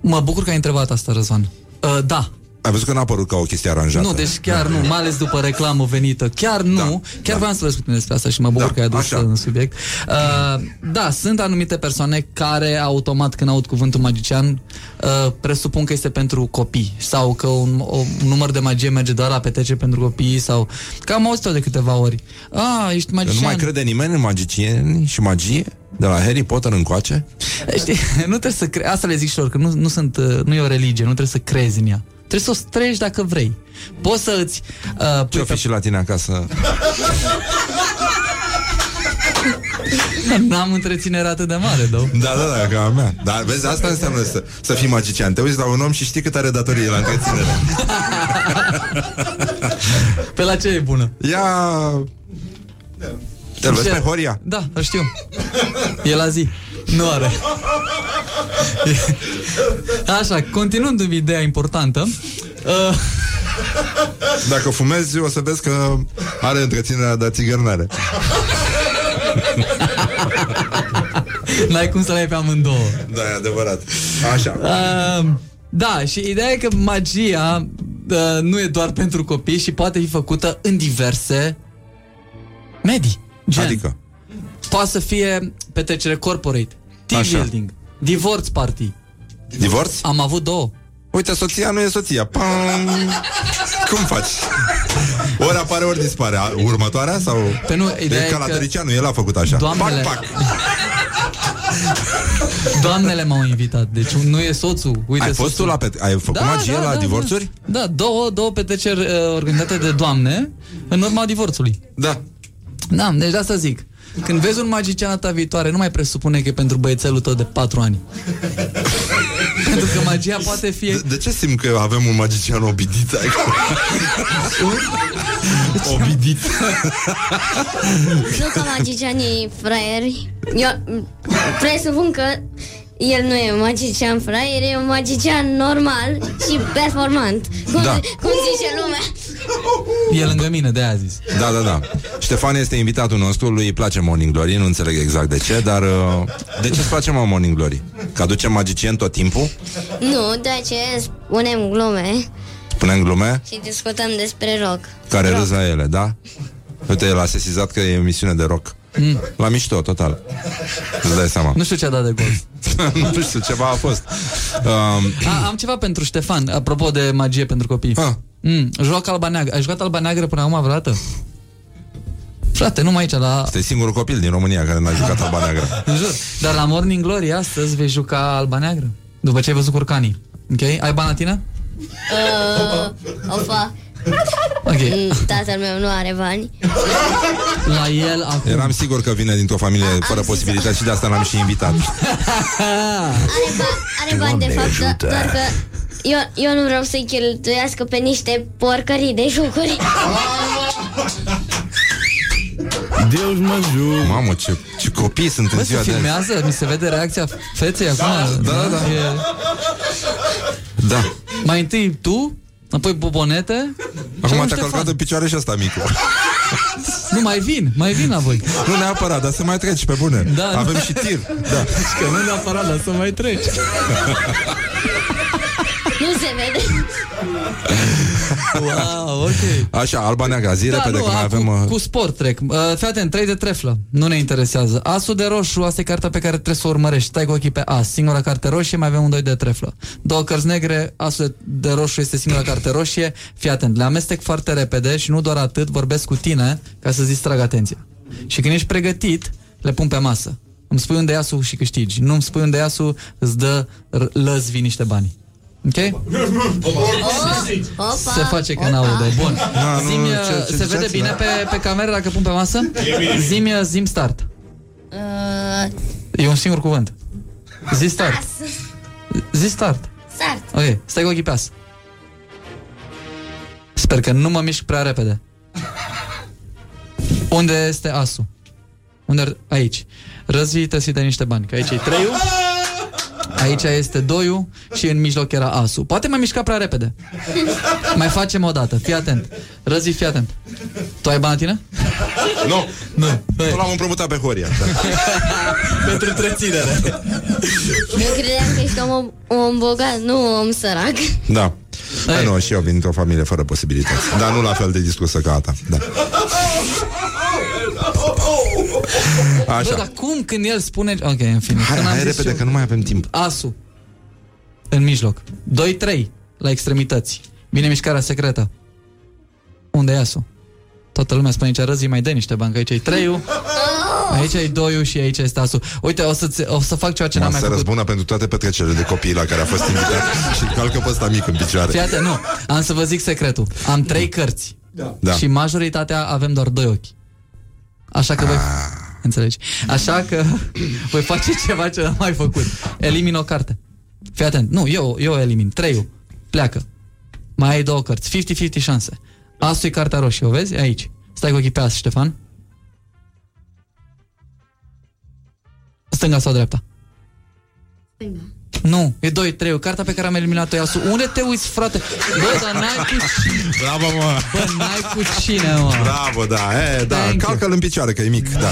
Mă bucur că ai întrebat asta, Răzvan. Uh, da. Ai văzut că n-a părut ca o chestie aranjată Nu, deci chiar nu, mai ales după reclamă venită. Chiar nu, da, chiar da. vreau să vă spun despre asta și mă bucur da, că ai adus așa. în subiect. Uh, da, sunt anumite persoane care automat când aud cuvântul magician uh, presupun că este pentru copii sau că un, o, un număr de magie merge doar la petece pentru copii sau că am auzit-o de câteva ori. Ah, ești Nu magician. mai crede nimeni în magicieni și magie? De la Harry Potter încoace? Știi, [LAUGHS] nu trebuie să cre- Asta le zic și lor, că nu, nu, sunt, uh, nu e o religie, nu trebuie să crezi în ea. Trebuie să o străiești dacă vrei. Poți să îți... Uh, Ce-o fi și la tine acasă? [LAUGHS] N-am întreținere atât de mare, două. Da, da, da, ca a mea. Dar vezi, asta înseamnă să, să fii magician. Te uiți la un om și știi cât are datorie la întreținere. [LAUGHS] Pe la ce e bună? Ia... Te vezi pe Horia? Da, îl știu. E la zi. Nu are. [LAUGHS] Așa, continuând în ideea importantă. Uh, Dacă fumezi, o să vezi că are întreținerea de țigărnare. [LAUGHS] n-ai cum să le ai pe amândouă. Da, e adevărat. Așa. Uh, da, și ideea e că magia uh, nu e doar pentru copii și poate fi făcută în diverse medii. Gen. Adică? Poate să fie petrecere corporate, team Așa. building, divorce party. Divorț? Am avut două. Uite, soția nu e soția. Pam! Cum faci? Ori apare, ori dispare. A- Următoarea? Sau... Pe nu, e ideea e ca la că- Tăricianu, el a făcut așa. Doamnele- Pac, pac. Doamnele m-au invitat, deci nu e soțul. Uite, Ai fost soțul. tu la pet- ai făcut magie la divorțuri? Da, da două, două petreceri uh, organizate de doamne în urma divorțului. Da. Da, deci de asta zic. Când vezi un magician data viitoare, nu mai presupune că e pentru băiețelul tău de 4 ani. [LAUGHS] pentru că magia poate fi... De, de ce simt că avem un magician obidit aici? [LAUGHS] obidit. Nu ca magicianii fraieri. Eu m, presupun că el nu e un magician fraier, e un magician normal și performant. Cum, Da. cum zice lumea. E lângă mine, de aia zis. Da, da, da. Ștefan este invitatul nostru, lui îi place Morning Glory, nu înțeleg exact de ce, dar uh, de ce îți place mă Morning Glory? Că aducem magicien tot timpul? Nu, de ce spunem glume Spunem glume și discutăm despre rock. care râz la ele, da? Uite, el a sesizat că e emisiune de rock. Mm. La mișto, total. Îți dai seama. Nu știu ce a dat de gol. [LAUGHS] nu știu, ceva a fost. Um, A, am ceva pentru Ștefan, apropo de magie pentru copii. Ah. Mm, joacă alba neagră. Ai jucat alba neagră până acum vreodată? Frate, numai aici la... este singurul copil din România care n-a jucat alba neagră. În jur. Dar la Morning Glory astăzi vei juca alba neagră. După ce ai văzut curcanii. Ok? Ai bani la tine? Uh, ofa. Ok. [LAUGHS] Mm, Tatăl meu nu are bani. La el acum. Eram sigur că vine dintr-o familie fără posibilități și de asta l-am și invitat. [LAUGHS] Are, ba- are bani de fapt, do- doar că eu, eu nu vreau să-i cheltuiască pe niște porcării de jucuri. [LAUGHS] Deus mă jur. Mamă, ce, ce copii sunt în Bă, ziua se de azi. filmează? Mi se vede reacția feței acum? da, da, da. E... Da. Mai întâi tu, apoi bobonete. și Acum acum te-a Ștefan. călcat în picioare și ăsta micu. [LAUGHS] Nu, mai vin, mai vin la voi. Nu neapărat, dar să mai treci pe bune. Da, Avem nu. și tir. Da. [LAUGHS] Că nu neapărat, dar să mai treci. [LAUGHS] Nu se vede. Wow, ok. Așa, alba neagra, zi repede Da, nu, că mai a, avem... cu, uh, cu sport trec. Uh, fii atent, 3 de treflă. Nu ne interesează. Asul de roșu, asta e cartea pe care trebuie să o urmărești. Stai cu ochii pe as. Singura carte roșie, mai avem un 2 de treflă. Două cărți negre, asul de, de roșu este singura carte roșie. Fii atent, le amestec foarte repede și nu doar atât, vorbesc cu tine ca să-ți distrag atenția. Și când ești pregătit, le pun pe masă. Îmi spui unde e asul și câștigi. Nu îmi spui unde e asul, îți dă r- lăzvi niște bani. Ok? Se face că n-aude. Bun. Da, nu, Zimi, ce- ce se ziceați, vede bine da? pe, pe cameră dacă pun pe masă? Zimi, zim start. Uh, E un singur cuvânt. Zi start. Zi start. start. Ok, stai cu ochii pe as. Sper că nu mă mișc prea repede. Unde este asul? Unde ar... Aici. Răzvii să de niște bani, că aici e treiul, aici este doiul și în mijloc era asul. Poate mai mișca prea repede. Mai facem o dată, fii atent. Răzvii, fii atent. Tu ai bani la tine? Nu. Nu. Nu l-am împrumutat pe Horia. Da. [LAUGHS] Pentru întreținere. Eu credeam că ești om, om bogat, nu om sărac. Da. Hai, nu, și eu vin într-o familie fără posibilități. Dar nu la fel de discusă ca a ta. Da. Așa. Bă, dar cum când el spune... Ok, în fine. Hai, Când am hai zis repede, eu- că nu mai avem timp. Asul. În mijloc. 2-3 la extremități. Vine mișcarea secretă. Unde e asul? Toată lumea spune aici, răzii mai dă niște bani, că aici e treiul, aici e doiul și aici este asul. Uite, o să, o să fac ceva ce n-am Mă mai să făcut. răzbună pentru toate petrecerile de copii la care a fost invitat [LAUGHS] și calcă pe ăsta mic în picioare. Fii atent, nu. Am să vă zic secretul. Am trei cărți. Da. Și majoritatea avem doar doi ochi. Așa că voi... Înțelegi? Așa că [LAUGHS] voi face ceva ce n-am mai făcut. Elimin o carte. Fii atent. Nu, eu, eu elimin. Treiul. Pleacă. Mai ai două cărți. 50-50 șanse. Asul e cartea roșie, o vezi? Aici. Stai cu ochii pe as, Ștefan. Stânga sau dreapta? Nu, e 2 3 cartea pe care am eliminat-o e asul. Unde te uiți, frate? Bă, dar n-ai cu cine. Bravo, mă! Bă, n-ai cu cine, mă. Bravo, da, e, da, Thank you. calcă-l în picioare, că e mic, da.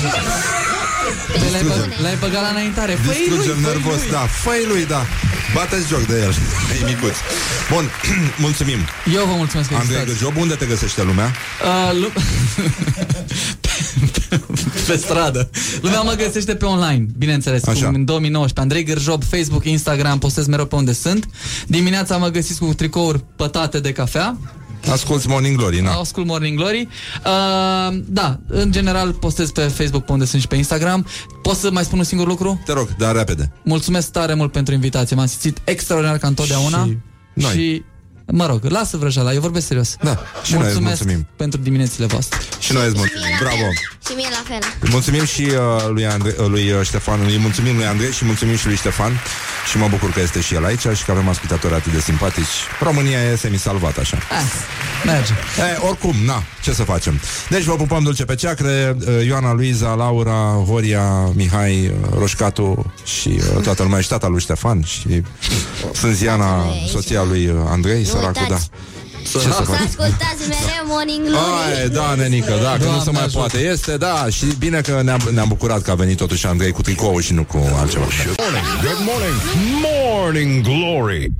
L-ai, bă- l-ai băgat la înaintare. Făi lui, Distrugem făi nervos, lui. da, făi lui, da. Bateți joc de el, e micuț. Bun, [CLEARS THROAT] mulțumim. Eu vă mulțumesc că Andrei existați. Găjob, unde te găsește lumea? Uh, lu- pe, [LAUGHS] pe stradă. Lumea mă găsește pe online, bineînțeles, Așa. cum în 2019. Andrei Gârjob, Facebook, Instagram, postez mereu pe unde sunt. Dimineața mă găsiți cu tricouri pătate de cafea. Asculți Morning Glory, na. Ascult Morning Glory. Uh, da, în general postez pe Facebook pe unde sunt și pe Instagram. Pot să mai spun un singur lucru? Te rog, dar repede. Mulțumesc tare mult pentru invitație. M-am simțit extraordinar ca întotdeauna. Și noi. și mă rog, lasă vrăjeala, eu vorbesc serios. Da, și noi îți Mulțumesc mulțumim. pentru diminețile voastre. Și noi îți mulțumim. Bravo. Și mie la fel. Îi Mulțumim și uh, lui, Andre, uh, lui uh, Ștefan, îi mulțumim lui Andrei și mulțumim și lui Ștefan și mă bucur că este și el aici și că avem ascultători atât de simpatici. România e semi-salvat așa. Ah, merge. E, oricum, na, ce să facem? Deci vă pupăm dulce pe ceacre, uh, Ioana, Luiza, Laura, Horia, Mihai, uh, Roșcatu și uh, toată lumea și tata lui Ștefan și sunt Ziana, soția lui uh, Andrei, săracul, da. uitați. Ce să Să fac? ascultați mereu Morning Glory. Ai, da, nenică, da, că nu Doamne se mai ajută. poate. Este, da, și bine că ne-am, ne-am bucurat că a venit totuși Andrei cu tricou și nu cu altceva. Morning. Good morning. Morning Glory.